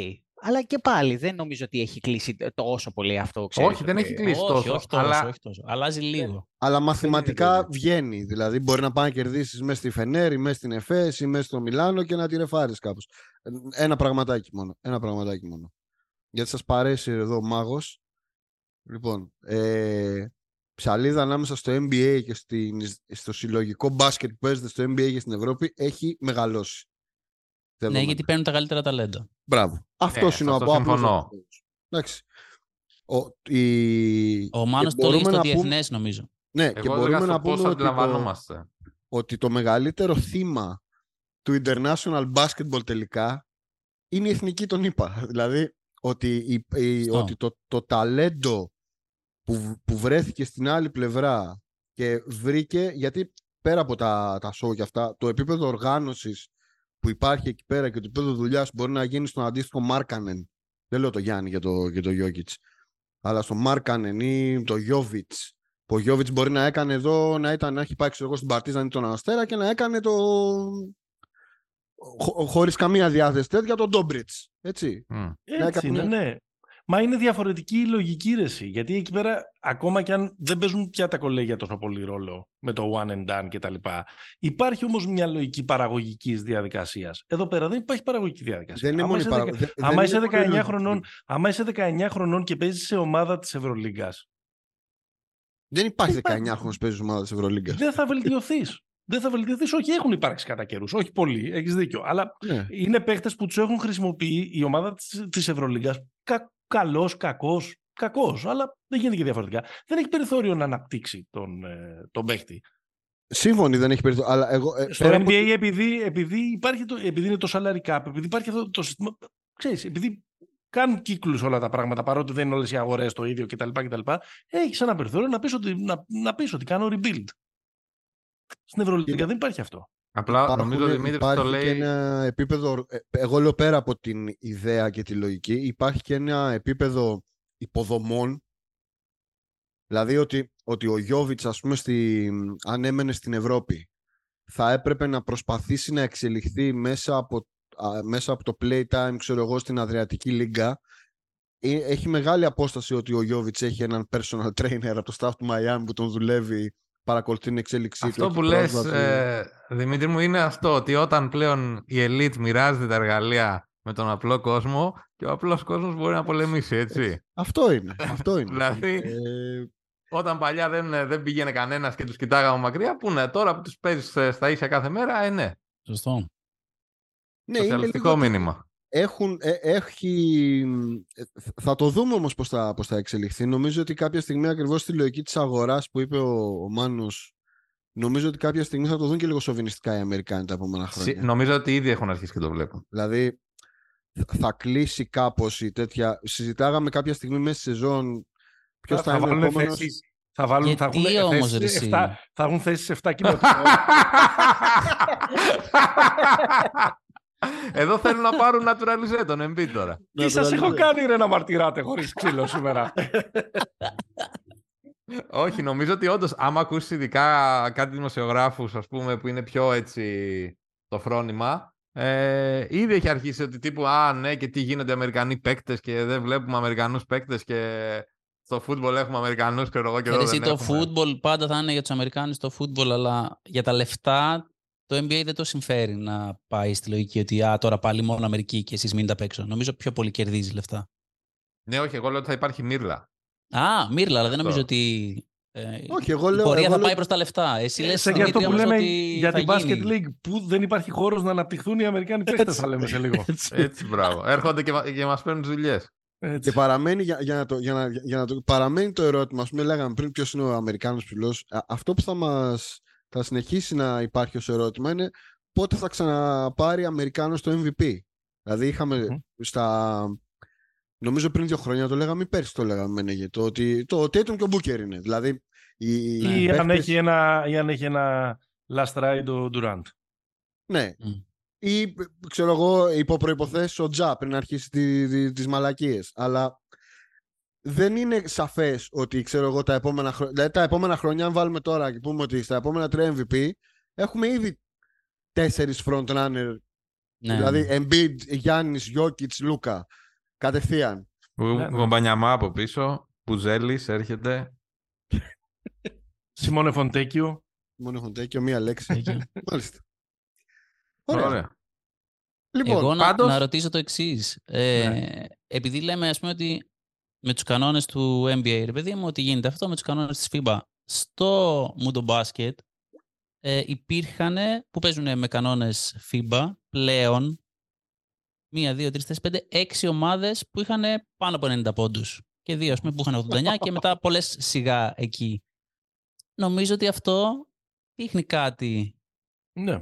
Αλλά και πάλι δεν νομίζω ότι έχει κλείσει τόσο πολύ αυτό. Ξέρεις, Όχι, δεν ότι- έχει κλείσει όχι, τόσο. όχι τόσο, αλλά όχι τόσο. Αλλάζει λίγο. Αλλά είναι μαθηματικά τέλειο. βγαίνει. Δηλαδή, μπορεί να πάει να κερδίσεις μέσα στη Φενέρ ή μέσα στην Εφές ή μέσα στο Μιλάνο και να τη ρεφάρεις κάπως. Ένα πραγματάκι μόνο. Ένα πραγματάκι μόνο. Γιατί σας παρέσει εδώ ο μάγος. Λοιπόν, ε, ψαλίδα ανάμεσα στο NBA και στην, στο συλλογικό μπάσκετ που παίζεται στο NBA και στην Ευρώπη έχει μεγαλώσει. Ναι, Δεδομένα. γιατί παίρνουν τα καλύτερα ταλέντα. Μπράβο. Αυτός Ε, είναι ο αυτό από απλός συμφωνώ. λόγος. Εντάξει. Ο, η... Ο και Μάνος το λέει μπορούμε στο να πούμε- διεθνές νομίζω. Ναι, και εγώ μπορούμε έλεγα να στο πώς πούμε ότι το, αντιλαμβανόμαστε. ότι το μεγαλύτερο θύμα του International Basketball τελικά είναι η εθνική των ΗΠΑ. Δηλαδή ότι, η, η- Σωστό. ότι το, το ταλέντο που, β- που βρέθηκε στην άλλη πλευρά και βρήκε, γιατί πέρα από τα, τα show και αυτά, το επίπεδο οργάνωσης που υπάρχει εκεί πέρα και το επίπεδο δουλειάς μπορεί να γίνει στον αντίστοιχο Μάρκανεν. Δεν λέω το Γιάννη για το, για το Jokic. Αλλά στο Μάρκανεν ή το Jovic. Που ο Jovic μπορεί να έκανε εδώ, να, ήταν, να έχει πάει ξέρω εγώ, στην Παρτίζαν ή τον Αστέρα και να έκανε το. Χω, χωρίς καμία διάθεση τέτοια τον Ντόμπριτς. Έτσι. Μμ. Έτσι είναι, κάποια- ναι. Μα είναι διαφορετική η λογική ρεση. Γιατί εκεί πέρα, ακόμα και αν δεν παίζουν πια τα κολέγια τόσο πολύ ρόλο με το one and done κτλ. Υπάρχει όμως μια λογική παραγωγικής διαδικασίας. Εδώ πέρα δεν υπάρχει παραγωγική διαδικασία. Δεν είναι Άμα μόνο η είσαι παρα- δεκα- δεν- άμα δεν είσαι είναι μόνο η 19 λογική. χρονών, άμα είσαι 19 χρονών και παίζεις σε ομάδα της Ευρωλίγκας, Δεν υπάρχει Δεν 19 υπάρχει. χρόνος παίζεις ομάδα της Ευρωλίγκας. δεν θα βελτιωθείς. δεν θα βελτιωθείς. Όχι, έχουν υπάρξει κατά καιρού. Όχι πολύ, έχεις δίκιο. Αλλά Ναι. είναι παίχτε που τους έχουν χρησιμοποιεί η ομάδα της Ευρωλίγκας. Κα, Καλός, κακός, κακός. Αλλά δεν γίνεται και διαφορετικά. Δεν έχει περιθώριο να αναπτύξει τον, ε, τον παίχτη. Σύμφωνοι δεν έχει περιθώριο. Αλλά εγώ, ε, Στο πέρα NBA, από- επειδή, επειδή, υπάρχει το, επειδή είναι το salary cap, επειδή υπάρχει αυτό το σύστημα. Ξέρεις, επειδή κάνουν κύκλους όλα τα πράγματα, παρότι δεν είναι όλες οι αγορές το ίδιο κτλ. κτλ έχεις ένα περιθώριο να πεις ότι, να, να πεις ότι κάνω rebuild. Στην Ευρωλίγκα Κοίτα. δεν υπάρχει αυτό. Απλά Υπάρχουν- νομίζω ότι ο Δημήτρης το υπάρχει λέει... και ένα επίπεδο, ε, εγώ λέω πέρα από την ιδέα και τη λογική, υπάρχει και ένα επίπεδο υποδομών, δηλαδή ότι, ότι ο Γιώβιτς ας πούμε στη, αν έμενε στην Ευρώπη θα έπρεπε να προσπαθήσει να εξελιχθεί μέσα από, α, μέσα από το playtime ξέρω εγώ στην Αδριατική Λίγκα. Ε, έχει μεγάλη απόσταση ότι ο Γιώβιτς έχει έναν personal trainer από το staff του Miami που τον δουλεύει παρακολουθεί την εξέλιξή του Αυτό έχει που λες, πρόσβαση. ε, Δημήτρη μου, είναι αυτό ότι όταν πλέον η elite μοιράζεται τα εργαλεία με τον απλό κόσμο και ο απλός κόσμος μπορεί να πολεμήσει, έτσι. Αυτό είναι. Αυτό είναι. [laughs] Δηλαδή, Ε, Όταν παλιά δεν, ε, δεν πήγαινε κανένας και τους κοιτάγαμε μακριά, πού ναι, τώρα που τους παίζεις ε, στα ίσια κάθε μέρα, ε, ναι. Σωστό. ναι, είναι Σοσιαλιστικό λίγο... μήνυμα. Έχουν, ε, έχει... ε, Θα το δούμε όμως πώς θα, πώς θα εξελιχθεί. Νομίζω ότι κάποια στιγμή ακριβώς στη λογική της αγοράς που είπε ο, ο Μάνος νομίζω ότι κάποια στιγμή θα το δουν και λίγο σοβινιστικά οι Αμερικάνοι τα επόμενα Συ- χρόνια. Νομίζω ότι ήδη έχουν αρχίσει και το βλέπουν. Δηλαδή θα- θα κλείσει κάπως η τέτοια... Συζητάγαμε κάποια στιγμή μέσα στη σεζόν Ποιος θα, θα, είναι ο βάλουν επόμενος... θέσεις, θα, βάλουν, θα, Γιατί έχουν όμως, θέσεις ρε, εσύ; 7, θα έχουν θέσεις σε 7 κοινότητα. Εδώ θέλουν να πάρουν naturalize τον Embiid τώρα. [laughs] Τι σας έχω κάνει ρε να μαρτυράτε χωρίς ξύλο σήμερα; [laughs] Όχι, νομίζω ότι όντως, άμα ακούσεις ειδικά κάτι δημοσιογράφους, ας πούμε, που είναι πιο έτσι το φρόνημα, ε, ήδη έχει αρχίσει ότι τύπου Α, ναι, και τι γίνονται Αμερικανοί παίκτες και δεν βλέπουμε Αμερικανούς παίκτες και στο φούτμπολ έχουμε Αμερικανούς και εγώ και εδώ Εσύ δεν το έχουμε. φούτμπολ πάντα θα είναι για τους Αμερικάνους το φούτμπολ, αλλά για τα λεφτά το NBA δεν το συμφέρει να πάει στη λογική ότι α, τώρα πάλι μόνο Αμερική και εσείς μείνετε απ' έξω. Νομίζω πιο πολύ κερδίζει λεφτά. Ναι, όχι, εγώ λέω ότι θα υπάρχει μύρλα. Α, Μύρλα, αλλά δεν Αυτό. νομίζω ότι. Ε, Όχι, εγώ η λέω. πορεία εγώ θα λέω- πάει προς τα λεφτά. Εσύ λες, σε για αυτό Δημήτρη, που όμως, λέμε ότι για θα την Basket γίνει. League που δεν υπάρχει χώρος να αναπτυχθούν οι Αμερικάνοι παίκτες θα λέμε σε λίγο. Έτσι, μπράβο. Έρχονται και, μα- και μας παίρνουν δουλειέ. Έτσι. Και παραμένει, για, για, να το, για, να, για να το, παραμένει το ερώτημα, ας πούμε λέγαμε πριν ποιος είναι ο Αμερικάνος ψηλός. Α, Αυτό που θα μας θα συνεχίσει να υπάρχει ως ερώτημα είναι πότε θα ξαναπάρει Αμερικάνος το MVP. Δηλαδή είχαμε Μμμ. στα... Νομίζω πριν δύο χρόνια το λέγαμε ή πέρσι το λέγαμε Μενέγε, το ότι το Tatum και ο Booker είναι. Δηλαδή οι, οι Ή αν παίχτες- έχει ένα, ή αν έχει ένα last ride ο Durant. Ναι. Μμ. Ή ξέρω εγώ, υπό προποθέσει ο Τζα πριν αρχίσει τι τι- τις μαλακίες. Αλλά δεν είναι σαφές ότι ξέρω εγώ τα επόμενα χρόνια. Δηλαδή τα επόμενα χρόνια, αν βάλουμε τώρα και πούμε ότι στα επόμενα τρία MVP έχουμε ήδη τέσσερις frontrunner. Ναι. Δηλαδή Embiid, Γιάννης, Γιώκητς, Λούκα. Κατευθείαν. Ναι, ναι. Γομπανιαμά από πίσω. Πουζέλης έρχεται. Σιμώνε Φοντέκιο. Μόνο έχουν τέτοιο, μία λέξη. Τέτοιο. Μάλιστα. Ωραία. Ωραία. Λοιπόν, Εγώ να, πάντως- να ρωτήσω το εξής. Ε, Ναι. Επειδή λέμε, ας πούμε, ότι με τους κανόνες του NBA, ρε παιδί μου, ότι γίνεται αυτό με τους κανόνες της FIBA. Στο Mundo Basket ε, υπήρχαν, που παίζουν με κανόνες FIBA, πλέον, μία, δύο, τρεις, τέσσερις, πέντε, έξι ομάδες που είχαν πάνω από 90 πόντους. Και δύο, ας πούμε, που είχαν 89 και μετά πολλές σιγά εκεί. Νομίζω ότι αυτό δείχνει κάτι Ναι.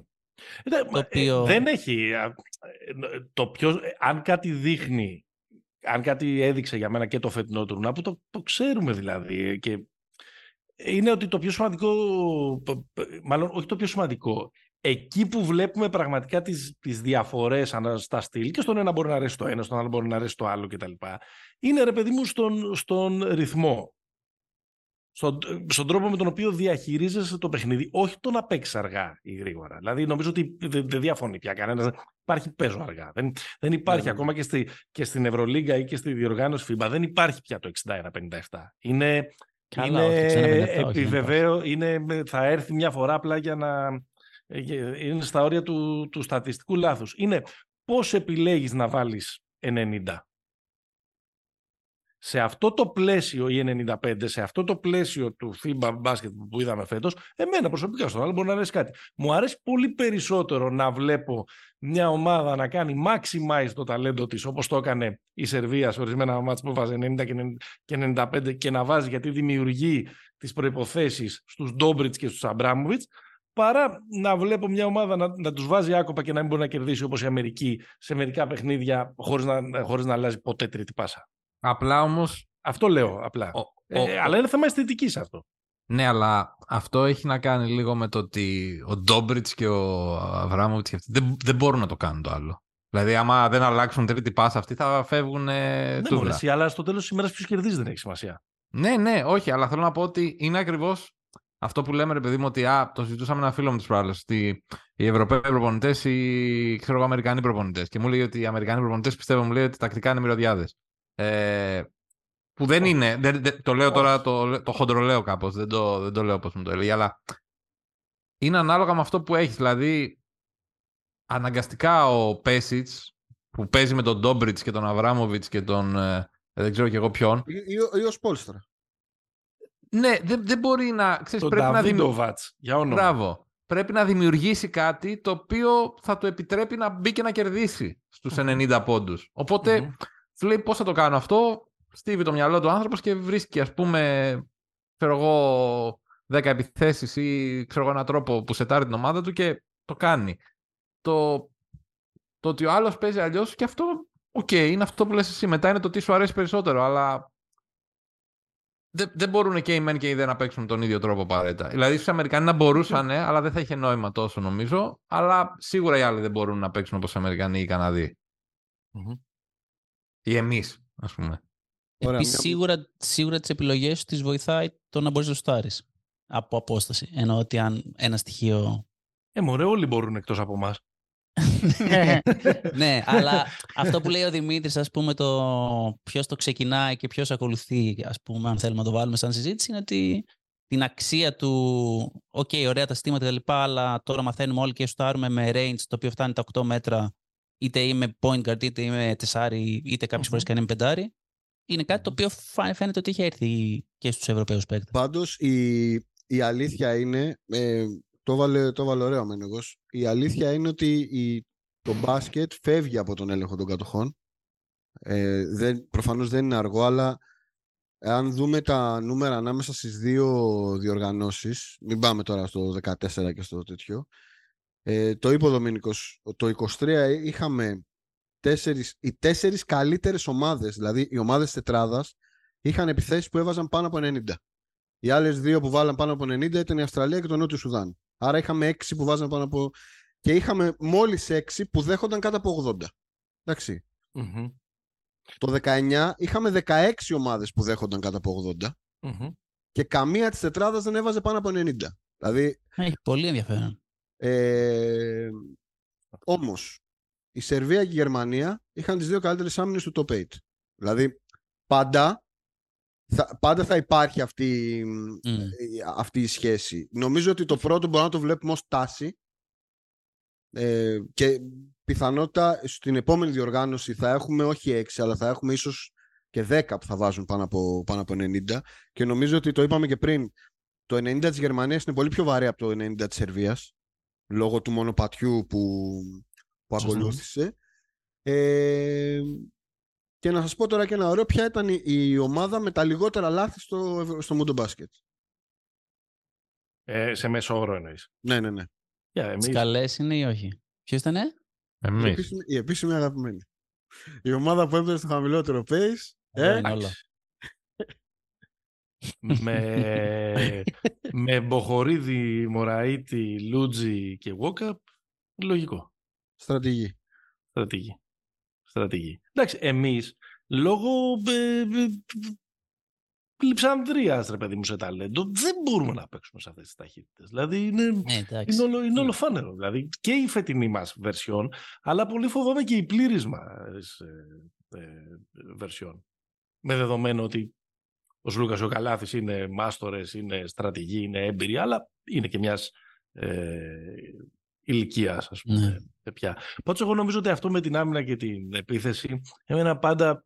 Ε, Το οποίο- Δεν έχει. α, ε, Το πιο, ε, αν κάτι δείχνει, αν κάτι έδειξε για μένα και το φετινό τουρνά, που το, το ξέρουμε δηλαδή, ε, και είναι ότι το πιο σημαντικό, π- π- μάλλον όχι το πιο σημαντικό, εκεί που βλέπουμε πραγματικά τις, τις διαφορές ανά- στα στυλ και στον ένα μπορεί να αρέσει το ένα, στον άλλο μπορεί να αρέσει το άλλο κτλ. Είναι ρε παιδί μου στον, στον ρυθμό. Στον, στον τρόπο με τον οποίο διαχειρίζεσαι το παιχνίδι, όχι το να παίξεις αργά ή γρήγορα. Δηλαδή, νομίζω ότι δεν, δεν διαφωνεί πια κανένας. Υπάρχει παίζω αργά. Δεν, δεν υπάρχει Ναι, ναι. ακόμα και, στη, και στην Ευρωλίγκα ή και στη διοργάνωση FIBA. Δεν υπάρχει πια το 61-57. Είναι, Καλά, είναι, όχι, 61-57, όχι, δεν επιβεβαίω, είναι, θα έρθει μια φορά απλά για να. ε, Είναι στα όρια του, του στατιστικού λάθους. Είναι πώς επιλέγεις να βάλεις 90. Σε αυτό το πλαίσιο, ή 95, σε αυτό το πλαίσιο του FIBA μπάσκετ που είδαμε φέτος, εμένα προσωπικά στον άλλο μπορεί να αρέσει κάτι. Μου αρέσει πολύ περισσότερο να βλέπω μια ομάδα να κάνει maximize το ταλέντο της, όπως το έκανε η Σερβία σε ορισμένα μάτς που βάζει 90 και 90 και 95 και να βάζει γιατί δημιουργεί τις προϋποθέσεις στους Ντόμπριτς και στους Αμπράμοβιτς, παρά να βλέπω μια ομάδα να, να τους βάζει άκοπα και να μην μπορεί να κερδίσει όπως η Αμερική σε μερικά παιχνίδια χωρίς να, χωρίς να αλλάζει ποτέ τρίτη πάσα. Απλά όμως... Αυτό λέω απλά. ο- Ε, ο- αλλά είναι θέμα αισθητικής αυτό. Ναι, αλλά αυτό έχει να κάνει λίγο με το ότι ο Ντόμπριτς και ο Αβράμοβιτς και αυτοί δεν, δεν μπορούν να το κάνουν το άλλο. Δηλαδή, άμα δεν αλλάξουν τρίτη πάσα, αυτοί θα φεύγουν ε, Ναι, τούβλα. μωρέ, εσύ, αλλά στο τέλος της ημέρας ποιος κερδίζει δεν έχει σημασία. Ναι, ναι, όχι, αλλά θέλω να πω ότι είναι ακριβώς αυτό που λέμε, ρε παιδί μου, ότι α, το συζητούσαμε ένα φίλο μου τη προάλλες. Ότι οι Ευρωπαίοι προπονητές ή ξέρω εγώ, Αμερικανοί προπονητές. Και μου λέει ότι οι Αμερικανοί προπονητές πιστεύω μου λέει ότι τακτικά είναι μυρωδιάδες. Ε, που δεν είναι. Δεν, δεν- το λέω τώρα, το, το χοντρολέω κάπως. Δεν το, δεν το λέω όπως μου το έλεγε. Αλλά είναι ανάλογα με αυτό που έχεις. Δηλαδή, αναγκαστικά ο Πέσιτς που παίζει με τον Ντόμπριτς και τον Αβράμοβιτς και τον. ε, δεν ξέρω κι εγώ ποιον. Ή, ή, ο- ή ο Σπόλστρα. Ναι, δεν, δεν μπορεί να. Ξέρεις, Τον πρέπει να δημιουργήσει. Νταβίντοβατς, για όνομα. Μπράβο. Πρέπει να δημιουργήσει κάτι το οποίο θα του επιτρέπει να μπει και να κερδίσει στους 90 πόντους. Οπότε, Μμμ. Σου λέει πώς θα το κάνω αυτό, στίβει το μυαλό του άνθρωπος και βρίσκει, ας πούμε, ξέρω εγώ, 10 επιθέσεις ή ξέρω εγώ έναν τρόπο που σετάρει την ομάδα του και το κάνει. Το, το ότι ο άλλος παίζει αλλιώς και αυτό, οκ, είναι αυτό που λες εσύ. Μετά είναι το τι σου αρέσει περισσότερο, αλλά δεν, δεν μπορούν και οι μεν και οι δε να παίξουν τον ίδιο τρόπο απαραίτητα. Δηλαδή, οι Αμερικανοί να μπορούσαν, αλλά δεν θα είχε νόημα τόσο νομίζω. Αλλά σίγουρα οι άλλοι δεν μπορούν να παίξουν όπως οι Αμερικανοί ή οι Καναδοί Μμμ. Ή εμείς, ας πούμε. Ωραία, Επίσης, μια- σίγουρα, σίγουρα τις επιλογές σου τις βοηθάει το να μπορείς να σουτάρεις από απόσταση. Εννοώ ότι αν ένα στοιχείο... Ε, μωρέ, όλοι μπορούν εκτός από εμάς. [laughs] ναι, [laughs] αλλά αυτό που λέει ο Δημήτρης, ας πούμε, το ποιος το ξεκινάει και ποιος ακολουθεί, ας πούμε, αν θέλουμε να το βάλουμε σαν συζήτηση, είναι ότι την αξία του, οκ, ωραία τα συστήματα και τα λοιπά, αλλά τώρα μαθαίνουμε όλοι και σουτάρουμε με range το οποίο φτάνει τα 8 μέτρα, είτε είμαι point guard, είτε είμαι τεσάρι, είτε κάποιες φορές και αν είμαι πεντάρι. Είναι κάτι το οποίο φα- φαίνεται ότι έχει έρθει και στους Ευρωπαίους παίκτες. Πάντως η, η αλήθεια είναι, ε, το βάλε, το βάλε ωραίο Μένεγος, η αλήθεια είναι ότι η, το μπάσκετ φεύγει από τον έλεγχο των κατοχών. Ε, δεν, προφανώς δεν είναι αργό, αλλά αν δούμε τα νούμερα ανάμεσα στις δύο διοργανώσεις, μην πάμε τώρα στο 14 και στο τέτοιο, ε, το είπε ο Δομήνικος, το 23 είχαμε τέσσερις, οι τέσσερις καλύτερες ομάδες, δηλαδή οι ομάδες τετράδας, είχαν επιθέσεις που έβαζαν πάνω από 90. Οι άλλες δύο που βάλαν πάνω από 90 ήταν η Αυστραλία και το Νότιο Σουδάν. Άρα είχαμε έξι που βάζαν πάνω από... και είχαμε μόλις έξι που δέχονταν κάτω από 80. Εντάξει. Μμμ. Το 19 είχαμε 16 ομάδες που δέχονταν κάτω από 80 Μμμ. και καμία της τετράδας δεν έβαζε πάνω από 90. Δηλαδή, Έχει πολύ ενδιαφέρον. Ε, όμως, η Σερβία και η Γερμανία είχαν τις δύο καλύτερες άμυνες του top 8. Δηλαδή, πάντα θα, πάντα θα υπάρχει αυτή, Μμ. ε, αυτή η σχέση. Νομίζω ότι το πρώτο μπορούμε να το βλέπουμε ως τάση ε, και πιθανότητα στην επόμενη διοργάνωση θα έχουμε όχι 6 αλλά θα έχουμε ίσως και 10 που θα βάζουν πάνω από, πάνω από 90 και νομίζω ότι το είπαμε και πριν το 90 της Γερμανίας είναι πολύ πιο βαρύ από το 90 της Σερβίας λόγω του μονοπατιού που, που Σωστό. ακολούθησε ε, και να σας πω τώρα και ένα ωραίο ποια ήταν η, η ομάδα με τα λιγότερα λάθη στο, Ευρω- στο Mundo Basket Ε, σε μέσο όρο εννοείς. ναι ναι ναι Για εμείς. Τις καλές είναι ή όχι; Ποιος ήτανε; η, Εμεί. επίσημη, η επίσημη αγαπημένη η ομάδα που έπαιρνε στο χαμηλότερο pace Εδώ ε, είναι όλα. Με, με Μποχορίδη, Μωραήτη, Λούτζι και Βόκαπ, λογικό. στρατηγή Στρατηγή. Στρατηγή. Εντάξει, εμείς, λόγω ε, ε, λειψανδρίας, ρε παιδί μου, σε ταλέντο, δεν μπορούμε να παίξουμε σε αυτές τις ταχύτητες. Δηλαδή, είναι, Ναι, εντάξει. είναι, όλο, είναι όλο φάνερο. Δηλαδή, και η φετινή μας βερσιόν, αλλά πολύ φοβάμαι και η πλήρης μας ε, ε, βερσιόν. Με δεδομένο ότι ο Σλούκας ο Καλάθης είναι μάστορες, είναι στρατηγοί, είναι έμπειροι, αλλά είναι και μιας ε, ηλικίας, ας πούμε, Ναι. ε, πια. Πάντως εγώ νομίζω ότι αυτό με την άμυνα και την επίθεση, εμένα πάντα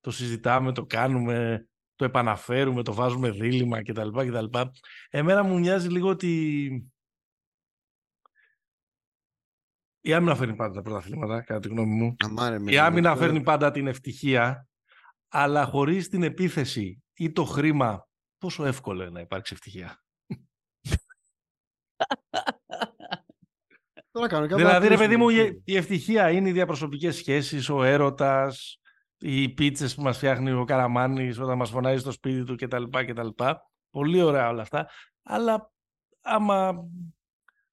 το συζητάμε, το κάνουμε, το επαναφέρουμε, το βάζουμε δίλημα κτλ. κτλ. Εμένα μου μοιάζει λίγο ότι η άμυνα φέρνει πάντα τα πρωταθλήματα, κατά τη γνώμη μου. Αμάρε, με Η άμυνα τώρα. φέρνει πάντα την ευτυχία, αλλά χωρίς την επίθεση ή το χρήμα, πόσο εύκολο είναι να υπάρξει ευτυχία. [laughs] Τώρα κάνω κάποια Δηλαδή, ρε παιδί μου, παρατήρηση. η η ευτυχία είναι οι διαπροσωπικές σχέσεις, ο έρωτας, οι πίτσες που μας φτιάχνει ο Καραμάνης όταν μας φωνάζει στο σπίτι του κτλ. κτλ. Πολύ ωραία όλα αυτά. Αλλά άμα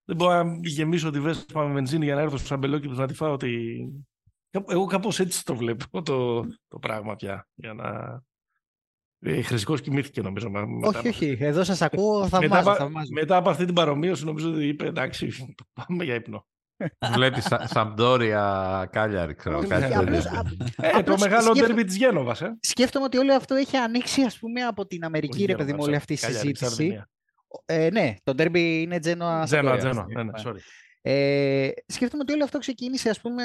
δεν μπορώ να γεμίσω τη βέσπα με βενζίνη για να έρθω στους αμπελόκηπους να τη φάω, ότι... εγώ κάπως έτσι το βλέπω [laughs] το, το πράγμα πια. Για να... Ε, Χρυσικός κοιμήθηκε νομίζω. μα- μετά όχι, από- όχι. Εδώ σας ακούω, [laughs] μετά, θαυμάζω, από- θαυμάζω. μετά από αυτή την παρομοίωση νομίζω ότι είπε εντάξει πάμε για ύπνο. Βλέπει Σαμπτόρια Κάλιαρη, ξέρω Όχι, κάτι όχι, τέτοιο. Απλώς, α- [laughs] Ε, το Απλώς μεγάλο σκέφτομαι- ντέρμπι της Γένοβας, ε. σκέφτομαι ότι όλο αυτό έχει ανοίξει ας πούμε από την Αμερική, Όχι ρε παιδί μου, Γένοβα, όλη sorry. αυτή η Κάλιαρη, συζήτηση. Σαρδινία. Ε, ναι, το ντέρμπι είναι Τζένοα. Τζένοα, Σαντορία, Τζένοα, ναι, ναι, sorry. Ε, σκέφτομαι ότι όλο αυτό ξεκίνησε, ας πούμε,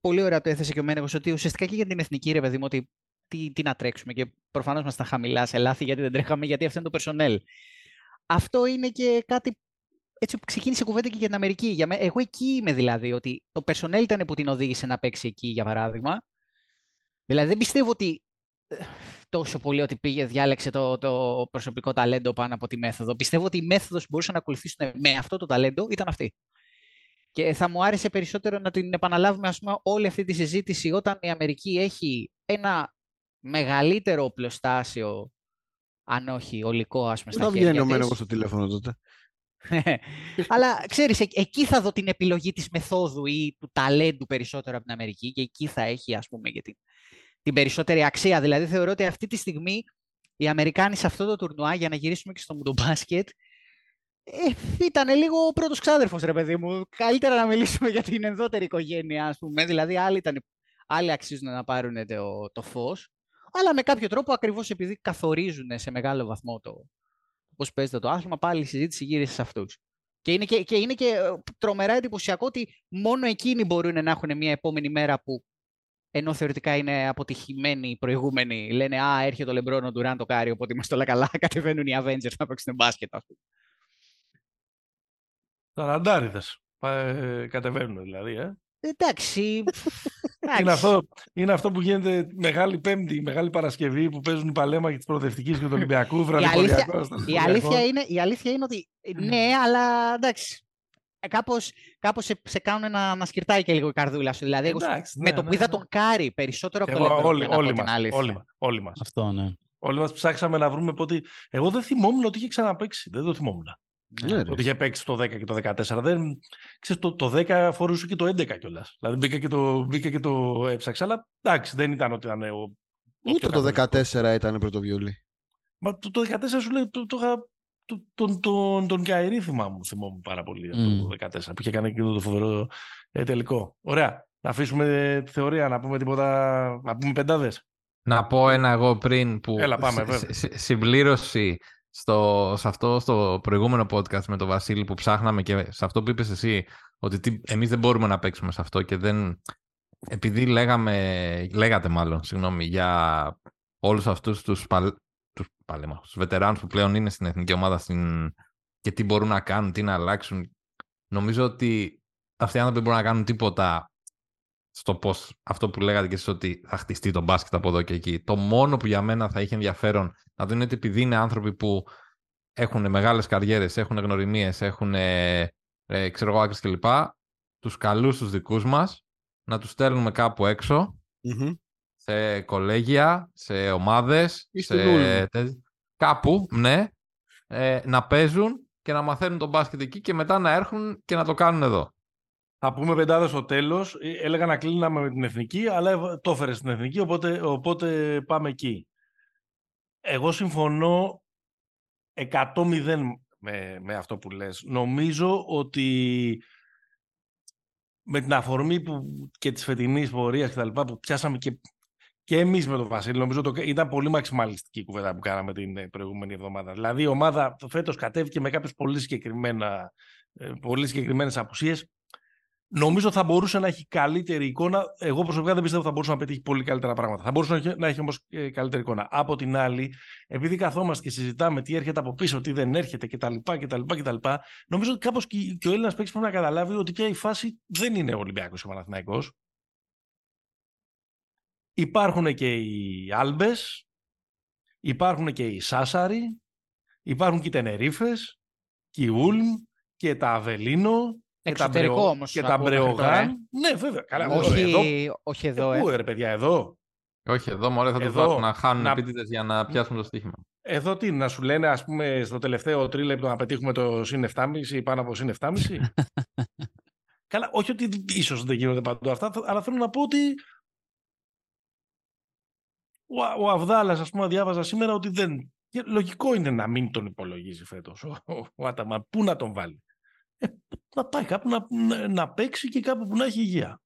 πολύ ωραία το έθεσε και ο Μένεγος, ότι ουσιαστικά και για την εθνική, ρε παιδί μου, ότι τι, τι να τρέξουμε και προφανώς μας τα χαμηλά σε λάθη γιατί δεν τρέχαμε, γιατί αυτό είναι το personnel. Αυτό είναι και κάτι έτσι που ξεκίνησε η κουβέντα και για την Αμερική. Για μέ- εγώ εκεί είμαι δηλαδή, ότι το personnel ήταν που την οδήγησε να παίξει εκεί, για παράδειγμα. Δηλαδή δεν πιστεύω ότι ε, τόσο πολύ ότι πήγε, διάλεξε το, το προσωπικό ταλέντο πάνω από τη μέθοδο. Πιστεύω ότι η μέθοδος που μπορούσαν να ακολουθήσουν με αυτό το ταλέντο ήταν αυτή. Και θα μου άρεσε περισσότερο να την επαναλάβουμε ας πούμε, όλη αυτή τη συζήτηση όταν η Αμερική έχει ένα μεγαλύτερο οπλοστάσιο Αν όχι, ολικό, ας πούμε, Δεν στα θα βγαίνει χέρια ο της. Μένεγος στο τηλέφωνο τότε. [laughs] Αλλά ξέρεις, εκ- εκεί θα δω την επιλογή της μεθόδου ή του ταλέντου περισσότερο από την Αμερική και εκεί θα έχει, ας πούμε, και την, την περισσότερη αξία. Δηλαδή, θεωρώ ότι αυτή τη στιγμή οι Αμερικάνοι σε αυτό το τουρνουά, για να γυρίσουμε και στο μουντομπάσκετ, ε, ήταν λίγο ο πρώτος ξάδερφος, ρε παιδί μου. Καλύτερα να μιλήσουμε για την ενδότερη οικογένεια, ας πούμε. Δηλαδή, άλλοι, ήταν, άλλοι αξίζουν να πάρουν το, το φως. Αλλά με κάποιο τρόπο, ακριβώς επειδή καθορίζουν σε μεγάλο βαθμό το, πώς παίζεται το άθλημα, πάλι η συζήτηση γύρισε σε αυτούς. Και είναι και, και είναι και ε, τρομερά εντυπωσιακό ότι μόνο εκείνοι μπορούν να έχουν μια επόμενη μέρα που ενώ θεωρητικά είναι αποτυχημένοι οι προηγούμενοι, λένε Α, έρχεται ο Λεμπρόν, ο Ντουράν, το Κάρι, οπότε είμαστε όλα καλά. [laughs] Κατεβαίνουν οι Avengers να παίξουν μπάσκετ, ας πούμε. Ταραντάριδες. Ε, κατεβαίνουν δηλαδή. Ε. Εντάξει. Είναι, εντάξει. αυτό, είναι αυτό που γίνεται Μεγάλη Πέμπτη, Μεγάλη Παρασκευή που παίζουν η Παλέμα και της Πρωτευτική και του Ολυμπιακού. βραδυποριακός, Η Στρασβουργιακό. αλήθεια, είναι, η αλήθεια είναι ότι ναι, αλλά εντάξει. Ε, Κάπως, κάπως σε, σε κάνουν να, να σκιρτάει και λίγο η καρδούλα σου. Δηλαδή, εγώ Εντάξει, με ναι, το που ναι, είδα ναι. τον Κάρι περισσότερο από Και τον εγώ, Λεμπρόν. όλοι, για να πω όλοι, την μας, αλήθεια. όλοι, μας, όλοι μας. Αυτό, ναι. Όλοι μας ψάξαμε να βρούμε πότε... Εγώ δεν θυμόμουν ότι είχε ξαναπαίξει. Δεν το θυμόμουν. Ναι, ρε. Ότι είχε παίξει το 10 και το 14. Δεν... Ξέρεις, το, το 10 φορούσε και το 11 κιόλας. Δηλαδή μπήκα και το, μπήκα και το έψαξα. Αλλά εντάξει, δεν ήταν ότι ήταν ο. Ούτε ο το καθοριστικός. 14 ήταν πρώτο βιολί. Μα το, το 14 σου λέει το, το, είχα- το, τον, τον, τον Καϊρή θυμάμαι, θυμόμουν πάρα πολύ αυτό Μμ. το 14 που είχε κάνει εκείνο το φοβερό ε, τελικό. Ωραία. Να αφήσουμε τη θεωρία, να πούμε τίποτα, να πούμε πεντάδες. Να πω ένα εγώ πριν που Έλα, πάμε, συ- βέβαια. συ- συμπλήρωση στο, σε αυτό στο προηγούμενο podcast με τον Βασίλη που ψάχναμε και σε αυτό που είπες εσύ ότι τι, εμείς δεν μπορούμε να παίξουμε σε αυτό και δεν επειδή λέγαμε, λέγατε μάλλον συγγνώμη, για όλους αυτούς τους, παλ, τους, παλέμα, τους βετεράνους που πλέον είναι στην εθνική ομάδα στην, και τι μπορούν να κάνουν, τι να αλλάξουν νομίζω ότι αυτοί οι άνθρωποι δεν μπορούν να κάνουν τίποτα στο πώς αυτό που λέγατε και εσείς ότι θα χτιστεί το μπάσκετ από εδώ και εκεί. Το μόνο που για μένα θα είχε ενδιαφέρον να δουν είναι ότι επειδή είναι άνθρωποι που έχουν μεγάλες καριέρες, έχουν γνωριμίες, έχουν ε, ε, ξέρω εγώ άκρες κλπ. Τους καλούς τους δικούς μας να τους στέλνουμε κάπου έξω Μμμ. σε κολέγια, σε ομάδες, Ή σε... στην Ούλμ. τε- κάπου, ναι, ε, να παίζουν και να μαθαίνουν τον μπάσκετ εκεί και μετά να έρχουν και να το κάνουν εδώ. Θα πούμε πεντάδες στο τέλος. Ε, Έλεγα να κλείναμε με την εθνική, αλλά έβα- το έφερε στην εθνική, οπότε, οπότε πάμε εκεί. Εγώ συμφωνώ 100-0 με, με αυτό που λες. Νομίζω ότι με την αφορμή που, και της φετινής πορείας και τα λοιπά που πιάσαμε και, και εμείς με τον Βασίλη, νομίζω το, ήταν πολύ μαξιμαλιστική η κουβέντα που κάναμε την ε, προηγούμενη εβδομάδα. Δηλαδή η ομάδα φέτος κατέβηκε με κάποιες πολύ, συγκεκριμένα, ε, πολύ συγκεκριμένες απουσίες. Νομίζω θα μπορούσε να έχει καλύτερη εικόνα. Εγώ προσωπικά δεν πιστεύω ότι θα μπορούσε να πετύχει πολύ καλύτερα πράγματα. Θα μπορούσε να έχει, να έχει όμως καλύτερη εικόνα. Από την άλλη, επειδή καθόμαστε και συζητάμε τι έρχεται από πίσω, τι δεν έρχεται κτλ. κτλ, κτλ νομίζω ότι κάπως και, και ο Έλληνας παίκτης πρέπει να καταλάβει ότι πια η φάση δεν είναι ο Ολυμπιακός και ο Παναθηναϊκός. Υπάρχουν και οι Άλμπες, υπάρχουν και οι Σάσαροι, υπάρχουν και οι Τενερίφες, και οι Ούλμ και τα Αβελίνο και τα, Εξωτερικό Μπρεο- όμως, και να τα πούμε μέχρι τώρα, Μπρεογάν. ε. Ναι, βέβαια. Καλά, όχι, εδώ, όχι ε, εδώ, ε. Πού, ρε παιδιά, εδώ; Όχι, εδώ μωρέ θα τους Εδώ, βάλουν να χάνουν να- επίτηδες για να πιάσουν το στοίχημα. Εδώ τι, να σου λένε, ας πούμε, στο τελευταίο τρίλεπτο να πετύχουμε το συν 7,5 ή πάνω από συν 7,5. [laughs] Καλά, όχι ότι ίσως δεν γίνονται παντού αυτά, αλλά θέλω να πω ότι ο, ο Αβδάλας, ας πούμε, διάβαζα σήμερα ότι δεν... και Λογικό είναι να μην τον υπολογίζει φέτος ο, ο, ο Άταμαν. Πού να τον βάλει; Ε, να πάει κάπου να, να, να παίξει και κάπου που να έχει υγεία.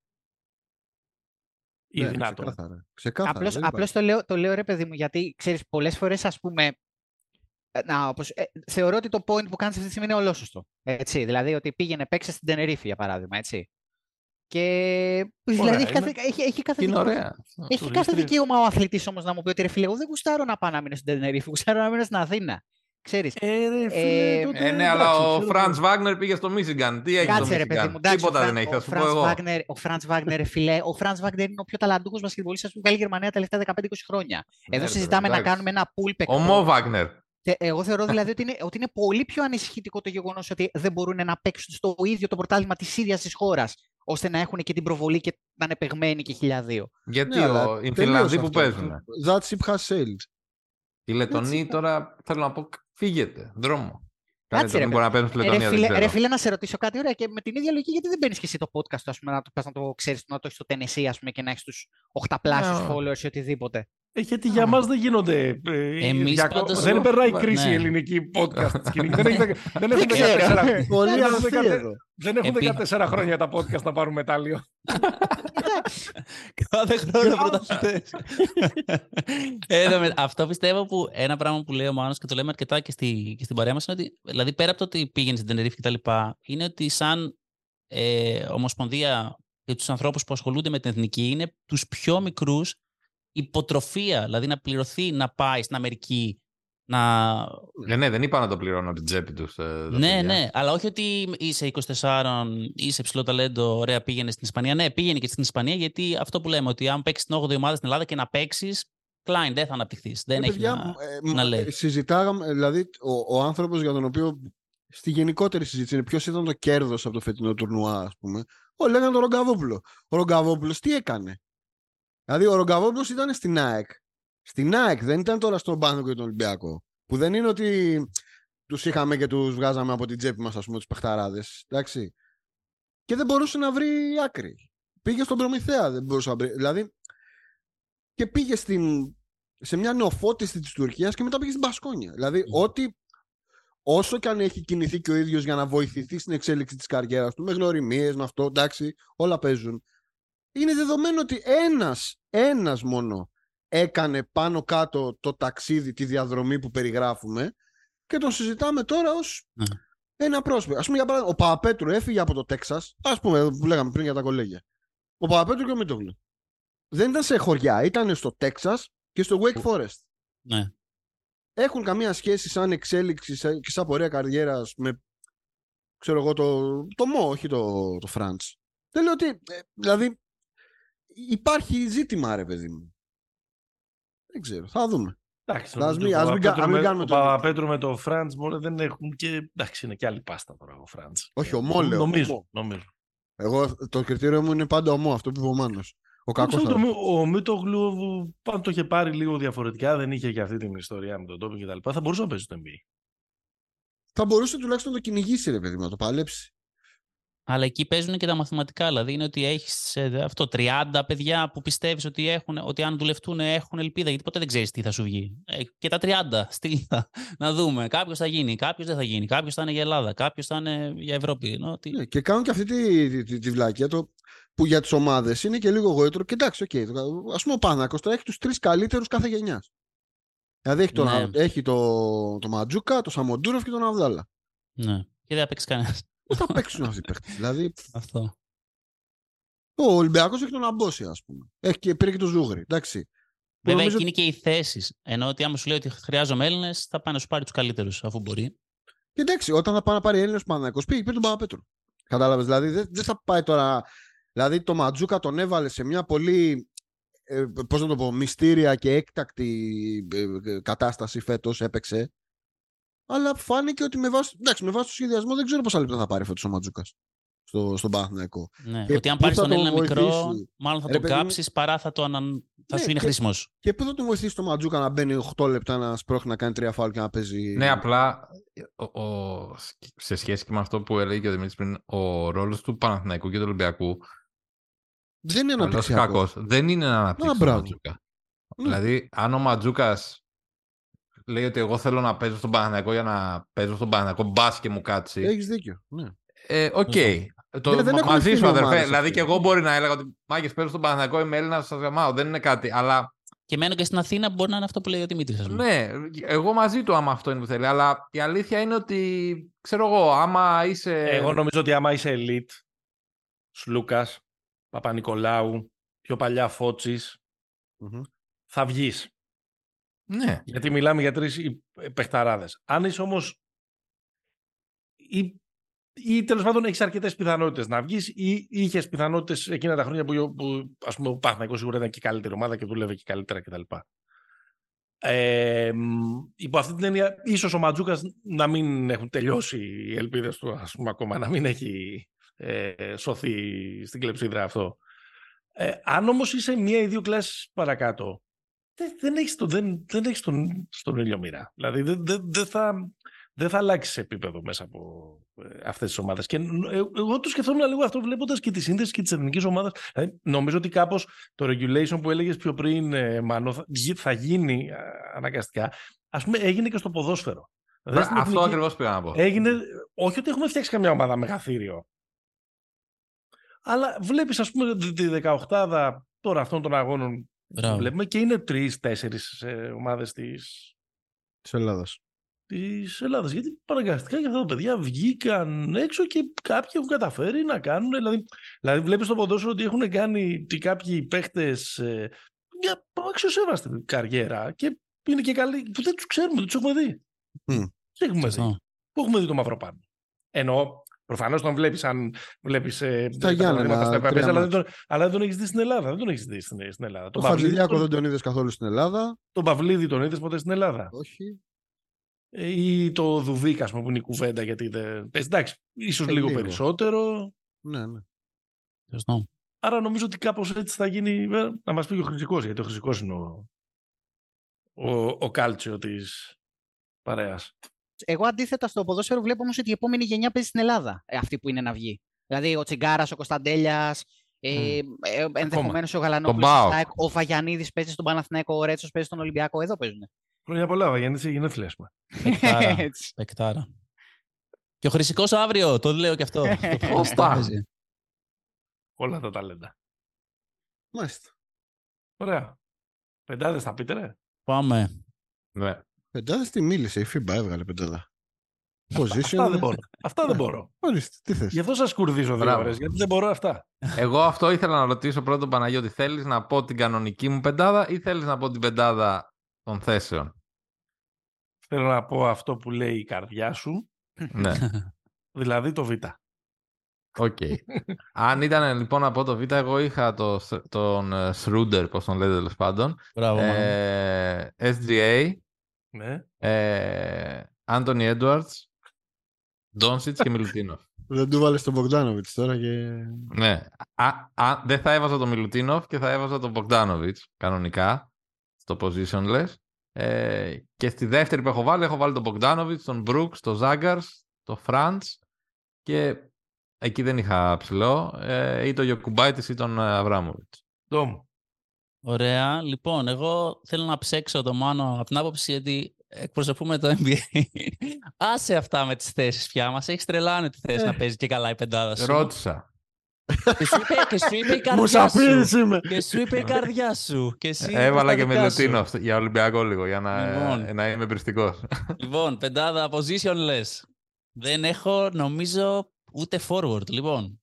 Ή Ναι, δυνατόν. Ξεκάθαρα. Ξεκάθαρα. Απλώς, δεν απλώς το, λέω, το λέω ρε παιδί μου, γιατί ξέρεις, πολλές φορές ας πούμε, ε, να, όπως, ε, θεωρώ ότι το point που κάνεις αυτή τη στιγμή είναι ολόσωστο. Έτσι, δηλαδή ότι πήγαινε παίξε στην Τενερίφη για παράδειγμα, έτσι. Και δηλαδή έχει είναι. κάθε, έχει, έχει κάθε, Είναι δικαίωμα- ωραία. έχει κάθε Τουρίστρια. δικαίωμα ο αθλητής όμως να μου πει ότι ρε φίλε, εγώ δεν γουστάρω να πάω να μείνω στην Τενερίφη, γουστάρω να μείνω στην Αθήνα. Ξέρεις, Ε, ρε, φίλε, Ε, τότε Ε, ναι, αλλά εντάξει, ο ξέρω Φραντς εγώ. Βάγνερ πήγε στο Μίσιγκαν. Τι έχει στο Κάτσε ρε παιδί μου, Μίσιγκαν. εντάξει, Τίποτα ο δεν Φραν- έχει, θα ο σου πω Φραντς εγώ. Βάγνερ, ο Φραντς Βάγνερ, ρε φιλέ, ο Φραντς Βάγνερ είναι ο πιο ταλαντούχος μπασκετμπολίστας που βγάλει η Γερμανία τα τελευταία 15-20 χρόνια. Ναι, Εδώ ρε, συζητάμε να εντάξει. κάνουμε ένα pool Ο παικτών. Μο Βάγνερ. Τε- Εγώ θεωρώ δηλαδή [laughs] ότι είναι, ότι είναι πολύ πιο ανησυχητικό το γεγονός ότι δεν μπορούν να παίξουν στο ίδιο το πρωτάθλημα της ίδιας της χώρας, ώστε να έχουν και την προβολή και να είναι παιγμένοι και χιλιάδιο. Γιατί Ναι, αλλά ο, οι τελείωσε Φιλανδοί που αυτό. παίζουν. That ship has sailed. Οι Οι Λετονοί τώρα θέλω να πω φύγετε, δρόμο. Κάτσε, ρε, δεν μπορεί να παίρνουν στη Ε, Λετωνία, ρε, δεν φίλε, ξέρω. ρε φίλε, να σε ρωτήσω κάτι ωραία και με την ίδια λογική, γιατί δεν παίρνει και εσύ το podcast, ας πούμε, να το, πας να το ξέρεις, να το έχεις στο Tennessee, ας πούμε, και να έχεις τους οχταπλάσιους Ναι. followers ή οτιδήποτε. Ε, γιατί για μας δεν γίνονται. ε, Εμείς για- πάντως- δεν περνάει Ναι. κρίση η ελληνική podcast [laughs] σκηνή. δεν, έχει, δεκα- δεν έχουν ξέρω. 14, Πολύ δεν έχουν αστείο 14 εδώ. δεν έχουν Επί- 14 χρόνια τα podcast να πάρουν μετάλλιο. [laughs] Κάθε χρόνο πρωταθλητές. Ε, [laughs] εδώ με- αυτό πιστεύω που ένα πράγμα που λέει ο Μάνος και το λέμε αρκετά και, στη, και στην παρέα μας είναι ότι, δηλαδή πέρα από το ότι πήγαινε στην Τενερίφη και τα λοιπά, είναι ότι σαν ε, ομοσπονδία και τους ανθρώπους που ασχολούνται με την εθνική είναι τους πιο μικρούς υποτροφία, δηλαδή να πληρωθεί να πάει στην Αμερική να... Ε, ναι, δεν είπα να το πληρώνω από την τσέπη τους. ναι, ναι, αλλά όχι ότι είσαι 24, είσαι υψηλό ταλέντο, ωραία, πήγαινες στην Ισπανία. Ναι, πήγαινε και στην Ισπανία, γιατί αυτό που λέμε, ότι αν παίξεις την 8η ομάδα στην Ελλάδα και να παίξεις, Klein, δεν θα αναπτυχθείς. Δεν Ε, έχει παιδιά, να... ε, μ, να ε, λέει. Συζητάγαμε, δηλαδή, ο, ο άνθρωπος για τον οποίο στη γενικότερη συζήτηση είναι ποιος ήταν το κέρδος από το φετινό τουρνουά, ας πούμε. Ο λέγανε τον Ρογκαβόπουλο. Ο Ρογκαβόπουλος τι έκανε; Δηλαδή, ο Ρογκαβόπουλος ήταν στην ΑΕΚ. Στην ΑΕΚ δεν ήταν τώρα στον Πάνθο και τον Ολυμπιακό. Που δεν είναι ότι τους είχαμε και τους βγάζαμε από την τσέπη μας, ας πούμε, τους παιχταράδες. Εντάξει. Και δεν μπορούσε να βρει άκρη. Πήγε στον Προμηθέα, δεν μπορούσε να βρει. Δηλαδή, και πήγε στην, σε μια νεοφώτιστη της Τουρκίας και μετά πήγε στην Πασκόνια. Δηλαδή, ό,τι όσο και αν έχει κινηθεί και ο ίδιος για να βοηθηθεί στην εξέλιξη της καριέρας του, με γνωριμίες, με αυτό, εντάξει, όλα παίζουν. Είναι δεδομένο ότι ένας, ένας μόνο έκανε πάνω κάτω το ταξίδι, τη διαδρομή που περιγράφουμε και τον συζητάμε τώρα ως Ναι. ένα πρόσωπο. Ας πούμε, για παράδειγμα, ο Παπαπέτρου έφυγε από το Τέξας, ας πούμε, που λέγαμε πριν για τα κολέγια. Ο Παπαπέτρου και ο Μίτογλου. Δεν ήταν σε χωριά, ήταν στο Τέξας και στο Wake Forest. Ναι. Έχουν καμία σχέση σαν εξέλιξη σε- και σαν πορεία καριέρας με, ξέρω εγώ, το, το Μο, όχι το, το Φραντς. Δεν λέω ότι, ε, δηλαδή, υπάρχει ζήτημα, ρε παιδί μου. Δεν ξέρω, θα δούμε. Εντάξει, Ας νομίζω μην- ο ας μην κα- Παπαπέτρου ας μην με- κάνουμε Ο το- Παπαπέτρου με το Φραντς μπορεί δεν έχουν και. Εντάξει, είναι και άλλη πάστα τώρα ο Φραντς. Όχι, ο Μο, λέω, ο Νομίζω. Μο. νομίζω. Εγώ, το κριτήριο μου είναι πάντα ο Μο, αυτό που είπε ο Μάνος. Ο κακός Νομίζω ότι θα... ο, ο Μίτογλου πάντα το είχε πάρει λίγο διαφορετικά, δεν είχε και αυτή την ιστορία με τον τόπο και τα λοιπά. Θα μπορούσε να παίζει στο NBA. θα μπορούσε τουλάχιστον να το κυνηγήσει, ρε παιδί μου, να το παλέψει. Αλλά εκεί παίζουν και τα μαθηματικά. Δηλαδή είναι ότι έχεις αυτό 30 παιδιά που πιστεύεις ότι, έχουν, ότι αν δουλευτούν έχουν ελπίδα, γιατί ποτέ δεν ξέρεις τι θα σου βγει. Ε, και τα 30, στείλτα. [laughs] Να δούμε. Κάποιος θα γίνει, κάποιος δεν θα γίνει. Κάποιος θα είναι για Ελλάδα, κάποιος θα είναι για Ευρώπη. Ενώ, ότι... Ναι, και κάνουν και αυτή τη, τη, τη, τη βλακεία το, που για τις ομάδες είναι και λίγο γοήτρο. Και εντάξει, οκ. Α πούμε ο Παναθηναϊκός τώρα έχει τους τρεις καλύτερους κάθε γενιάς. Δηλαδή έχει τον, Ναι. έχει το, το Ματζούκα, το Σαμοντούροβ και τον Αβδάλα. Ναι. Και δεν θα παίξει κανένας. Πού θα παίξουν αυτοί οι παίχτες. δηλαδή; Αυτό. ο Ολυμπιακός έχει τον Αμπόση, ας πούμε. Έχει και, πήρε και τον Ζούγρη. Εντάξει. Που Βέβαια, νομίζω- εκεί είναι και οι θέσεις. Ενώ ότι άμα σου λέει ότι χρειάζομαι Έλληνες, θα πάει να σου πάρει τους καλύτερους, αφού μπορεί. Και εντάξει, όταν θα πάει να πάρει Έλληνες Παναγιώ, πήγε πήρε τον Παπαπέτρου. Κατάλαβες. Δηλαδή δεν, δεν θα πάει τώρα. Δηλαδή το Ματζούκα τον έβαλε σε μια πολύ. Ε, πώς να το πω, μυστήρια και έκτακτη ε, ε, κατάσταση φέτος έπαιξε. Αλλά φάνηκε ότι με βάση, εντάξει, με βάση το σχεδιασμό δεν ξέρω πόσα λεπτά θα πάρει φέτος ο Ματζούκας στο, στον Παναθηναϊκό. Ναι. Και ότι αν πού πάρει θα τον τον Έλληνα μικρό, βοηθήσει; μάλλον θα Ρε τον παιδί μου- κάψεις παρά θα, το αναν... θα Ναι, σου είναι και- χρήσιμος. Και πού θα τον βοηθήσει το Ματζούκα να μπαίνει 8 λεπτά να σπρώχνει να κάνει τρία φάουλ και να παίζει; Ναι, απλά ο, ο- σε σχέση και με αυτό που έλεγε και ο Δημήτρης πριν, ο ρόλος του Παναθηναϊκού και του Ολυμπιακού, δεν είναι καλός ή αναπτυξιακός. κακός, δεν είναι να αναπτύξεις τον μπράβο. Ματζούκα. Ναι. Δηλαδή, αν ο Ματζούκας λέει ότι εγώ θέλω να παίζω στον Παναθηναϊκό για να παίζω στον Παναθηναϊκό μπας και μου κάτσει, Έχεις δίκιο. Ναι. ε, οκ. Το, Δεν- δεν μα- έχουν μαζί σου, ευθύνη αδερφέ. ομάδες Δηλαδή, αυτές. και εγώ μπορεί να έλεγα ότι μάγκες παίζω στον Παναθηναϊκό, είμαι Έλληνας, σας γαμάω. Δεν είναι κάτι. Αλλά Και μένω και στην Αθήνα, μπορεί να είναι αυτό που λέει ο Δημήτρης. ναι, εγώ μαζί του άμα αυτό είναι που θέλει. Αλλά η αλήθεια είναι ότι ξέρω εγώ, άμα είσαι. Εγώ νομίζω ότι άμα είσαι elite, Σλούκα, Παπα-Νικολάου, πιο παλιά Φώτσης, Μμμ. θα βγεις. Ναι. Γιατί μιλάμε για τρεις παιχταράδες. Αν είσαι όμως. ή, ή τέλος πάντων έχεις αρκετές πιθανότητες να βγεις, ή είχες πιθανότητες εκείνα τα χρόνια που, που ας πούμε, ο Παναθηναϊκός σίγουρα ήταν και η καλύτερη ομάδα και δούλευε και καλύτερα κτλ. Ε, μ, υπό αυτή την έννοια, ίσως ο Ματζούκας να μην έχουν τελειώσει οι ελπίδες του, ας πούμε, ακόμα να μην έχει ε, σωθεί στην κλεψίδρα αυτό. Ε, αν όμως είσαι μία ή δύο κλάσει παρακάτω δεν, δεν έχεις, τον, δεν, δεν έχεις τον, στον ήλιο μοίρα. Δηλαδή δεν, δεν, δεν θα, δεν θα αλλάξεις επίπεδο μέσα από ε, αυτές τις ομάδες. Και ε, εγώ το σκεφτόμουν λίγο αυτό βλέποντας και τη σύνδεση και της εθνικής ομάδας. Δηλαδή, νομίζω ότι κάπως το regulation που έλεγες πιο πριν, ε, Μάνο, θα, θα γίνει ε, αναγκαστικά. Α πούμε, έγινε και στο ποδόσφαιρο. Δηλαδή, στην Αυτό εθνική- ακριβώς πήγα να πω. Έγινε, όχι ότι έχουμε φτιάξει καμιά ομάδα μεγαθύριο. Αλλά βλέπεις, ας πούμε, τη- τη 18 τώρα αυτών των αγώνων που Μπράβο. βλέπουμε και είναι τρει-τέσσερι ομάδες της Της Ελλάδα. της Ελλάδας. Γιατί παραγκαστικά και αυτά τα παιδιά βγήκαν έξω και κάποιοι έχουν καταφέρει να κάνουν. Δηλαδή, δηλαδή βλέπεις στο ποδόσφαιρο ότι έχουν κάνει και κάποιοι παίχτες ε, μια αξιοσέβαστη καριέρα και είναι και καλοί που δεν τους ξέρουμε, δεν τους έχουμε δει. Μμ. Τους έχουμε δει. Σωστό. Πού έχουμε δει το Μαυροπάνο. Ενώ προφανώς τον βλέπεις αν βλέπεις. Ε, Στα Γιάννενα, στα τρία ΕΠΑΠΕΣ, αλλά, δεν μάτς. τον, αλλά δεν τον έχεις δει στην Ελλάδα. Δεν τον έχεις δει στην, στην Ελλάδα. Το Τον Παυλίδη, Χατζηλιάκο τον, δεν τον είδες καθόλου στην Ελλάδα. τον Παυλίδη τον είδες ποτέ στην Ελλάδα; Όχι. Ε, ή το Δουβίκ, ας πούμε, που είναι η κουβέντα, γιατί δεν... πες, Εντάξει, ίσως Ε, λίγο, λίγο. περισσότερο. Ναι, ναι. Σωστό. Άρα νομίζω ότι κάπως έτσι θα γίνει, ε, να μας πει και ο Χρυσικός, γιατί ο Χρυσικός είναι ο, ο, ο κάλτσιο της παρέας. Εγώ αντίθετα στο ποδόσφαιρο βλέπω όμως ότι η επόμενη γενιά παίζει στην Ελλάδα. ε, αυτή που είναι να βγει. Δηλαδή ο Τσιγκάρας, ο Κωνσταντέλιας, ε, ε, ενδεχομένως ο Γαλανόπουλος, Τον ο, ΠΑΟΚ. Σάικ, ο Βαγιανίδη παίζει στον Παναθηναϊκό, ο Ρέτσος παίζει στον Ολυμπιακό. Εδώ παίζουν. Χρόνια πολλά, Βαγιάννη, είσαι γενέθλια, ας πούμε. [laughs] Παικτάρα. [laughs] Έτσι. Παικτάρα. Και ο Χρυσικός αύριο, το λέω και αυτό. [laughs] Οπα. παίζει. Όλα τα ταλέντα. Μάλιστα. Ωραία. Πεντάδες θα πείτε, ρε. Πάμε. Ναι. Πεντάδα τι μίλησε, η FIBA έβγαλε πεντάδα. Position. Αυτά δεν μπορώ. Αυτά δεν μπορώ. Ορίστε, τι θες. Γι' αυτό σας κουρδίζω δύο Μπράβο. ώρες, γιατί δεν μπορώ αυτά. Εγώ αυτό ήθελα να ρωτήσω πρώτον Παναγιώτη. Θέλεις να πω την κανονική μου πεντάδα ή θέλεις να πω την πεντάδα των θέσεων; Θέλω να πω αυτό που λέει η καρδιά σου, ναι. [laughs] δηλαδή το Β. Οκ. Αν ήταν λοιπόν να πω το Β, εγώ είχα το, τον ε, Schroeder, πώς τον λέτε τέλος πάντων. Μπράβο. Μάνο. Ε, SGA, Ναι. ε, Anthony Edwards, Doncic και Μιλουτίνοφ. Δεν του έβαλες τον Μπογκδάνοβιτς τώρα και. ναι. Α, α, δεν θα έβαζα τον Μιλουτίνοφ και θα έβαζα τον Bogdanovic κανονικά στο positionless. Ε, και στη δεύτερη που έχω βάλει, έχω βάλει τον Bogdanovic, τον Brooks, τον Zagars, τον Franz και εκεί δεν είχα ψηλό, ε, ή τον Γιοκουμπάιτης ή τον Αβράμοβιτς. Ντόμ. Ωραία. Λοιπόν, εγώ θέλω να ψέξω το Μάνο από την άποψη ότι εκπροσωπούμε το NBA. [laughs] Άσε αυτά με τις θέσεις πια. Μας έχεις τρελάνει τη θέση να παίζει και καλά η πεντάδα σου. Ρώτησα. Και σου είπε, και σου είπε η [laughs] καρδιά Μουσαφίρη σου. είμαι. Και σου είπε η καρδιά σου. Και [laughs] εσύ είπες Έβαλα τα και δικά σου. Μιλουτίνοφ για Ολυμπιακό λίγο, για να, Λοιπόν. να είμαι πριστικός. Λοιπόν, πεντάδα positionless. Δεν έχω, νομίζω, ούτε forward. Λοιπόν.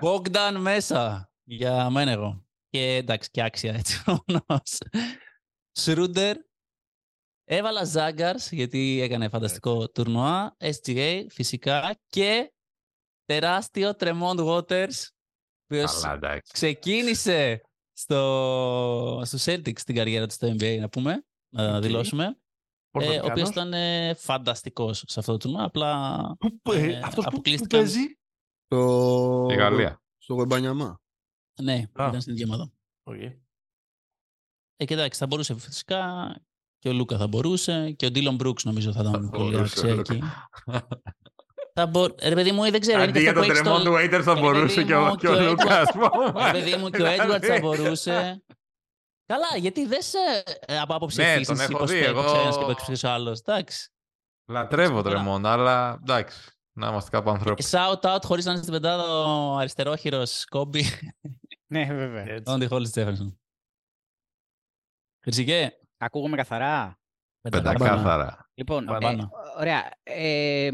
Bogdan μέσα. Για μένα εγώ. Και εντάξει, και άξια έτσι [laughs] όμως. Σρούντερ. Έβαλα Ζάγκαρς, γιατί έκανε φανταστικό τουρνουά. SGA, φυσικά. Και τεράστιο Tremont Waters, ο οποίος Καλά, εντάξει. ξεκίνησε στο, στο Celtics την καριέρα του στο NBA, να πούμε, να Οκ. δηλώσουμε. Ε, ο Πορτοκάνος. οποίος ήταν ε, φανταστικός σε αυτό το τουρνουά, απλά Πού- ε, ε, αυτός που, που αποκλείστηκαν. παίζει; Στο... Η Γαλλία. Στο Γουεμπανιαμά. Ναι, Α. ήταν στην ίδια ομάδα. Οκ. Ε, και εντάξει, θα μπορούσε φυσικά και ο Λούκα θα μπορούσε και ο Ντίλον Μπρούξ νομίζω θα ήταν Θα πολύ μπορούσε ο αξία Λούκα. εκεί. θα μπο... Ρε παιδί μου, δεν ξέρω. είναι Αντί και για αυτό τον που έχεις Τρεμόντ το- Waiters θα Ρε μπορούσε παιδί και ο, μου, και ο και ο Λούκα. Ρε παιδί μου και ο Έντουαρτ [laughs] Δηλαδή. θα μπορούσε. Καλά, γιατί δεν σε ε, από άποψη Ναι, φύσης τον έχω πώς δει, παίζει εγώ- ένας και παίξει ο άλλος. Εντάξει. Λατρεύω Καλά. Τρεμόντ, αλλά εντάξει. Να είμαστε κάπου ανθρώποι. Shout out χωρίς να είναι στην πεντάδα ο αριστερόχειρος Κόμπι, Ναι, βέβαια. Έτσι. τον Τιχόλης Τζέφερσον. Χρυσικέ. Ακούγομαι καθαρά; Πεντακάθαρα. Λοιπόν, Παραπάνω. ε, ωραία. Ε,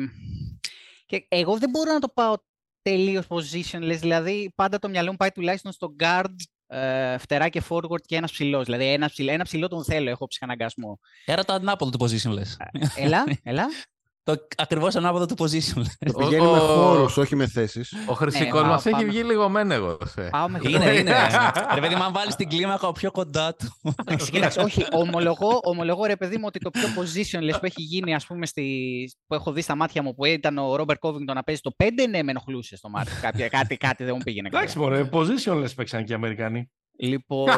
και εγώ δεν μπορώ να το πάω τελείως positionless. Δηλαδή, πάντα το μυαλό μου πάει τουλάχιστον στο guard, ε, φτερά και forward και ένας ψηλός. Δηλαδή, ένα ψηλό, ένα ψηλό τον θέλω, έχω ψυχαναγκασμό. Era το ανάποδο του positionless. έλα, έλα. Το ακριβώς ανάποδο του positionless. Ο- Πηγαίνει με ο- χώρου, όχι με θέσεις. Ο Χρυσικός Ναι, μας πάω- έχει πάμε. βγει λίγο μένεγος. ε. Πάω με είναι, [laughs] είναι. Ρε παιδί μου, αν βάλεις την κλίμακα πιο κοντά του. Εντάξει, κοίταξε, όχι, ομολογώ, ομολογώ ρε παιδί μου ότι το πιο positionless που έχει γίνει, ας πούμε, στη, που έχω δει στα μάτια μου, που ήταν ο Ρόμπερ Covington να παίζει το 5, ναι, με ενοχλούσε στο μάτι. Κάποια, κάτι, κάτι δεν μου πήγαινε καλά. Εντάξει, μωρέ, positionless παίξαν και οι Αμερικανοί. Λοιπόν,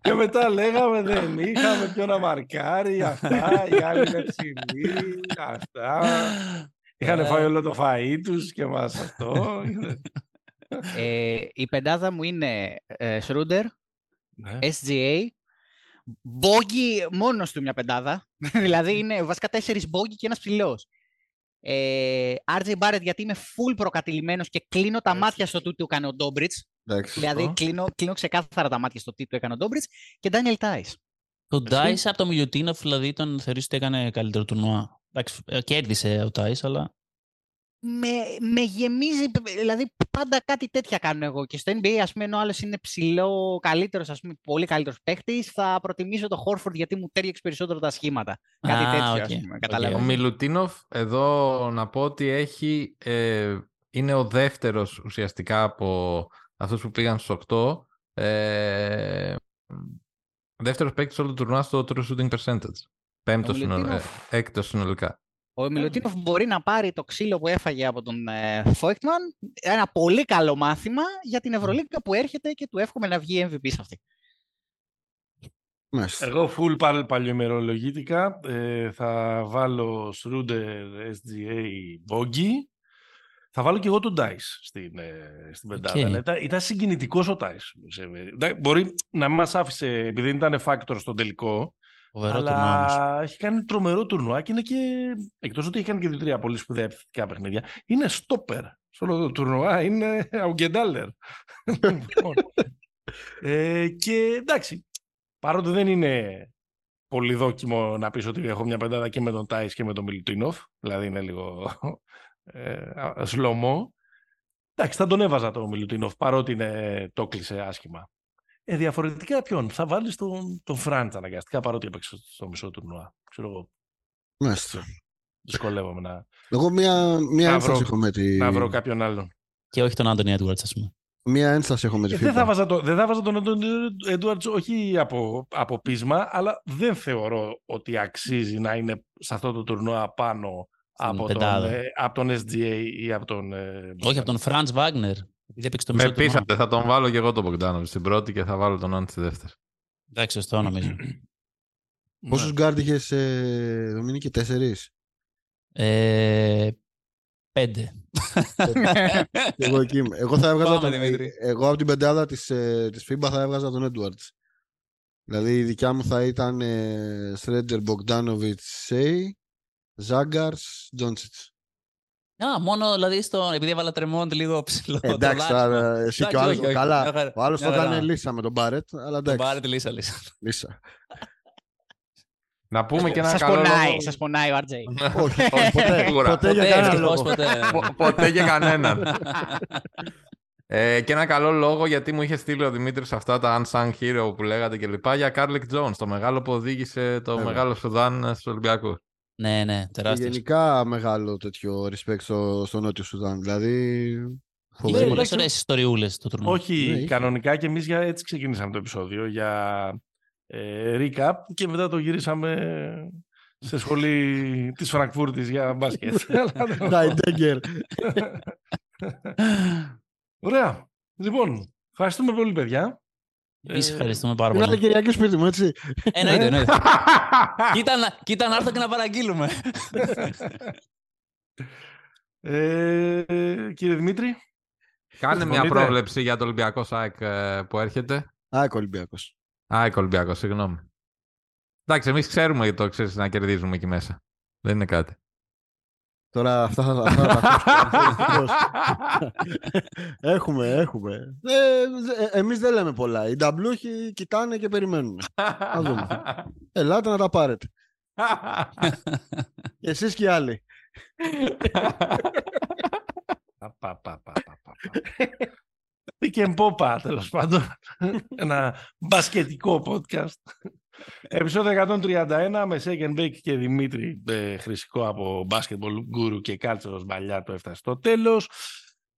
και μετά λέγαμε δεν είχαμε ποιο να μαρκάρει αυτά, οι άλλοι είναι ψηλοί, αυτά. Είχαν φάει όλο το φαΐ τους και μας αυτό. ε, η πεντάδα μου είναι ε, Schroeder, Ναι. SGA, Μπόγκι μόνος του μια πεντάδα. [laughs] δηλαδή είναι βασικά τέσσερις Μπόγκι και ένας ψηλός. Ε, RJ Barrett γιατί είμαι full προκατηλημένος και κλείνω τα Έτσι. μάτια στο τι του έκανε ο Ντόμπριτς. Εντάξει. Δηλαδή Αυτό. κλείνω, κλείνω ξεκάθαρα τα μάτια στο τι του έκανε ο Ντόμπριτς και Daniel Theis. Το Theis από το Μιλουτίνοφ δηλαδή τον θεωρείς ότι έκανε καλύτερο τουρνουά. Εντάξει, ε, κέρδισε ο Theis, αλλά με, με γεμίζει, δηλαδή πάντα κάτι τέτοια κάνω εγώ. Και στο NBA, ας πούμε, ενώ ο άλλος είναι ψηλό, καλύτερος, ας πούμε, πολύ καλύτερος παίχτης, θα προτιμήσω το Horford γιατί μου ταίριαξε περισσότερο τα σχήματα. Κάτι Α, τέτοιο, οκ. ας πούμε, Οκ. καταλαβαίνεις. Ο Μιλουτίνοφ, εδώ να πω ότι έχει, ε, είναι ο δεύτερος ουσιαστικά από αυτούς που πήγαν στους 8. Ε, δεύτερος παίκτης όλο το τουρνουά στο true shooting percentage. Πέμπτος, Ο συνολ, ε, Μιλουτίνοφ. έκτος συνολικά. Ο Μιλουτίνοφ μπορεί να πάρει το ξύλο που έφαγε από τον ε, Φόικτμαν, ένα πολύ καλό μάθημα για την Ευρωλίγκα που έρχεται και του εύχομαι να βγει MVP σε αυτή. Μάλιστα. Εγώ full παλ, παλιομερολογήτικα ε, θα βάλω Schroeder, SGA, Boggy. Θα βάλω και εγώ τον Theis στην, ε, στην πεντάδα. Οκ. Αλλά Ήταν, ήταν συγκινητικός ο Theis. σε- εντάξει, Μπορεί να μην μας άφησε, επειδή δεν ήταν factor στον τελικό, φοβερό τουρνουά όμως. αλλά έχει κάνει τρομερό τουρνουά και είναι και, εκτός ότι έχει κάνει και δύο-τρία πολύ σπουδαία επιθετικά παιχνίδια, είναι stopper. Σε όλο το τουρνουά είναι [laughs] αουγκεντάλερ. [laughs] Λοιπόν, ε, και εντάξει, παρότι δεν είναι πολύ δόκιμο να πεις ότι έχω μια πεντάδα και με τον Τάις και με τον Μιλουτίνοφ, δηλαδή είναι λίγο [laughs] ε, α- σλωμό. Εντάξει, θα τον έβαζα τον Μιλουτίνοφ, παρότι είναι, το κλείσε άσχημα. Ε, διαφορετικά ποιον, θα βάλεις τον, τον Φραντς αναγκαστικά, παρότι έπαιξε στο μισό τουρνουά. Ξέρω εγώ, Μάλιστα. δυσκολεύομαι να, Εγώ μία, μία Να ένσταση βρω- έχω με τη... να βρω κάποιον άλλον. Και όχι τον Άντωνι Έντουαρτς, ας πούμε. Μία ένσταση έχω με τη Ε, δεν, θα FIBA. βάζα το, δεν θα βάζα τον Έντουαρτς όχι από, από πείσμα, αλλά δεν θεωρώ ότι αξίζει να είναι σε αυτό το τουρνουά πάνω από τον, πεντάδα. ε, από τον SGA ή από τον... ε, Όχι από τον Φραντ Βάγνερ. Επειδή έπαιξε το Με μισό τουρνουά. πείσατε, θα τον βάλω και εγώ τον Μπογκδάνοβιτς στην πρώτη και θα βάλω τον Άντ στη δεύτερη. Εντάξει, σωστό νομίζω. [clears throat] Ναι. Πόσους γκάρντ είχες, ε, Δομήνικη, τέσσερις; ε, πέντε. [laughs] Εγώ εκεί είμαι. Εγώ θα [laughs] έβγαζα Πάμε, τον, Δημήτρη. εγώ από την πεντάδα της, ε, της FIBA θα έβγαζα τον Edwards. Δηλαδή η δικιά μου θα ήταν ε, Σρέντζερ, Μπογκδάνοβιτς, Σέι, Ζάγκαρς, Τζόντσιτς. Α, μόνο δηλαδή στο, επειδή έβαλα τρεμόντ λίγο ψηλό. Ε, εντάξει, το τώρα, λάρισμα. εσύ και ο Εντάξει, άλλος, όχι, όχι, καλά, μια χαρά, ο άλλος το μια χαρά. έκανε λύσα με τον Μπάρετ, αλλά Τον εντάξει, πάρετε λύσα, λύσα. λύσα. Να πούμε και ένα σας καλό πονάει, λόγο. σας πονάει ο RJ. όχι, όχι, [laughs] ποτέ, Σίγουρα. ποτέ για Ποτέ, κανένα ευτυχώς λόγο. ποτέ. Πο- Ποτέ για κανέναν. [laughs] ε, και ένα καλό λόγο γιατί μου είχε στείλει ο Δημήτρης αυτά τα unsung hero που λέγατε και λοιπά για Κάρλικ Jones, το μεγάλο που οδήγησε το Βέβαια. μεγάλο Σουδάν στους Ολυμπιακούς. Ναι, ναι, Και τεράστιος. γενικά μεγάλο τέτοιο respect στο, στο Νότιο Σουδάν. Δηλαδή, Είχε φοβερή. Ναι, πολλές ωραίες ιστοριούλες το τουρνουά. Όχι, Ναι, είχε. κανονικά και εμείς για, έτσι ξεκινήσαμε το επεισόδιο για ε, recap και μετά το γυρίσαμε σε σχολή [laughs] της Φραγκφούρτης για μπάσκετ. [laughs] Χάιντεγκερ. [laughs] Ωραία. Λοιπόν, ευχαριστούμε πολύ παιδιά. Εμείς Ε, ευχαριστούμε πάρα Είναι πολύ. Κυριακή σπίτι μου, έτσι. Εννοείται, εννοείται. [laughs] κοίτα, να- κοίτα να έρθω και να παραγγείλουμε. ε, κύριε Δημήτρη, Κάνε μια Συμφωνείτε; πρόβλεψη για το Ολυμπιακό ΣΑΕΚ ε, που έρχεται. Α, Ολυμπιακός. Α, η Ολυμπιακός, συγγνώμη. Εντάξει, εμείς ξέρουμε γιατί το ξέρεις να κερδίζουμε εκεί μέσα. Δεν είναι κάτι. Τώρα αυτά θα, αυτά θα τα ακούσουμε. Ευτυχώς. [laughs] έχουμε, έχουμε. Ε, ε, εμείς δεν λέμε πολλά. Οι νταμπλούχοι κοιτάνε και περιμένουν. Να δούμε. Ελάτε να τα πάρετε. Και [laughs] εσείς και οι άλλοι. Πα, πα, πα, πα, πα, πα, πα. Pick and Popa, τέλος πάντων. Ένα μπασκετικό podcast. Επεισόδιο 131 με Second Bake και Δημήτρη ε, Χρυσικό από Basketball Guru και Κάλτσερος Μπαλιά το έφτασε στο τέλος.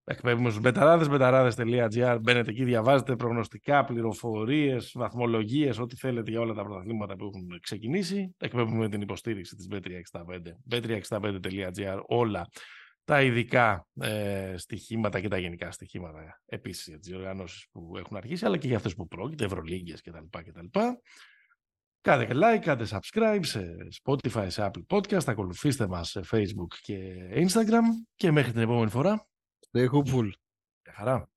Εκπέμπουμε στους μπεταράδες, μπεταράδες.gr Μπαίνετε εκεί, διαβάζετε προγνωστικά, πληροφορίες, βαθμολογίες, ό,τι θέλετε για όλα τα πρωταθλήματα που έχουν ξεκινήσει. Εκπέμπουμε την υποστήριξη της B365, b365.gr, όλα τα ειδικά ε, στοιχήματα και τα γενικά στοιχήματα επίσης για τις διοργανώσεις που έχουν αρχίσει, αλλά και για αυτές που πρόκειται, Ευρωλίγκες κτλ. κτλ. Κάντε και like, κάντε subscribe σε Spotify, σε Apple Podcast, ακολουθήστε μας σε Facebook και Instagram και μέχρι την επόμενη φορά. Stay hopeful. Γεια χαρά.